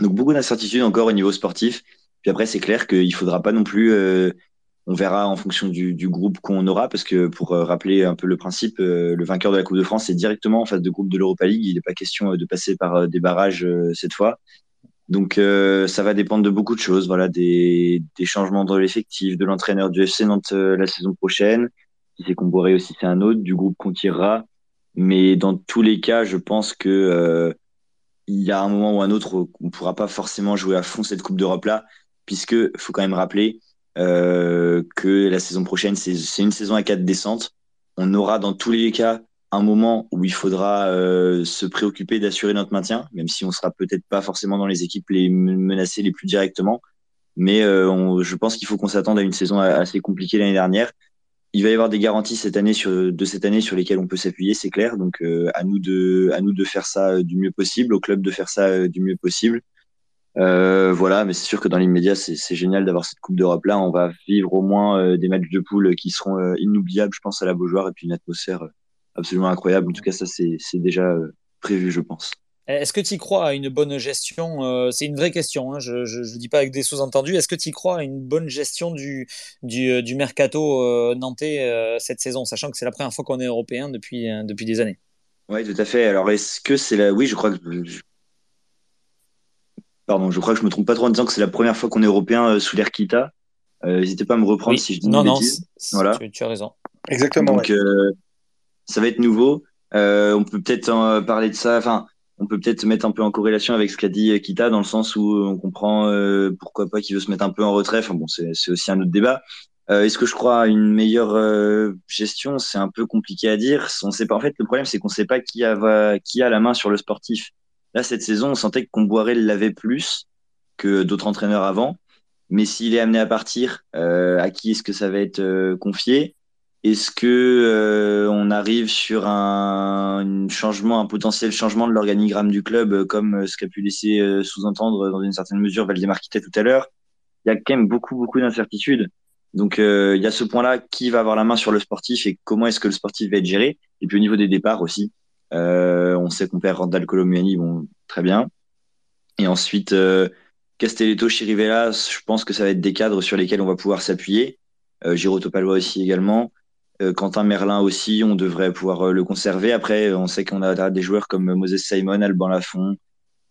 Donc beaucoup d'incertitudes encore au niveau sportif. Puis après, c'est clair qu'il faudra pas non plus on verra en fonction du, groupe qu'on aura, parce que pour euh, rappeler un peu le principe, euh, le vainqueur de la Coupe de France est directement en face de groupe de l'Europa League. Il n'est pas question euh, de passer par des barrages cette fois. Donc ça va dépendre de beaucoup de choses, voilà, des, changements dans l'effectif, de l'entraîneur du FC Nantes la saison prochaine. Si c'est boirait aussi, c'est un autre, du groupe qu'on tirera. Mais dans tous les cas, je pense que il y a un moment ou un autre on pourra pas forcément jouer à fond cette Coupe d'Europe là, puisque faut quand même rappeler, euh, que la saison prochaine, c'est une saison à quatre descentes. On aura dans tous les cas un moment où il faudra euh, se préoccuper d'assurer notre maintien, même si on sera peut-être pas forcément dans les équipes les menacées les plus directement. Mais euh, je pense qu'il faut qu'on s'attende à une saison assez compliquée l'année dernière. Il va y avoir des garanties cette année sur, de cette année sur lesquelles on peut s'appuyer, c'est clair. Donc à nous de à nous de faire ça du mieux possible, au club de faire ça du mieux possible. Euh, voilà, mais c'est sûr que dans l'immédiat, c'est génial d'avoir cette Coupe d'Europe là. On va vivre au moins euh, des matchs de poule qui seront euh, inoubliables, je pense, à la Beaujoire et puis une atmosphère absolument incroyable. En tout cas, ça, c'est déjà prévu, je pense. Est-ce que tu crois à une bonne gestion C'est une vraie question, hein, je ne dis pas avec des sous-entendus. Est-ce que tu crois à une bonne gestion du, du, du mercato nantais cette saison, sachant que c'est la première fois qu'on est européen depuis, depuis des années? Oui, tout à fait. Alors, est-ce que c'est la. Oui, je crois que Pardon, je crois que je me trompe pas trop en disant que c'est la première fois qu'on est européen euh, sous l'ère Kita. Euh, n'hésitez pas à me reprendre si je dis non, non, voilà. Tu, as raison. Exactement. Donc, euh, ça va être nouveau. on peut peut-être parler de ça. Enfin, on peut peut-être mettre un peu en corrélation avec ce qu'a dit Kita dans le sens où on comprend pourquoi pas qu'il veut se mettre un peu en retrait. Enfin bon, c'est aussi un autre débat. Est-ce que je crois à une meilleure gestion? C'est un peu compliqué à dire. On sait pas. En fait, le problème c'est qu'on sait pas qui a qui a la main sur le sportif. Là, cette saison, on sentait que Comboiré l'avait plus que d'autres entraîneurs avant. Mais s'il est amené à partir, euh, à qui est-ce que ça va être euh, confié? Est-ce que euh, on arrive sur un, changement, un potentiel changement de l'organigramme du club, euh, comme ce qu'a pu laisser sous-entendre dans une certaine mesure Valdemar Kita tout à l'heure? Il y a quand même beaucoup, beaucoup d'incertitudes. Donc il y a ce point-là, qui va avoir la main sur le sportif et comment est-ce que le sportif va être géré Et puis au niveau des départs aussi, on sait qu'on perd Randall Colomiani, bon, très bien. Et ensuite, Castelletto, Chirivella, je pense que ça va être des cadres sur lesquels on va pouvoir s'appuyer. Euh, Giro Topalois aussi également. Euh, Quentin Merlin aussi, on devrait pouvoir euh, le conserver. Après, on sait qu'on a des joueurs comme Moses Simon, Alban Lafont,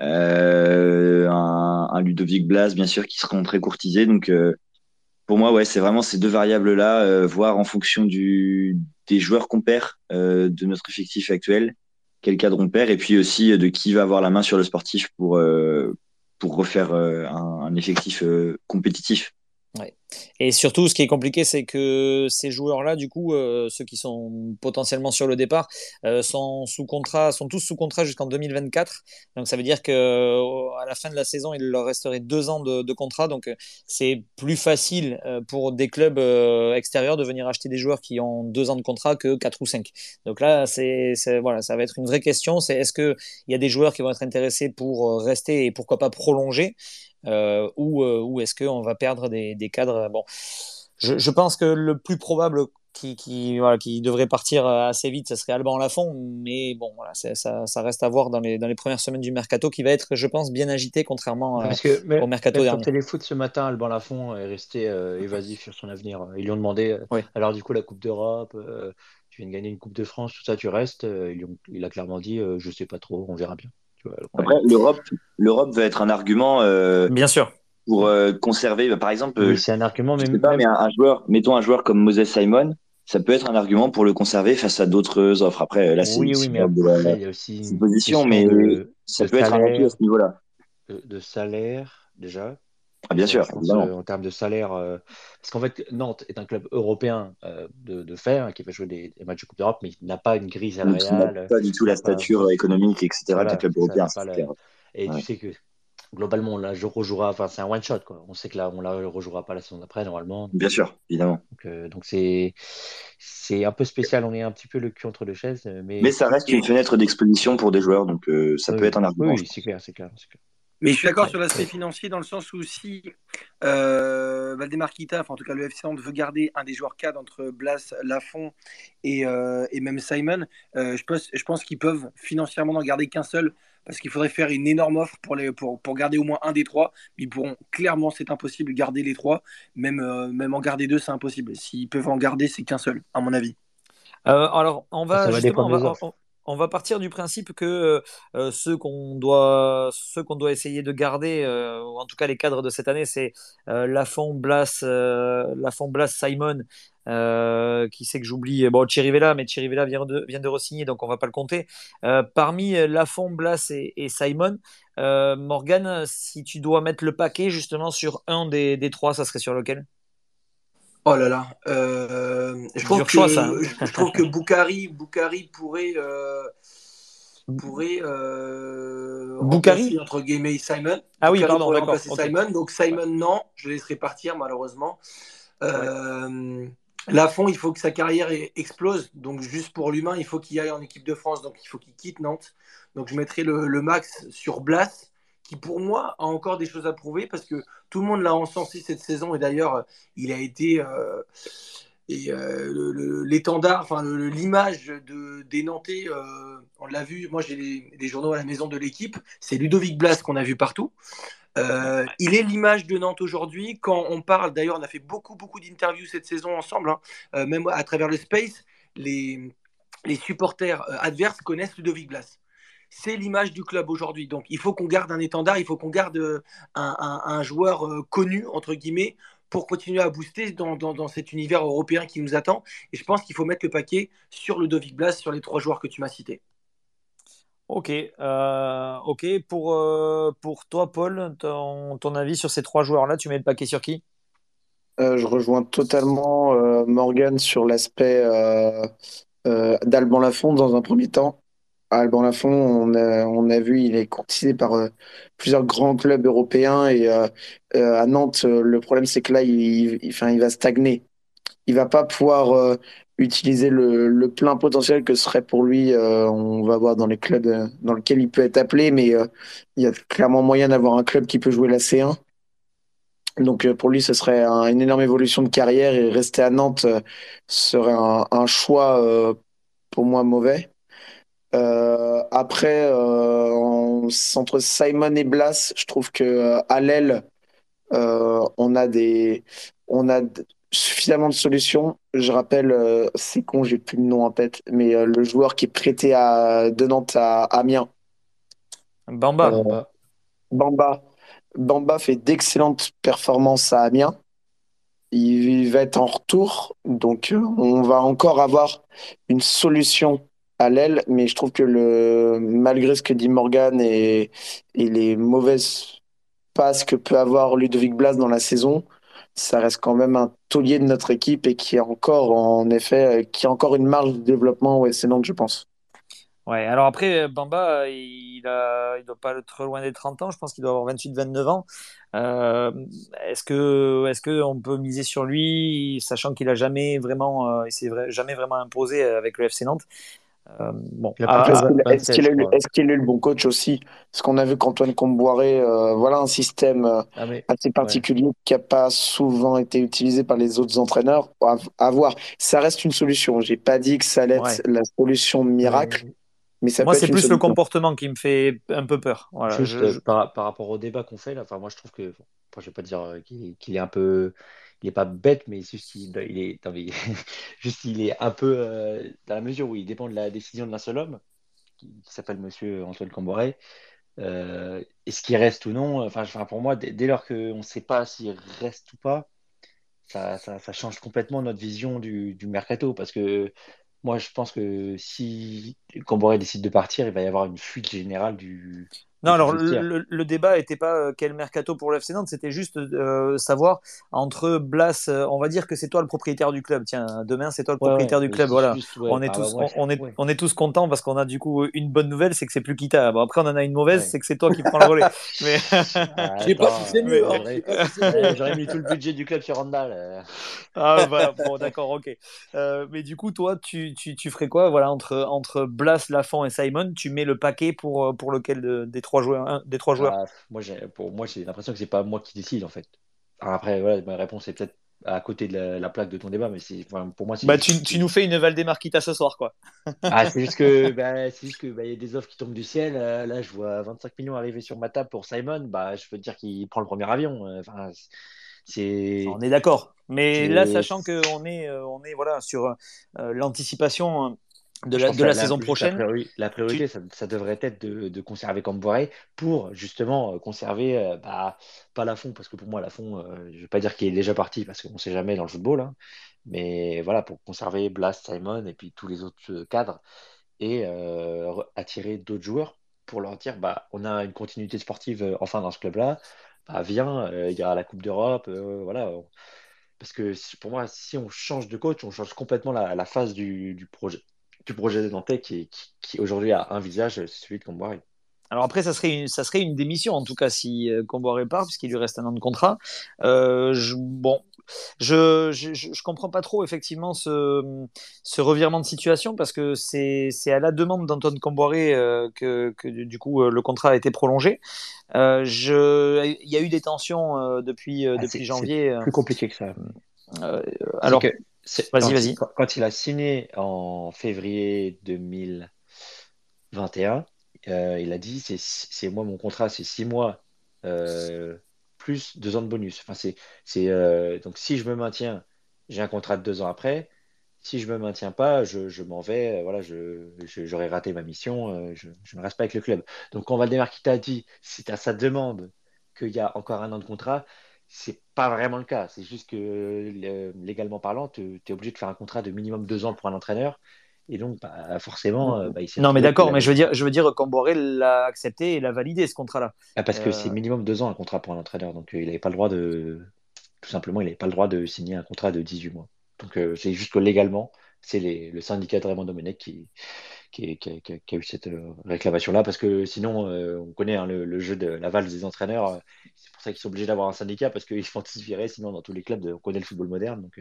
euh, un, Ludovic Blas, bien sûr, qui seront très courtisés. Donc, pour moi, ouais, c'est vraiment ces deux variables-là, voir en fonction des joueurs qu'on perd de notre effectif actuel, quel cadre on perd, et puis aussi de qui va avoir la main sur le sportif pour, pour refaire un, un effectif compétitif. Et surtout, ce qui est compliqué, c'est que ces joueurs-là, du coup, euh, ceux qui sont potentiellement sur le départ, euh, sont sous contrat, sont tous sous contrat jusqu'en 2024. Donc, ça veut dire que euh, à la fin de la saison, il leur resterait deux ans de, de contrat. Donc, c'est plus facile pour des clubs extérieurs de venir acheter des joueurs qui ont deux ans de contrat que quatre ou cinq. Donc là, c'est voilà, ça va être une vraie question. C'est est-ce que il y a des joueurs qui vont être intéressés pour rester et pourquoi pas prolonger? Ou, euh, ou est-ce qu'on va perdre des, des cadres? Bon, je, je, pense que le plus probable qui, qui, voilà, qui devrait partir assez vite, ce serait Alban Lafont, mais bon, voilà, ça, ça, reste à voir dans les, dans les premières semaines du mercato, qui va être, je pense, bien agité, contrairement Parce que, mais, au mercato dernier. Sur Téléfoot ce matin, Alban Lafont est resté euh, évasif sur son avenir. Ils lui ont demandé, alors du coup, la Coupe d'Europe, tu viens de gagner une Coupe de France, tout ça, tu restes. Ont, il a clairement dit, je sais pas trop, on verra bien. Après, l'Europe, l'Europe va être un argument. Euh, Bien sûr. Pour euh, conserver, bah, par exemple. Oui, c'est un argument, mais. pas, mais un, joueur, mettons un joueur comme Moses Simon, ça peut être un argument pour le conserver face à d'autres offres. Après, là, c'est oui, oui, mais il y a aussi une position, mais ça peut être un atout à ce niveau-là. de salaire, déjà, ah, bien sûr. Euh, en termes de salaire, euh, parce qu'en fait, Nantes est un club européen euh, de, de fait, hein, qui va jouer des, matchs de Coupe d'Europe, mais il n'a pas une grille salariale. Pas du tout la stature économique, etc. d'un club européen. Et tu sais que globalement, là, je rejouera, enfin, c'est un one shot, quoi. On sait que là, on la rejouera pas la saison d'après, normalement. Bien sûr, évidemment. Donc, c'est, c'est un peu spécial. On est un petit peu le cul entre deux chaises, mais. Mais ça reste une fenêtre d'exposition pour des joueurs, donc ça peut être un argument. Oui, c'est clair, c'est clair, clair. Mais je suis d'accord sur l'aspect financier dans le sens où si euh, Valdemar Kita, enfin en tout cas le FC Nantes veut garder un des joueurs cadres entre Blas, Lafont et, euh, et même Simon, euh, je pense, je pense qu'ils peuvent financièrement n'en garder qu'un seul parce qu'il faudrait faire une énorme offre pour, les, pour, pour garder au moins un des trois. Mais ils pourront clairement, c'est impossible, garder les trois. Même, euh, même en garder deux, c'est impossible. S'ils peuvent en garder, c'est qu'un seul, à mon avis. Euh, alors, on va, justement, on va, on va partir du principe que euh, euh, ceux qu'on doit, essayer de garder, euh, ou en tout cas les cadres de cette année, c'est Lafont, Blas, Lafont, Blas, Simon, qui sait que j'oublie, bon, Chirivella, mais Chirivella vient de, vient de re-signer, donc on va pas le compter. parmi Lafont, Blas et, et Simon, Morgan, si tu dois mettre le paquet justement sur un des, des trois, ça serait sur lequel? Oh là là, euh, je, trouve que, je, trouve que Boukari, pourrait, euh, pourrait euh, Boukari entre guillemets Simon. Ah oui, pardon, d'accord. Simon. Donc Simon, non, je laisserai partir malheureusement. Euh, Lafont, il faut que sa carrière explose. Donc juste pour l'humain, il faut qu'il aille en équipe de France. Donc il faut qu'il quitte Nantes. Donc je mettrai le, le max sur Blas qui pour moi a encore des choses à prouver parce que tout le monde l'a encensé cette saison et d'ailleurs il a été euh, euh, l'étendard, enfin l'image de, des Nantais, euh, on l'a vu, moi j'ai des, journaux à la maison de l'équipe, c'est Ludovic Blas qu'on a vu partout. il est l'image de Nantes aujourd'hui. Quand on parle, d'ailleurs, on a fait beaucoup, beaucoup d'interviews cette saison ensemble, hein, même à travers le Space, les supporters adverses connaissent Ludovic Blas c'est l'image du club aujourd'hui. Donc il faut qu'on garde un étendard, il faut qu'on garde euh, un, joueur euh, connu, entre guillemets, pour continuer à booster dans, cet univers européen qui nous attend. Et je pense qu'il faut mettre le paquet sur le Dovic Blas, sur les trois joueurs que tu m'as cités. Ok, euh, ok. Pour, pour toi, Paul, ton, ton, avis sur ces trois joueurs-là, tu mets le paquet sur qui? Je rejoins totalement Morgan sur l'aspect d'Alban Lafont dans un premier temps. Alban Lafont, on a, vu, il est courtisé par euh, plusieurs grands clubs européens et euh, euh, à Nantes, le problème c'est que là, il, va stagner. Il va pas pouvoir utiliser le, le plein potentiel que serait pour lui. on va voir dans les clubs dans lesquels il peut être appelé, mais il y a clairement moyen d'avoir un club qui peut jouer la C1. Donc pour lui, ce serait un- une énorme évolution de carrière et rester à Nantes serait un, choix pour moi mauvais. Euh, après, euh, en- entre Simon et Blas, je trouve que euh, à l'aile, euh, on a des, on a suffisamment de solutions. Je rappelle, c'est con, j'ai plus le nom en tête, mais le joueur qui est prêté à, de Nantes à Amiens, Bamba. Bamba. Bamba fait d'excellentes performances à Amiens. Il va être en retour, donc on va encore avoir une solution à l'aile, mais je trouve que le, malgré ce que dit Morgan et, les mauvaises passes que peut avoir Ludovic Blas dans la saison, ça reste quand même un taulier de notre équipe et qui a encore, en effet, euh, qui a encore une marge de développement au SC Nantes, je pense. Ouais, alors après, Bamba, il il doit pas être loin des 30 ans. Je pense qu'il doit avoir 28-29 ans. Euh, est-ce que, est-ce que on peut miser sur lui, sachant qu'il a jamais vraiment, euh, s'est jamais vraiment imposé avec le FC Nantes? Euh, bon, ah, Est-ce qu'il est-ce 27, qu'il a eu, a le bon coach aussi? Parce qu'on a vu qu'Antoine Comboiré, euh, voilà un système euh, Ah, mais assez ouais. particulier qui n'a pas souvent été utilisé par les autres entraîneurs. À, à voir. Ça reste une solution. J'ai pas dit que ça allait ouais. être la solution miracle, Mais ça Moi, c'est plus le comportement qui me fait un peu peur. Voilà, Juste je, euh, je- par, par rapport au débat qu'on fait là, enfin moi je trouve que, bon, je vais pas dire euh, qu'il est un peu, il est pas bête, mais juste il est, juste il est un peu euh, dans la mesure où il dépend de la décision d'un seul homme, qui, s'appelle Monsieur Antoine Camboré. Euh, est-ce qu'il reste ou non? Enfin, pour moi, dès, lors qu'on ne sait pas s'il reste ou pas, ça change complètement notre vision du, du mercato, parce que moi je pense que si Camboré décide de partir, il va y avoir une fuite générale du, Non, alors le débat n'était pas euh, quel mercato pour le FC Nantes, c'était juste euh, savoir entre Blas, euh, on va dire que c'est toi le propriétaire du club. Tiens, demain c'est toi le propriétaire ouais, du mais club. Voilà, juste, ouais, on est bah, tous, ouais, on, on est, ouais, on est tous contents parce qu'on a du coup une bonne nouvelle, c'est que c'est plus Kita. Bon, après on en a une mauvaise, ouais. c'est que c'est toi qui prends le relais. Mais, Ah, Je sais pas si attends, c'est euh, mieux, hein. J'aurais sais pas si c'est mieux. euh, j'aurais mis tout le budget du club sur Randall. euh. ah voilà, bon d'accord, ok. Euh, mais du coup, toi, tu, tu, tu ferais quoi? Voilà, entre entre Blas, Lafont et Simon, tu mets le paquet pour euh, pour lequel de- des trois joueurs, un- des trois joueurs? Ah, moi, j'ai, pour moi, j'ai l'impression que c'est pas moi qui décide en fait. Après, voilà, ma réponse est peut-être à côté de la, la plaque de ton débat, mais c'est, enfin, pour moi, c'est Bah, tu, tu nous fais une Valdemarquita ce soir, quoi. ah, c'est juste que bah, c'est juste que bah, y a des offres qui tombent du ciel. Euh, là, je vois 25 millions arriver sur ma table pour Simon. Bah, je peux te dire qu'il prend le premier avion. Euh, Enfin, c'est On est d'accord. Mais là, sachant qu'on est, euh, on est voilà, sur euh, l'anticipation de la, de la la, saison la, prochaine, priori- la priorité, tu... ça, ça devrait être de, de conserver Camboire pour justement euh, conserver, euh, bah, pas Lafont, parce que pour moi, Lafont, euh, je ne vais pas dire qu'il est déjà parti, parce qu'on ne sait jamais dans le football, hein, mais voilà, pour conserver Blast, Simon et puis tous les autres cadres et euh, re- attirer d'autres joueurs pour leur dire, bah, on a une continuité sportive enfin dans ce club-là, bah, viens, il y a la Coupe d'Europe, voilà. on- Parce que pour moi, si on change de coach, on change complètement la, la phase du, du projet du projet de Nantais qui, qui, qui aujourd'hui a un visage, celui de Comboiré. Alors après, ça serait une, ça serait une démission, en tout cas, si euh, Comboiré part, puisqu'il lui reste un an de contrat. Euh, je, bon, je, je, je comprends pas trop, effectivement, ce, ce revirement de situation, parce que c'est à la demande d'Antoine Comboiré euh, que, que, du coup, le contrat a été prolongé. Je, il y a eu des tensions depuis, Ah, c'est depuis janvier. plus compliqué que ça. alors, que vas-y, quand, il, vas-y. quand- quand il a signé en février 2021, euh, il a dit c'est moi mon contrat, c'est six mois euh, plus deux ans de bonus. Enfin, c'est euh, donc si je me maintiens, j'ai un contrat de deux ans après. Si je me maintiens pas, je, je m'en vais. Voilà, je, je- j'aurais raté ma mission. je, je ne reste pas avec le club. Donc quand Valdemar qui t'a dit, c'est à sa demande qu'il y a encore un an de contrat, c'est pas vraiment le cas. C'est juste que euh, légalement parlant, tu es obligé de faire un contrat de minimum deux ans pour un entraîneur. Et donc, bah, forcément, euh, bah, il s'est Non, mais d'accord, mais je veux dire, je veux dire, l'a accepté et l'a validé, ce contrat-là. Ah, parce que c'est Euh, minimum deux ans un contrat pour un entraîneur. Donc, euh, il n'avait pas le droit de. Tout simplement, il n'avait pas le droit de signer un contrat de 18 mois. Donc, c'est juste que légalement, c'est le syndicat de Raymond Domenech qui, qui, a eu cette réclamation-là, parce que sinon, on connaît hein, le, jeu de la valse des entraîneurs. Ça qu'ils sont obligés d'avoir un syndicat, parce qu'ils font virer, sinon dans tous les clubs, on connaît le football moderne. Donc,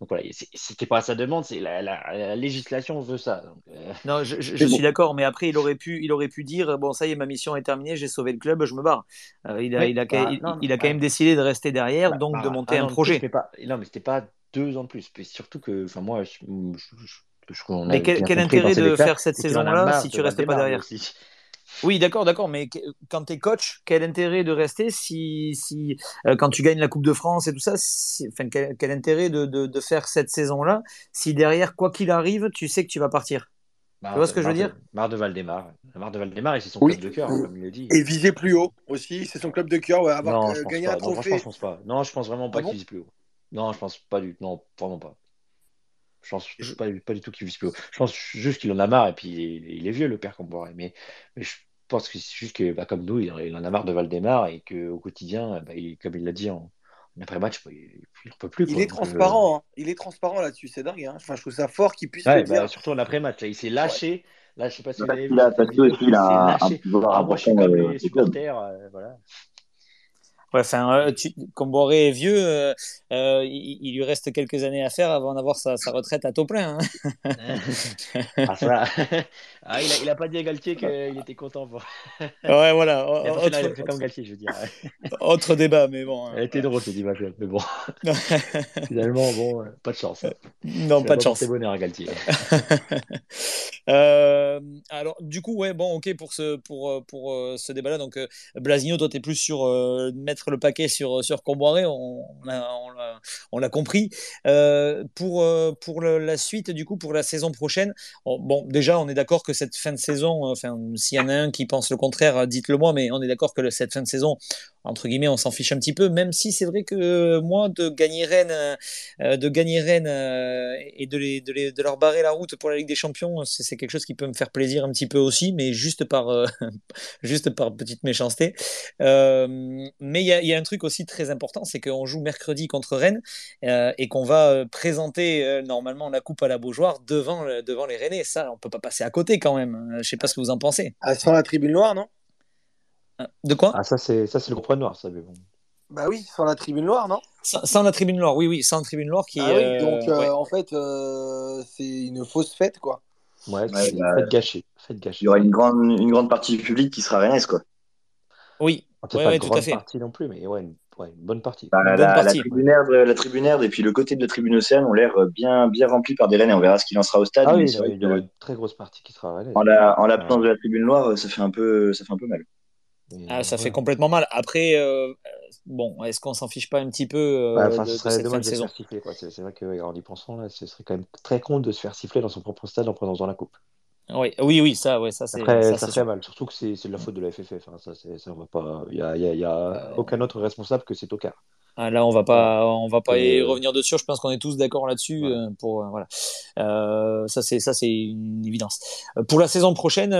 donc voilà, c'était pas sa demande, c'est la, législation veut ça. Euh. Non, je, suis d'accord, mais après il aurait pu, il aurait pu dire bon ça y est, ma mission est terminée, j'ai sauvé le club, je me barre. Euh, il a, il a, bah, il, a quand même décidé de rester derrière, bah, donc de bah, monter ah un projet. Pas, non, mais c'était pas deux ans de plus. Mais surtout que, enfin moi, je, mais quel, quel intérêt de faire cette saison-là si tu restes pas derrière oui, d'accord, d'accord. Mais quand tu es coach, quel intérêt de rester si, si euh, quand tu gagnes la Coupe de France et tout ça, enfin, quel, intérêt de, de, faire cette saison-là si derrière, quoi qu'il arrive, tu sais que tu vas partir? Tu vois ce que je veux dire? Marre de Valdemar. Marre de Valdemar, c'est son club de cœur, comme il le dit. Et viser plus haut aussi, c'est son club de cœur. avoir non, gagné un trophée. Non, je pense pas. Non, je pense vraiment pas ah qu'il vise plus haut. Non, je pense pas du Non, vraiment pas. Je pense pas, pas du tout qu'il vise plus haut. Je pense juste qu'il en a marre et puis il est, vieux, le père Comboiré. Mais, mais je pense que c'est juste que, bah, comme nous, il, en a marre de Valdemar et qu'au quotidien, bah, comme il l'a dit en, après-match, bah, il ne peut plus. Il est transparent, hein. il est transparent là-dessus, c'est dingue. Hein. Enfin, je trouve ça fort qu'il puisse le dire. Surtout en après-match, il s'est lâché. Là, je sais pas si vous avez vu. Qu'il a, a, un pouvoir important. Moi, je euh, voilà. Ouais, enfin, euh, Comboré est vieux, euh, euh, il, lui reste quelques années à faire avant d'avoir sa, retraite à taux plein. Hein. ah, ah, il, a, pas dit à Galtier qu'il était content. Pour... ouais, voilà. Autre... comme Galtier, je veux dire. Autre débat, mais bon. Elle était drôle, cette image, mais bon. Finalement, bon, pas de chance. Non, pas de chance. C'est bonheur à Galtier. alors, du coup, ouais, bon, ok pour ce, pour, pour ce débat-là. Donc, Blasigno, toi, tu es plus sur mettre le paquet sur, sur Comboiré, on, on l'a compris. Euh, pour euh, pour la suite, du coup, pour la saison prochaine, bon, déjà, on est d'accord que cette fin de saison, enfin, s'il y en a un qui pense le contraire, dites-le moi, mais on est d'accord que cette fin de saison, entre guillemets, on s'en fiche un petit peu, même si c'est vrai que moi, de gagner Rennes, euh, de gagner Rennes et de, leur barrer la route pour la Ligue des Champions, c'est quelque chose qui peut me faire plaisir un petit peu aussi, mais juste par, juste par petite méchanceté. mais il y a un truc aussi très important, c'est qu'on joue mercredi contre Rennes euh, et qu'on va euh, présenter euh, normalement la coupe à la Beaujoire devant, devant les Rennais. Ça, on peut pas passer à côté quand même. Je sais pas ce que vous en pensez. Ah, sans la tribune noire, non? De quoi Ah, ça c'est ça c'est le groupe noir, ça. Mais bon. Bah oui, sans la tribune noire, non? Sans, la tribune noire, oui, oui, sans la tribune noire qui. Ah oui, donc en fait, c'est une fausse fête, quoi. Ouais, c'est une bah, fête gâchée. Il y aura une grande, une grande partie du public qui sera rennaise, quoi. Oui, ouais, pas une grande partie non plus, mais ouais, une, ouais, une bonne partie. Bah, la, bonne partie. La, tribune la et puis le côté de la tribune Océane ont l'air bien, bien remplis par des Rennes et on verra ce qu'il en sera au stade. Ah oui, il y a une très grosse partie qui sera Rennes. En l'absence de la tribune noire, ça fait un peu, ça fait un peu mal. Ah, ça fait complètement mal. Après, euh, bon, est-ce qu'on s'en fiche pas un petit peu euh, bah, de, ce serait de dommage de, se faire siffler. C'est vrai qu'en y pensant, là, ce serait quand même très con de se faire siffler dans son propre stade en prenant la coupe. Oui, oui, oui, ça, ouais, ça c'est. Ça, ça fait mal, surtout que c'est de la faute de la FFF. Hein. Ça, ça va pas. Il y a, y a, y a euh, aucun autre responsable que c'est Tocard. Ah, là, on va pas, on va pas y revenir dessus. Je pense qu'on est tous d'accord là-dessus. Euh, pour euh, voilà, euh, ça c'est ça c'est une évidence. Pour la saison prochaine,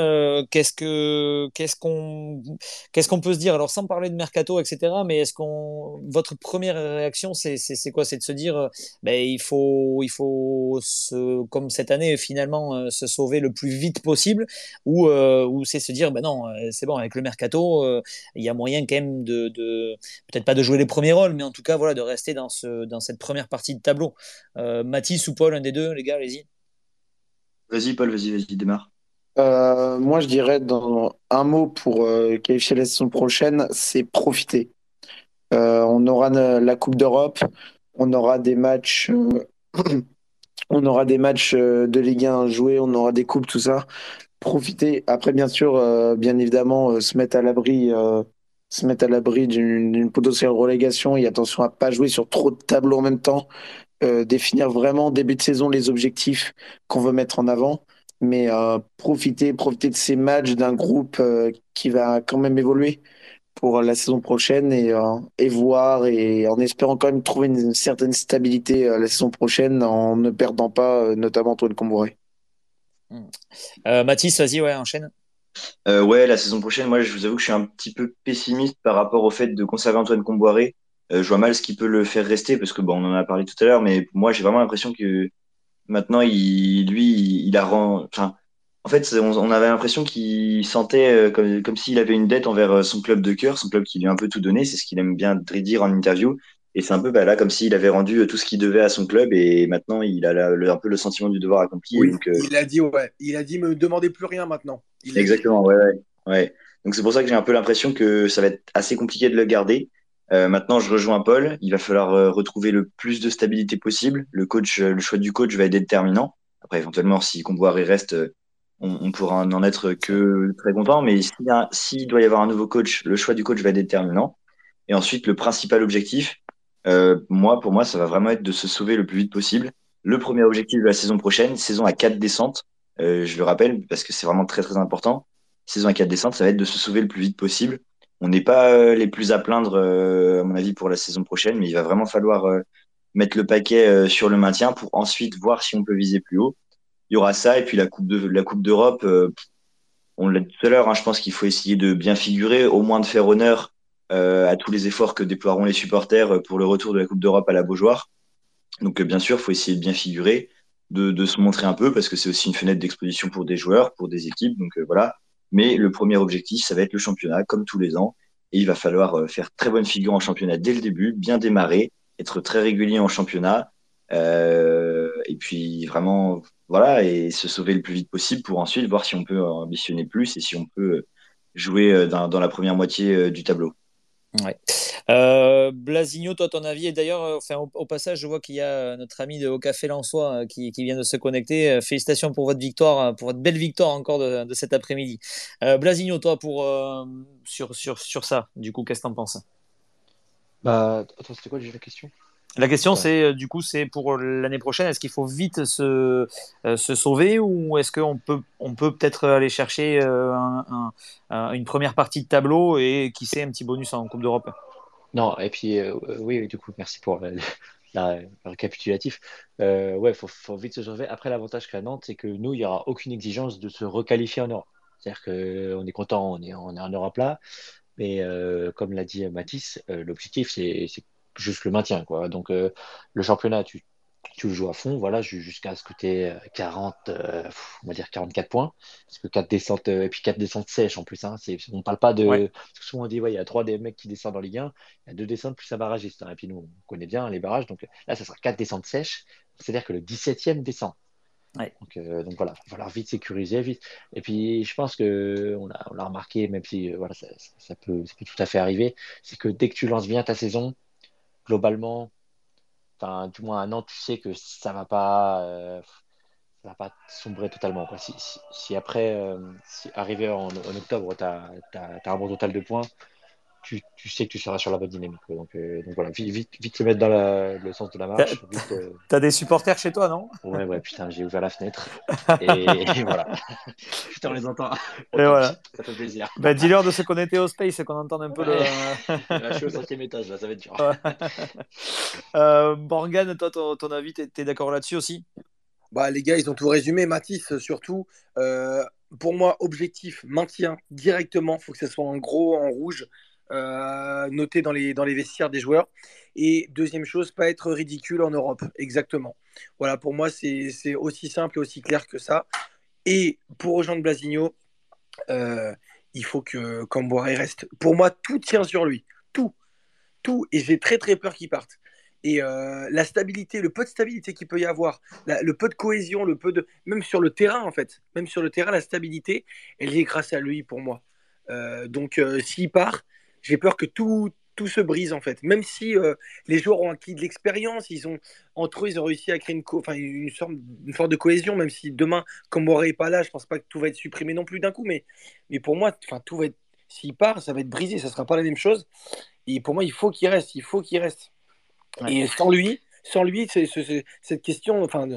qu'est-ce que qu'est-ce qu'on qu'est-ce qu'on peut se dire? Alors sans parler de mercato, etc. Mais est-ce qu'on votre première réaction, c'est c'est quoi? C'est de se dire, ben il faut il faut se, comme cette année finalement se sauver le plus vite possible, ou ou c'est se dire, ben non, c'est bon avec le mercato, il y a moyen quand même de, de peut-être pas de jouer les premiers rôles, mais en tout cas, voilà, de rester dans, ce, dans cette première partie de tableau. Euh, Mathis ou Paul, un des deux, les gars, allez-y. Vas-y, Paul, vas-y, vas-y, démarre. Euh, moi, je dirais dans un mot pour euh, qualifier la saison prochaine, c'est profiter. Euh, on aura la Coupe d'Europe, on aura des matchs, on aura des matchs de Ligue 1 joués, on aura des coupes, tout ça. Profiter. Après, bien sûr, bien évidemment, se mettre à l'abri se mettre à l'abri d'une potentielle relégation et attention à pas jouer sur trop de tableaux en même temps. Euh, définir vraiment début de saison les objectifs qu'on veut mettre en avant, mais euh, profiter, profiter de ces matchs d'un groupe euh, qui va quand même évoluer pour la saison prochaine et, voir et en espérant quand même trouver une, certaine stabilité la saison prochaine en ne perdant pas notamment Antoine Combouré. Mathis, vas-y, ouais, enchaîne. Euh, ouais, la saison prochaine, moi, je vous avoue que je suis un petit peu pessimiste par rapport au fait de conserver Antoine Comboiré. Euh, je vois mal ce qui peut le faire rester parce que bon, on en a parlé tout à l'heure, mais moi, j'ai vraiment l'impression que maintenant, il, lui, il a rend, enfin, en fait, on, avait l'impression qu'il sentait euh, comme, comme s'il avait une dette envers son club de cœur, son club qui lui a un peu tout donné. C'est ce qu'il aime bien dire en interview. Et c'est un peu bah, là comme s'il avait rendu euh, tout ce qu'il devait à son club et maintenant il a un peu le sentiment du devoir accompli. donc, Il a dit ouais, il a dit me demandez plus rien maintenant. Exactement, ouais, ouais, ouais. Donc c'est pour ça que j'ai un peu l'impression que ça va être assez compliqué de le garder. Euh, maintenant, je rejoins Paul. Il va falloir euh, retrouver le plus de stabilité possible. Le coach, le choix du coach va être déterminant. Après, éventuellement, si Comboiré reste, on, on, pourra n'en être que très content. Mais s'il doit y avoir un nouveau coach, le choix du coach va être déterminant. Et ensuite, le principal objectif, euh, moi, pour moi, ça va vraiment être de se sauver le plus vite possible. Le premier objectif de la saison prochaine, saison à 4 descentes, euh, je le rappelle parce que c'est vraiment très très important. Saison à 4 descentes, ça va être de se sauver le plus vite possible. On n'est pas euh, les plus à plaindre, euh, à mon avis, pour la saison prochaine, mais il va vraiment falloir euh, mettre le paquet sur le maintien pour ensuite voir si on peut viser plus haut. Il y aura ça et puis la coupe de la coupe d'Europe. on l'a tout à l'heure. Hein, je pense qu'il faut essayer de bien figurer, au moins de faire honneur à tous les efforts que déploieront les supporters pour le retour de la Coupe d'Europe à la Beaujoire. Donc bien sûr, il faut essayer de bien figurer, de, se montrer un peu parce que c'est aussi une fenêtre d'exposition pour des joueurs, pour des équipes. Donc voilà. Mais le premier objectif, ça va être le championnat, comme tous les ans. Et il va falloir faire très bonne figure en championnat dès le début, bien démarrer, être très régulier en championnat. Euh, et puis vraiment, voilà, et se sauver le plus vite possible pour ensuite voir si on peut ambitionner plus et si on peut jouer dans la première moitié du tableau. Ouais. Euh, Blasigno, toi, ton avis, et d'ailleurs, euh, enfin, au, passage, je vois qu'il y a euh, notre ami de Au Café Lançois euh, qui, qui, vient de se connecter. Félicitations pour votre victoire, pour votre belle victoire encore de, de cet après-midi. Euh, Blasigno, toi, pour, sur, sur, sur ça, du coup, qu'est-ce que tu en penses? Bah, attends, c'était quoi déjà la question? La question, c'est euh, du coup, c'est pour l'année prochaine, est-ce qu'il faut vite se, euh, se sauver ou est-ce qu'on peut on peut peut-être aller chercher euh, un, un, une première partie de tableau et qui sait un petit bonus en Coupe d'Europe? Non, et puis oui, du coup, merci pour la, la, récapitulatif. Euh, ouais, faut, faut vite se sauver. Après, l'avantage qu'a Nantes, c'est que nous, il n'y aura aucune exigence de se requalifier en Europe. C'est-à-dire qu'on est content, on est, on est en Europe là. Mais euh, comme l'a dit Mathis, euh, l'objectif, c'est juste le maintien. Quoi. Donc, euh, le championnat, tu, tu le joues à fond, voilà, jusqu'à ce que tu aies 40, euh, on va dire 44 points. Parce que 4 descentes, euh, et puis 4 descentes sèches en plus. Hein, on parle pas de. Ouais. Parce que souvent on dit, ouais, il y a 3 des mecs qui descendent en Ligue 1, il y a 2 descentes plus un barragiste. Hein, et puis nous, on connaît bien les barrages. Donc là, ça sera 4 descentes sèches. C'est-à-dire que le 17e descend. Ouais. Donc, euh, donc, voilà, il va falloir vite sécuriser, vite. Et puis je pense que on a, on a remarqué, même si voilà, ça, ça, peut, ça peut tout à fait arriver, c'est que dès que tu lances bien ta saison, globalement, du moins un an, tu sais que ça va pas, euh, ça va pas sombrer totalement. Quoi. Si, si, après, euh, arrivé en, en octobre, tu as, as, as, un bon total de points, tu, tu, sais que tu seras sur la bonne dynamique. Donc, euh, donc voilà, vite, vite, vite, se mettre dans la, le sens de la marche. T'as euh... as des supporters chez toi, non? Ouais, ouais, putain, j'ai ouvert la fenêtre. Et, et voilà. putain, on les entend. Et voilà. Ça fait plaisir. Bah, Dis-leur de se connecter au space et qu'on entende un peu ouais. le. là, je suis au cinquième étage, là, ça va être dur. euh, Morgane, toi, ton, ton avis, t'es es, d'accord là-dessus aussi? Bah, Les gars, ils ont tout résumé. Mathis, surtout. Euh, pour moi, objectif, maintien directement. Il faut que ce soit en gros, en rouge euh, noté dans les, dans les vestiaires des joueurs. Et deuxième chose, pas être ridicule en Europe. Exactement. Voilà, pour moi, c'est aussi simple et aussi clair que ça. Et pour rejoindre Blasigno, euh, il faut que Camboire reste. Pour moi, tout tient sur lui. Tout. Tout. Et j'ai très très peur qu'il parte. Et euh, la stabilité, le peu de stabilité qu'il peut y avoir, le peu de cohésion, le peu de. Même sur le terrain, en fait. Même sur le terrain, la stabilité, elle est grâce à lui pour moi. Euh, donc, s'il part, j'ai peur que tout, tout se brise en fait. Même si euh, les joueurs ont acquis de l'expérience, ils ont entre eux ils ont réussi à créer une, enfin, une, sorte, une sorte de cohésion. Même si demain, comme Boré n'est pas là, je pense pas que tout va être supprimé non plus d'un coup. Mais, mais pour moi, enfin, tout va être. S'il part, ça va être brisé, ça sera pas la même chose. Et pour moi, il faut qu'il reste, il faut qu'il reste. Ouais. Et sans lui, sans lui, c est, c est, cette question, enfin,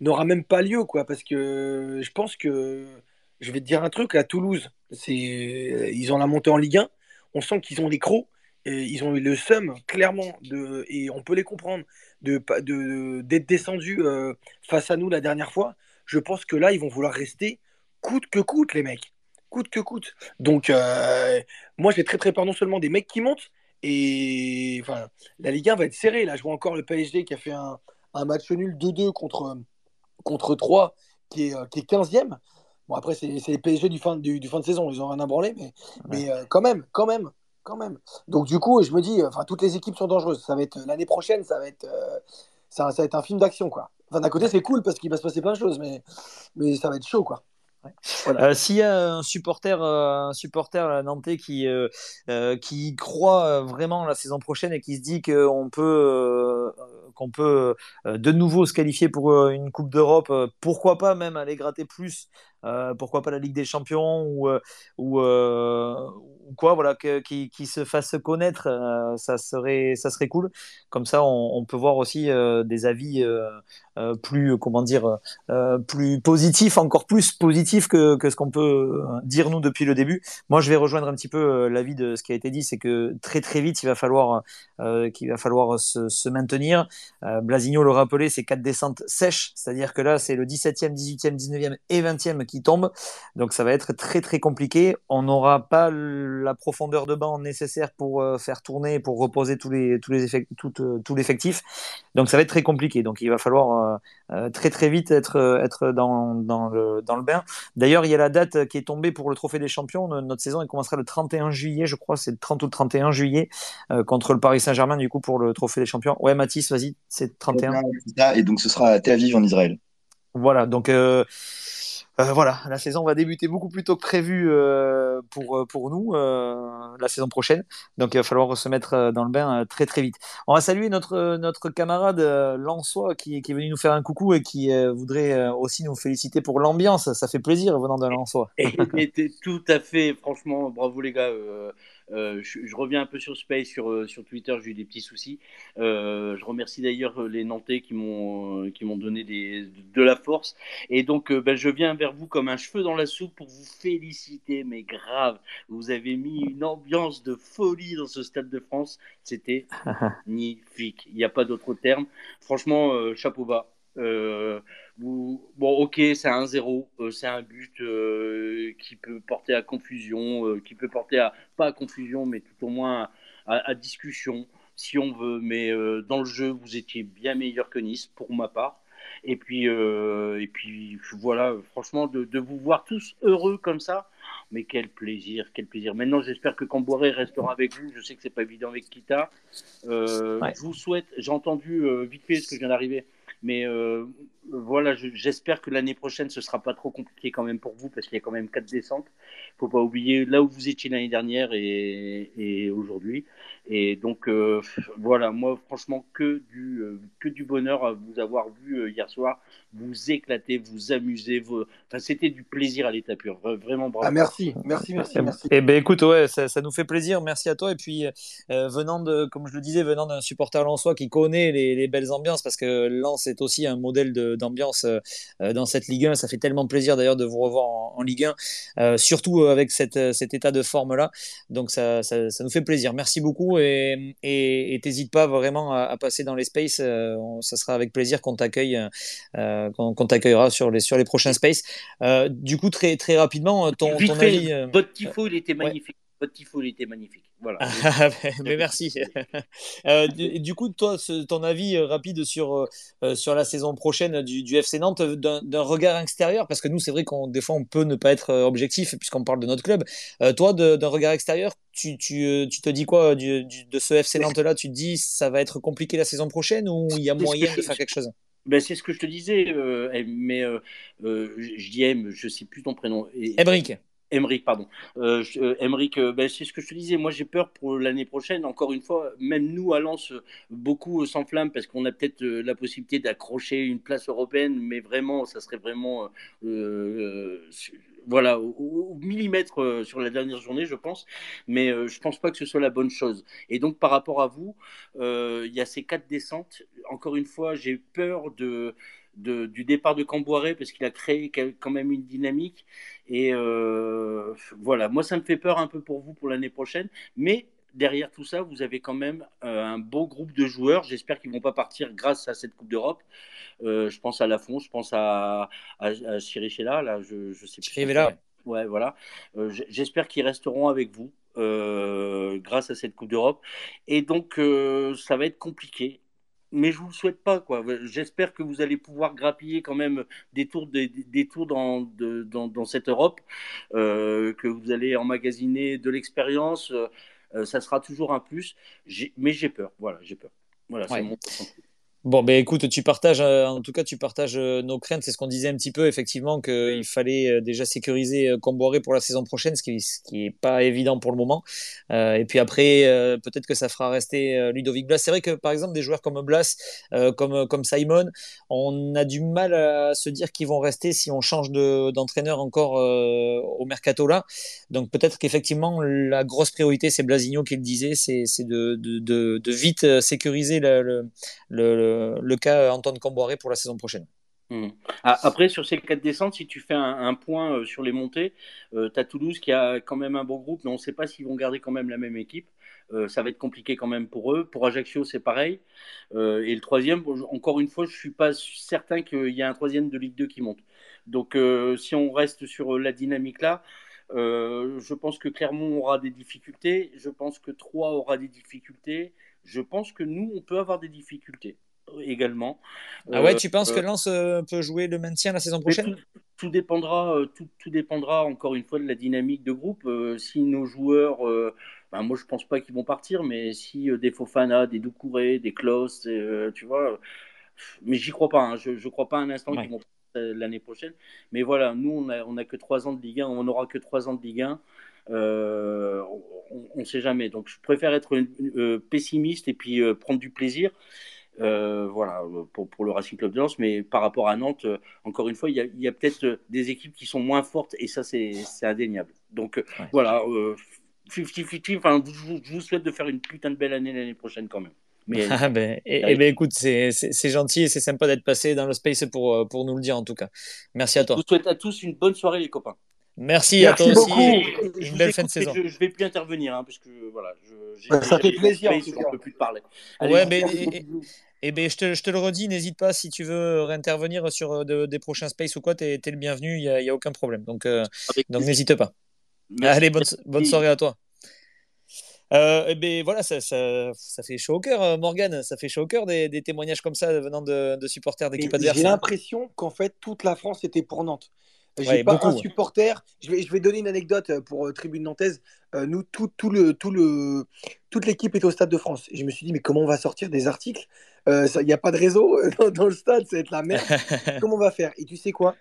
n'aura même pas lieu, quoi, parce que je pense que je vais te dire un truc. À Toulouse, c'est ils ont la montée en Ligue 1 on sent qu'ils ont les crocs, et ils ont eu le seum, clairement, et on peut les comprendre, d'être de, de, descendus euh, face à nous la dernière fois. Je pense que là, ils vont vouloir rester coûte que coûte, les mecs. Coûte que coûte. Donc, euh, moi, j'ai très très peur non seulement des mecs qui montent, et enfin, la Ligue 1 va être serrée. Là, je vois encore le PSG qui a fait un, match nul 2-2 contre, contre 3, qui est, qui est 15e. Bon, après, c'est les PSG du fin, du, fin de saison, ils ont rien à branler, mais, mais quand même, quand même, quand même. Donc, du coup, je me dis, enfin, toutes les équipes sont dangereuses. Ça va être l'année prochaine, ça va être, ça, ça va être un film d'action, quoi. Enfin, d'un côté, c'est cool parce qu'il va se passer plein de choses, mais, mais ça va être chaud, quoi. Euh, s'il y a un supporter, euh, un supporter nantais qui, euh, qui croit vraiment la saison prochaine et qui se dit qu'on peut, qu'on peut de nouveau se qualifier pour une Coupe d'Europe, pourquoi pas même aller gratter plus euh, pourquoi pas la Ligue des Champions ou, euh, euh, ou quoi, voilà, qui, qui, se fasse connaître, ça, serait, ça serait cool. Comme ça, on, peut voir aussi des avis plus, comment dire, plus positifs, encore plus positifs que, ce qu'on peut dire nous depuis le début. Moi, je vais rejoindre un petit peu l'avis de ce qui a été dit, c'est que très très vite, il va falloir, qu'il va falloir se, maintenir. Blasigno le rappelait, c'est quatre descentes sèches, c'est-à-dire que là, c'est le 17e, 18e, 19e et 20e qui tombe. Donc ça va être très très compliqué. On n'aura pas la profondeur de banc nécessaire pour euh, faire tourner, pour reposer tous les tous les effectifs, euh, tout l'effectif. Donc ça va être très compliqué. Donc il va falloir euh, très très vite être être dans, dans le dans le bain. D'ailleurs il y a la date qui est tombée pour le Trophée des Champions. Notre saison elle commencera le 31 juillet, je crois, c'est le 30 ou le 31 juillet contre le Paris Saint-Germain du coup pour le Trophée des Champions. Ouais Mathis, vas-y, c'est 31. Et donc ce sera à Tel Aviv en Israël. Voilà, donc euh, voilà, la saison va débuter beaucoup plus tôt que prévu euh, pour, euh, pour nous la saison prochaine. Donc il va falloir se mettre dans le bain très très vite. On va saluer notre, notre camarade Lançois qui, qui, est venu nous faire un coucou et qui voudrait aussi nous féliciter pour l'ambiance. Ça fait plaisir venant de Lançois. était tout à fait, franchement, bravo les gars. Euh, je, reviens un peu sur Space, sur, euh, sur Twitter, j'ai eu des petits soucis. Euh, je remercie d'ailleurs les Nantais qui m'ont qui m'ont donné des, de la force. Et donc, ben, je viens vers vous comme un cheveu dans la soupe pour vous féliciter, mais grave. Vous avez mis une ambiance de folie dans ce Stade de France. C'était magnifique. Il n'y a pas d'autre terme. Franchement, chapeau bas. Euh, bon, ok, c'est un 0 euh, c'est un but euh, qui peut porter à confusion, qui peut porter à, pas à confusion, mais tout au moins à, discussion, si on veut. Mais dans le jeu, vous étiez bien meilleur que Nice, pour ma part. Et puis, et puis voilà, franchement, de, de, vous voir tous heureux comme ça, mais quel plaisir, quel plaisir. Maintenant, j'espère que Camboiré restera avec vous. Je sais que c'est pas évident avec Kita. Je vous souhaite, j'ai entendu vite fait ce que je viens d'arriver, mais euh, voilà, j'espère que l'année prochaine, ce sera pas trop compliqué quand même pour vous, parce qu'il y a quand même quatre descentes. faut pas oublier là où vous étiez l'année dernière et, aujourd'hui. Et donc, euh, voilà, moi, franchement, que du, euh, que du bonheur à vous avoir vu hier soir, vous éclater, vous amuser. Enfin, c'était du plaisir à l'état pur. Vraiment bravo. Ah, merci, merci, merci. merci. Eh ben, écoute, ouais, ça, nous fait plaisir. Merci à toi. Et puis, venant de, comme je le disais, venant d'un supporter lensois qui connaît les, les, belles ambiances, parce que Lens est aussi un modèle d'ambiance euh, euh, dans cette Ligue 1. Ça fait tellement plaisir d'ailleurs de vous revoir en, Ligue 1, euh, surtout avec cette, cet état de forme-là. Donc ça, ça, nous fait plaisir. Merci beaucoup et t'hésite pas vraiment à, passer dans les spaces. ça sera avec plaisir qu'on t'accueille, qu'on t'accueillera sur les, sur les prochains spaces. du coup, très, très rapidement, ton, ton avis. Votre tifo, il était magnifique. Tifo, il était magnifique. Voilà. mais merci. Euh, du, coup, toi, ton avis euh, rapide sur, euh, sur la saison prochaine du, du FC Nantes d'un regard extérieur, parce que nous, c'est vrai qu'on des fois, on peut ne pas être objectif puisqu'on parle de notre club. toi, d'un regard extérieur, tu, tu, tu, te dis quoi du, de ce FC Nantes-là? Tu te dis ça va être compliqué la saison prochaine ou il y a moyen de faire quelque chose? Ben, c'est ce que je te disais, mais je dis M, je sais plus ton prénom. Emric. Emmerich, pardon. Euh, euh, euh, ben, c'est ce que je te disais. Moi, j'ai peur pour l'année prochaine. Encore une fois, même nous à Lens, beaucoup s'enflamment parce qu'on a peut-être la possibilité d'accrocher une place européenne, mais vraiment, ça serait vraiment voilà, au, millimètre sur la dernière journée, je pense. Mais je pense pas que ce soit la bonne chose. Et donc, par rapport à vous, il y a ces quatre descentes. Encore une fois, j'ai peur de du départ de Camboiré parce qu'il a créé quand même une dynamique. Et euh, voilà, moi ça me fait peur un peu pour vous pour l'année prochaine, mais derrière tout ça, vous avez quand même euh, un beau groupe de joueurs. J'espère qu'ils vont pas partir grâce à cette Coupe d'Europe. Euh, je pense à Lafont, je pense à, à, là, je, je sais plus. Ouais, voilà. J'espère qu'ils resteront avec vous. grâce à cette Coupe d'Europe. Et donc, ça va être compliqué mais je vous le souhaite pas quoi. J'espère que vous allez pouvoir grappiller quand même des tours, des, des tours dans, de, dans, dans, cette Europe, euh, que vous allez emmagasiner de l'expérience. Euh, ça sera toujours un plus, mais j'ai peur. Voilà, j'ai peur. Voilà, c'est mon Bon, ben écoute, tu partages, euh, en tout cas, tu partages euh, nos craintes. C'est ce qu'on disait un petit peu, effectivement, qu'il fallait euh, déjà sécuriser Comboiré pour la saison prochaine, ce qui, ce qui est pas évident pour le moment. Euh, et puis après, euh, peut-être que ça fera rester Ludovic Blas. C'est vrai que, par exemple, des joueurs comme Blas, euh, comme, comme Simon, on a du mal à se dire qu'ils vont rester si on change d'entraîneur encore au mercato là. Donc peut-être qu'effectivement, la grosse priorité, c'est Blasigno qui le disait, c'est de, de, de, de, vite sécuriser le, le, le le, cas Antoine Camboiré pour la saison prochaine. Hmm. Ah, après, sur ces quatre descentes, si tu fais un, point euh, sur les montées, euh, tu as Toulouse qui a quand même un bon groupe, mais on ne sait pas s'ils vont garder quand même la même équipe. Euh, ça va être compliqué quand même pour eux. Pour Ajaccio, c'est pareil. et le troisième, encore une fois, je ne suis pas certain qu'il y ait un troisième de Ligue 2 qui monte. Donc, si on reste sur la dynamique là, je pense que Clermont aura des difficultés. Je pense que Troyes aura des difficultés. Je pense que nous, on peut avoir des difficultés également. Ah ouais, tu penses que euh, Lens euh, peut jouer le maintien la saison prochaine tout, dépendra, euh, tout, tout, dépendra encore une fois de la dynamique de groupe. si nos joueurs, ben moi je pense pas qu'ils vont partir, mais si des Fofana, des Doucouré, des Klaus, tu vois, mais j'y crois pas. Hein. je, ne crois pas un instant qu'ils vont partir l'année prochaine. Mais voilà, nous on a, on a que trois ans de Ligue 1, on n'aura que trois ans de Ligue 1. on ne sait jamais. Donc je préfère être pessimiste et puis prendre du plaisir. Euh, voilà, pour, pour, le Racing Club de Lens, mais par rapport à Nantes, euh, encore une fois, il y a, a peut-être des équipes qui sont moins fortes et ça, c'est indéniable. Donc euh, voilà, 50-50, enfin, je, vous souhaite de faire une putain de belle année l'année prochaine quand même. Mais, ah ben, et, et ben, écoute, c'est gentil et c'est sympa d'être passé dans le space pour, pour nous le dire en tout cas. Merci à toi. Je vous souhaite à tous une bonne soirée, les copains. Merci, Merci à toi beaucoup. aussi. Une belle fin de saison. Je, je vais plus intervenir hein, parce que voilà, je, ça fait plaisir. On peut plus te parler. Allez, ouais, mais, et, et, ben, je, te, je te le redis, n'hésite pas si tu veux réintervenir sur euh, de, des prochains space ou quoi, tu es, es, le bienvenu, il n'y a, aucun problème. Donc, euh, donc n'hésite pas. Merci. Allez, bonne, bonne soirée à toi. Euh, et ben voilà, ça, ça, ça, fait chaud au cœur, Morgan. Ça fait chaud au cœur des, des témoignages comme ça venant de, de supporters d'équipe adverse. J'ai l'impression qu'en fait toute la France était pour Nantes. J'ai pas un supporter. Je vais, je vais donner une anecdote euh, pour euh, Tribune Nantaise. Euh, nous, tout, tout le, tout le, toute l'équipe est au Stade de France. Et je me suis dit, mais comment on va sortir des articles? Il n'y a pas de réseau dans, dans, le stade, ça va être la merde. comment on va faire? Et tu sais quoi?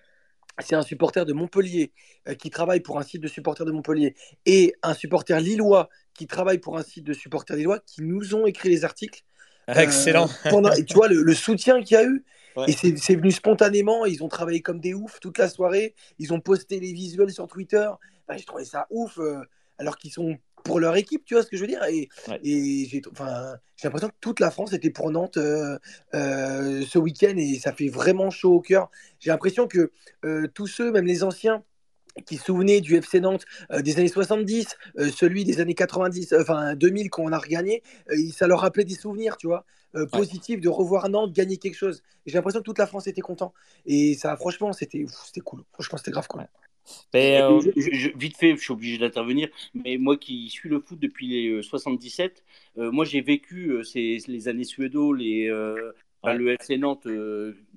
C'est un supporter de Montpellier qui travaille pour un site de supporters de Montpellier et un supporter lillois qui travaille pour un site de supporters lillois qui nous ont écrit les articles. Excellent. pendant, et tu vois le, le soutien qu'il y a eu. Et c'est venu spontanément. Ils ont travaillé comme des oufs toute la soirée. Ils ont posté les visuels sur Twitter. Enfin, j'ai trouvé ça ouf, euh, alors qu'ils sont pour leur équipe, tu vois ce que je veux dire? Et, et j'ai enfin, l'impression que toute la France était pour Nantes euh, euh, ce week-end et ça fait vraiment chaud au cœur. J'ai l'impression que tous ceux, même les anciens, qui se souvenaient du FC Nantes des années 70, celui des années 90, enfin 2000 qu'on a regagné, ça leur rappelait des souvenirs, tu vois? Euh, positif de revoir Nantes gagner quelque chose. J'ai l'impression que toute la France était content. Et ça, franchement, c'était cool. Franchement, c'était grave cool. Mais, euh, vite fait, je suis obligé d'intervenir, mais moi qui suis le foot depuis les 77, euh, moi j'ai vécu les années suédo, les, le FC Nantes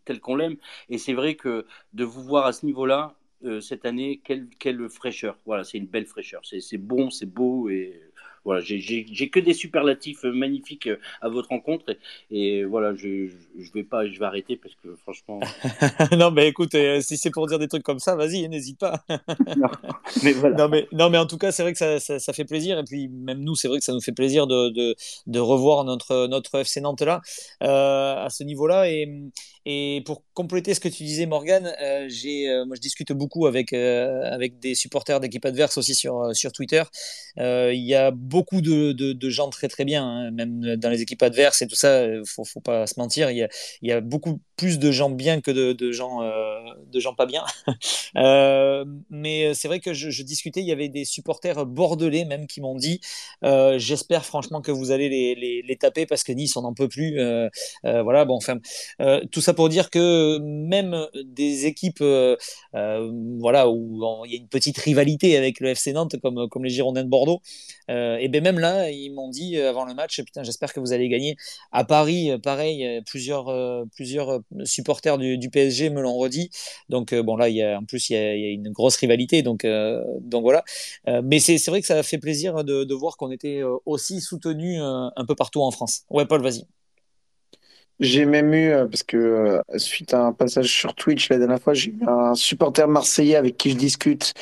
tel qu'on l'aime, et c'est vrai que de vous voir à ce niveau-là, cette année, quelle, quelle fraîcheur. Voilà, c'est une belle fraîcheur. C'est bon, c'est beau, et voilà, j'ai que des superlatifs euh, magnifiques euh, à votre rencontre et, voilà, je, je vais pas, je vais arrêter parce que franchement. non, mais écoute, euh, si c'est pour dire des trucs comme ça, vas-y, n'hésite pas. non, mais voilà. non, mais, non, mais en tout cas, c'est vrai que ça, ça, ça, fait plaisir et puis même nous, c'est vrai que ça nous fait plaisir de, de, de revoir notre, notre FC Nantes là euh, à ce niveau-là et, et pour compléter ce que tu disais, Morgan, euh, j'ai, euh, moi je discute beaucoup avec, euh, avec des supporters d'équipes adverses aussi sur, sur Twitter. Il y a beaucoup de, de, gens très très bien, hein, même dans les équipes adverses et tout ça, il faut, pas se mentir. Il a, y a beaucoup plus de gens bien que de, gens, de gens pas bien. Euh, mais c'est vrai que je, discutais, il y avait des supporters bordelais même qui m'ont dit euh, J'espère franchement que vous allez les, les, taper parce que Nice, on n'en peut plus. Euh, euh voilà, bon, enfin, euh, tout ça pour dire que même des équipes voilà, où il y a une petite rivalité avec le FC Nantes, comme, comme les Girondins de Bordeaux, et bien même là, ils m'ont dit avant le match Putain, j'espère que vous allez gagner. À Paris, pareil, plusieurs, plusieurs supporters du, du PSG me l'ont redit. Donc, bon, là, il y a, en plus, il y a, une grosse rivalité. Donc, euh, donc voilà. Euh, mais c'est vrai que ça a fait plaisir de, voir qu'on était euh, aussi soutenu un peu partout en France. Ouais, Paul, vas-y. J'ai même eu, parce que suite à un passage sur Twitch la dernière fois, j'ai eu un supporter marseillais avec qui je discute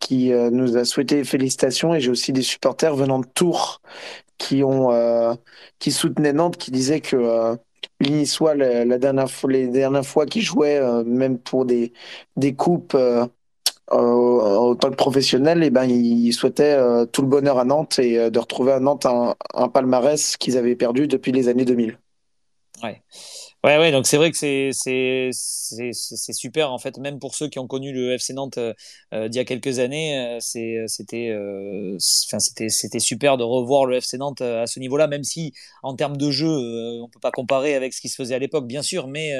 qui nous a souhaité félicitations et j'ai aussi des supporters venant de Tours qui ont qui soutenaient Nantes qui disaient que les la, la, dernière fois, les dernières fois qu'ils jouaient, euh, même pour des, des coupes euh, euh, en tant que professionnel, et eh ben, ils souhaitaient tout le bonheur à Nantes et de retrouver à Nantes un, palmarès qu'ils avaient perdu depuis les années 2000. Ouais. Ouais, ouais, donc c'est vrai que c'est c'est super en fait, même pour ceux qui ont connu le FC Nantes euh, euh d'il y a quelques années, euh, c'est c'était euh, c'était c'était super de revoir le FC Nantes à ce niveau-là, même si en termes de jeu, on peut pas comparer avec ce qui se faisait à l'époque, bien sûr, mais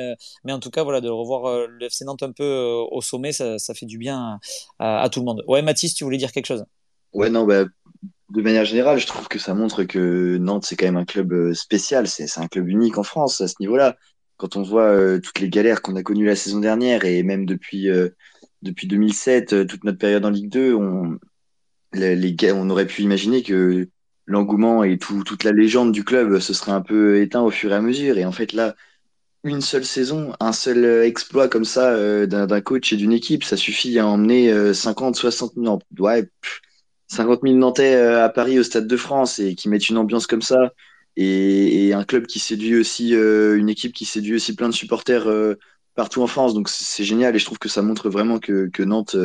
mais en tout cas voilà de revoir le FC Nantes un peu au sommet, ça, fait du bien à, tout le monde. Ouais, Mathis, tu voulais dire quelque chose? Ouais, non, bah de manière générale, je trouve que ça montre que Nantes, c'est quand même un club euh, spécial. C'est un club unique en France à ce niveau-là. Quand on voit euh, toutes les galères qu'on a connues la saison dernière et même depuis, euh, depuis 2007, toute notre période en Ligue 2, on, les, aurait pu imaginer que l'engouement et tout, toute la légende du club se serait un peu éteint au fur et à mesure. Et en fait, là, une seule saison, un seul exploit comme ça d'un coach et d'une équipe, ça suffit à emmener 50, 60 000 ouais, 50 000 Nantais euh, à Paris au Stade de France et qui mettent une ambiance comme ça et, un club qui séduit aussi euh, une équipe qui séduit aussi plein de supporters euh, partout en France. Donc c'est génial. Et je trouve que ça montre vraiment que, que Nantes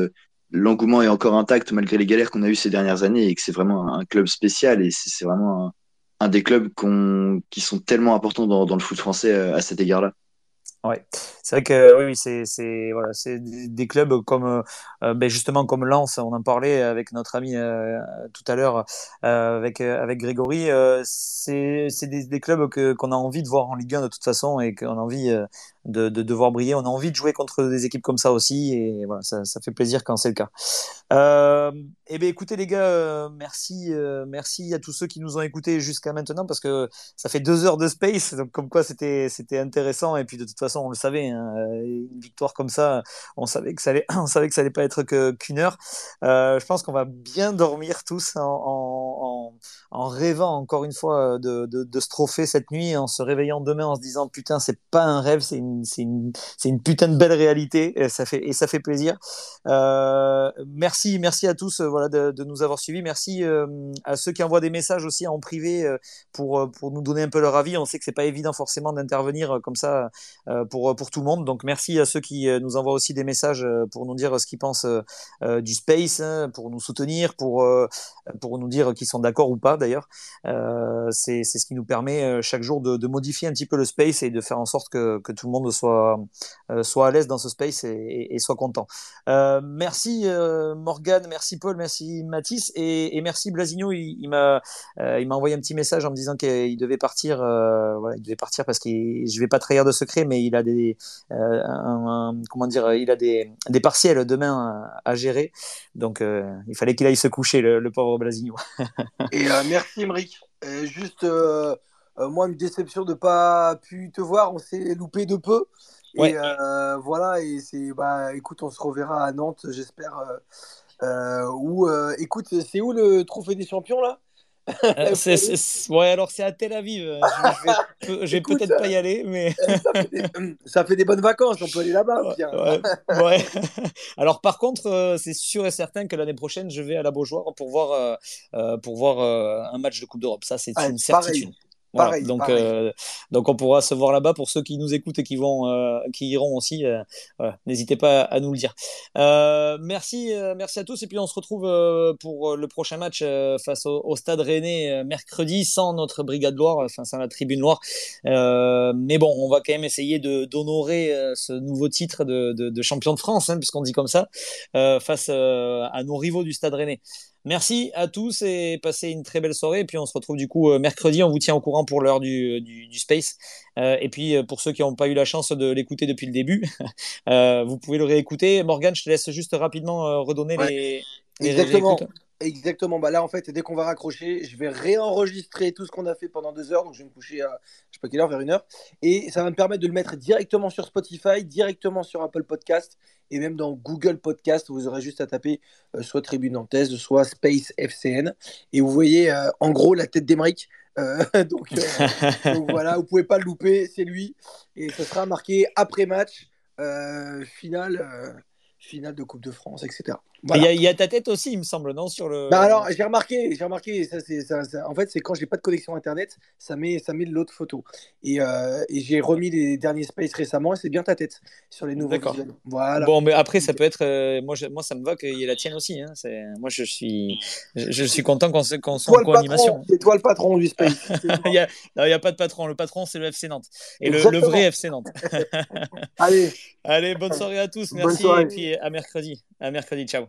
l'engouement est encore intact malgré les galères qu'on a eues ces dernières années et que c'est vraiment un, club spécial. Et c'est vraiment un, des clubs qui sont tellement importants dans, dans le foot français à cet égard-là. Ouais, c'est vrai que oui, c'est c'est voilà, c'est des, clubs comme euh, ben justement comme Lens, on en parlait avec notre ami euh, tout à l'heure euh, avec avec Grégory. c'est c'est des, clubs que qu'on a envie de voir en Ligue 1 de toute façon et qu'on a envie de, de, voir briller. On a envie de jouer contre des équipes comme ça aussi et voilà, ça, ça fait plaisir quand c'est le cas. Euh, eh bien, écoutez les gars, merci, merci à tous ceux qui nous ont écoutés jusqu'à maintenant parce que ça fait deux heures de space, donc comme quoi c'était c'était intéressant et puis de toute façon on le savait, hein, une victoire comme ça, on savait que ça allait, on savait que pas être qu'une heure. Euh, je pense qu'on va bien dormir tous en, rêvant encore une fois de, de, de ce trophée cette nuit, en se réveillant demain en se disant putain c'est pas un rêve, c'est une, putain de belle réalité et ça fait, et ça fait plaisir. Euh, merci, merci à tous voilà, de, nous avoir suivis. Merci euh, à ceux qui envoient des messages aussi en privé euh, pour, nous donner un peu leur avis. On sait que c'est pas évident forcément d'intervenir comme ça pour, tout le monde. Donc merci à ceux qui nous envoient aussi des messages pour nous dire ce qu'ils pensent du space, hein, pour nous soutenir, pour nous dire qu'ils sont d'accord ou pas d'ailleurs. c'est, c'est ce qui nous permet chaque jour de, modifier un petit peu le space et de faire en sorte que, que tout le monde soit, euh, soit à l'aise dans ce space et, soit content. Euh, merci euh, Morgan, merci Paul, merci Mathis et, merci Blasigno. Il, il m'a envoyé un petit message en me disant qu'il devait partir. il devait partir parce que je vais pas trahir de secret, mais il a des un, comment dire, il a des, des partiels demain à, gérer. Donc il fallait qu'il aille se coucher, le, pauvre Blasigno. et merci Emric. juste euh, moi, une déception de pas pu te voir. On s'est loupé de peu. Et euh, voilà, et c'est bah écoute, on se reverra à Nantes, j'espère. Euh, ou écoute, c'est où le trophée des champions là? Ouais, alors c'est à Tel Aviv. Je vais, vais peut-être pas y aller, mais. ça, fait des, bonnes vacances, on peut aller là-bas. Ouais, ouais. Alors par contre, c'est sûr et certain que l'année prochaine, je vais à la Beaujoire pour voir, pour voir un match de Coupe d'Europe. Ça, c'est une certitude. Voilà, donc, euh, donc on pourra se voir là-bas pour ceux qui nous écoutent et qui vont, euh, qui iront aussi. Euh, voilà, N'hésitez pas à nous le dire. merci, merci à tous et puis on se retrouve pour le prochain match face au, Stade Rennais mercredi sans notre Brigade Loire, enfin sans la Tribune Loire. mais bon, on va quand même essayer de d'honorer ce nouveau titre de, de, de champion de France, hein, puisqu'on dit comme ça, face à nos rivaux du Stade Rennais. Merci à tous et passez une très belle soirée. Et puis on se retrouve du coup euh, mercredi. On vous tient au courant pour l'heure du, du, Space. Euh, et puis euh, pour ceux qui n'ont pas eu la chance de l'écouter depuis le début, vous pouvez le réécouter. Morgan, je te laisse juste rapidement redonner les, les, Exactement. Exactement. Bah là, en fait, dès qu'on va raccrocher, je vais réenregistrer tout ce qu'on a fait pendant deux heures. Donc, je vais me coucher à je sais pas quelle heure, vers une heure. Et ça va me permettre de le mettre directement sur Spotify, directement sur Apple Podcast et même dans Google Podcast. Vous aurez juste à taper euh, soit Tribune Nantes, soit Space FCN. Et vous voyez euh, en gros la tête d'Emeric. Euh, donc, donc, voilà, vous pouvez pas le louper, c'est lui. Et ce sera marqué après match, finale finale de Coupe de France, etc. Il y, a ta tête aussi, il me semble, non sur le. Bah alors, j'ai remarqué, j'ai remarqué. Ça, ça, en fait, c'est quand j'ai pas de connexion internet, ça met, ça met l'autre photo. Et, euh, et j'ai remis les derniers space récemment, et c'est bien ta tête sur les nouveaux. D'accord. Voilà. Bon, mais après, ça peut être. Euh, moi, moi, ça me va qu'il y ait la tienne aussi. Hein. Moi, je suis, je, suis content qu'on qu soit en co-animation. C'est toi le patron du space. il n'y a, a, pas de patron. Le patron, c'est le FC Nantes. Et le, le, vrai FC Nantes. Allez. Allez, bonne soirée à tous. Merci. Et puis à mercredi. À mercredi. Ciao.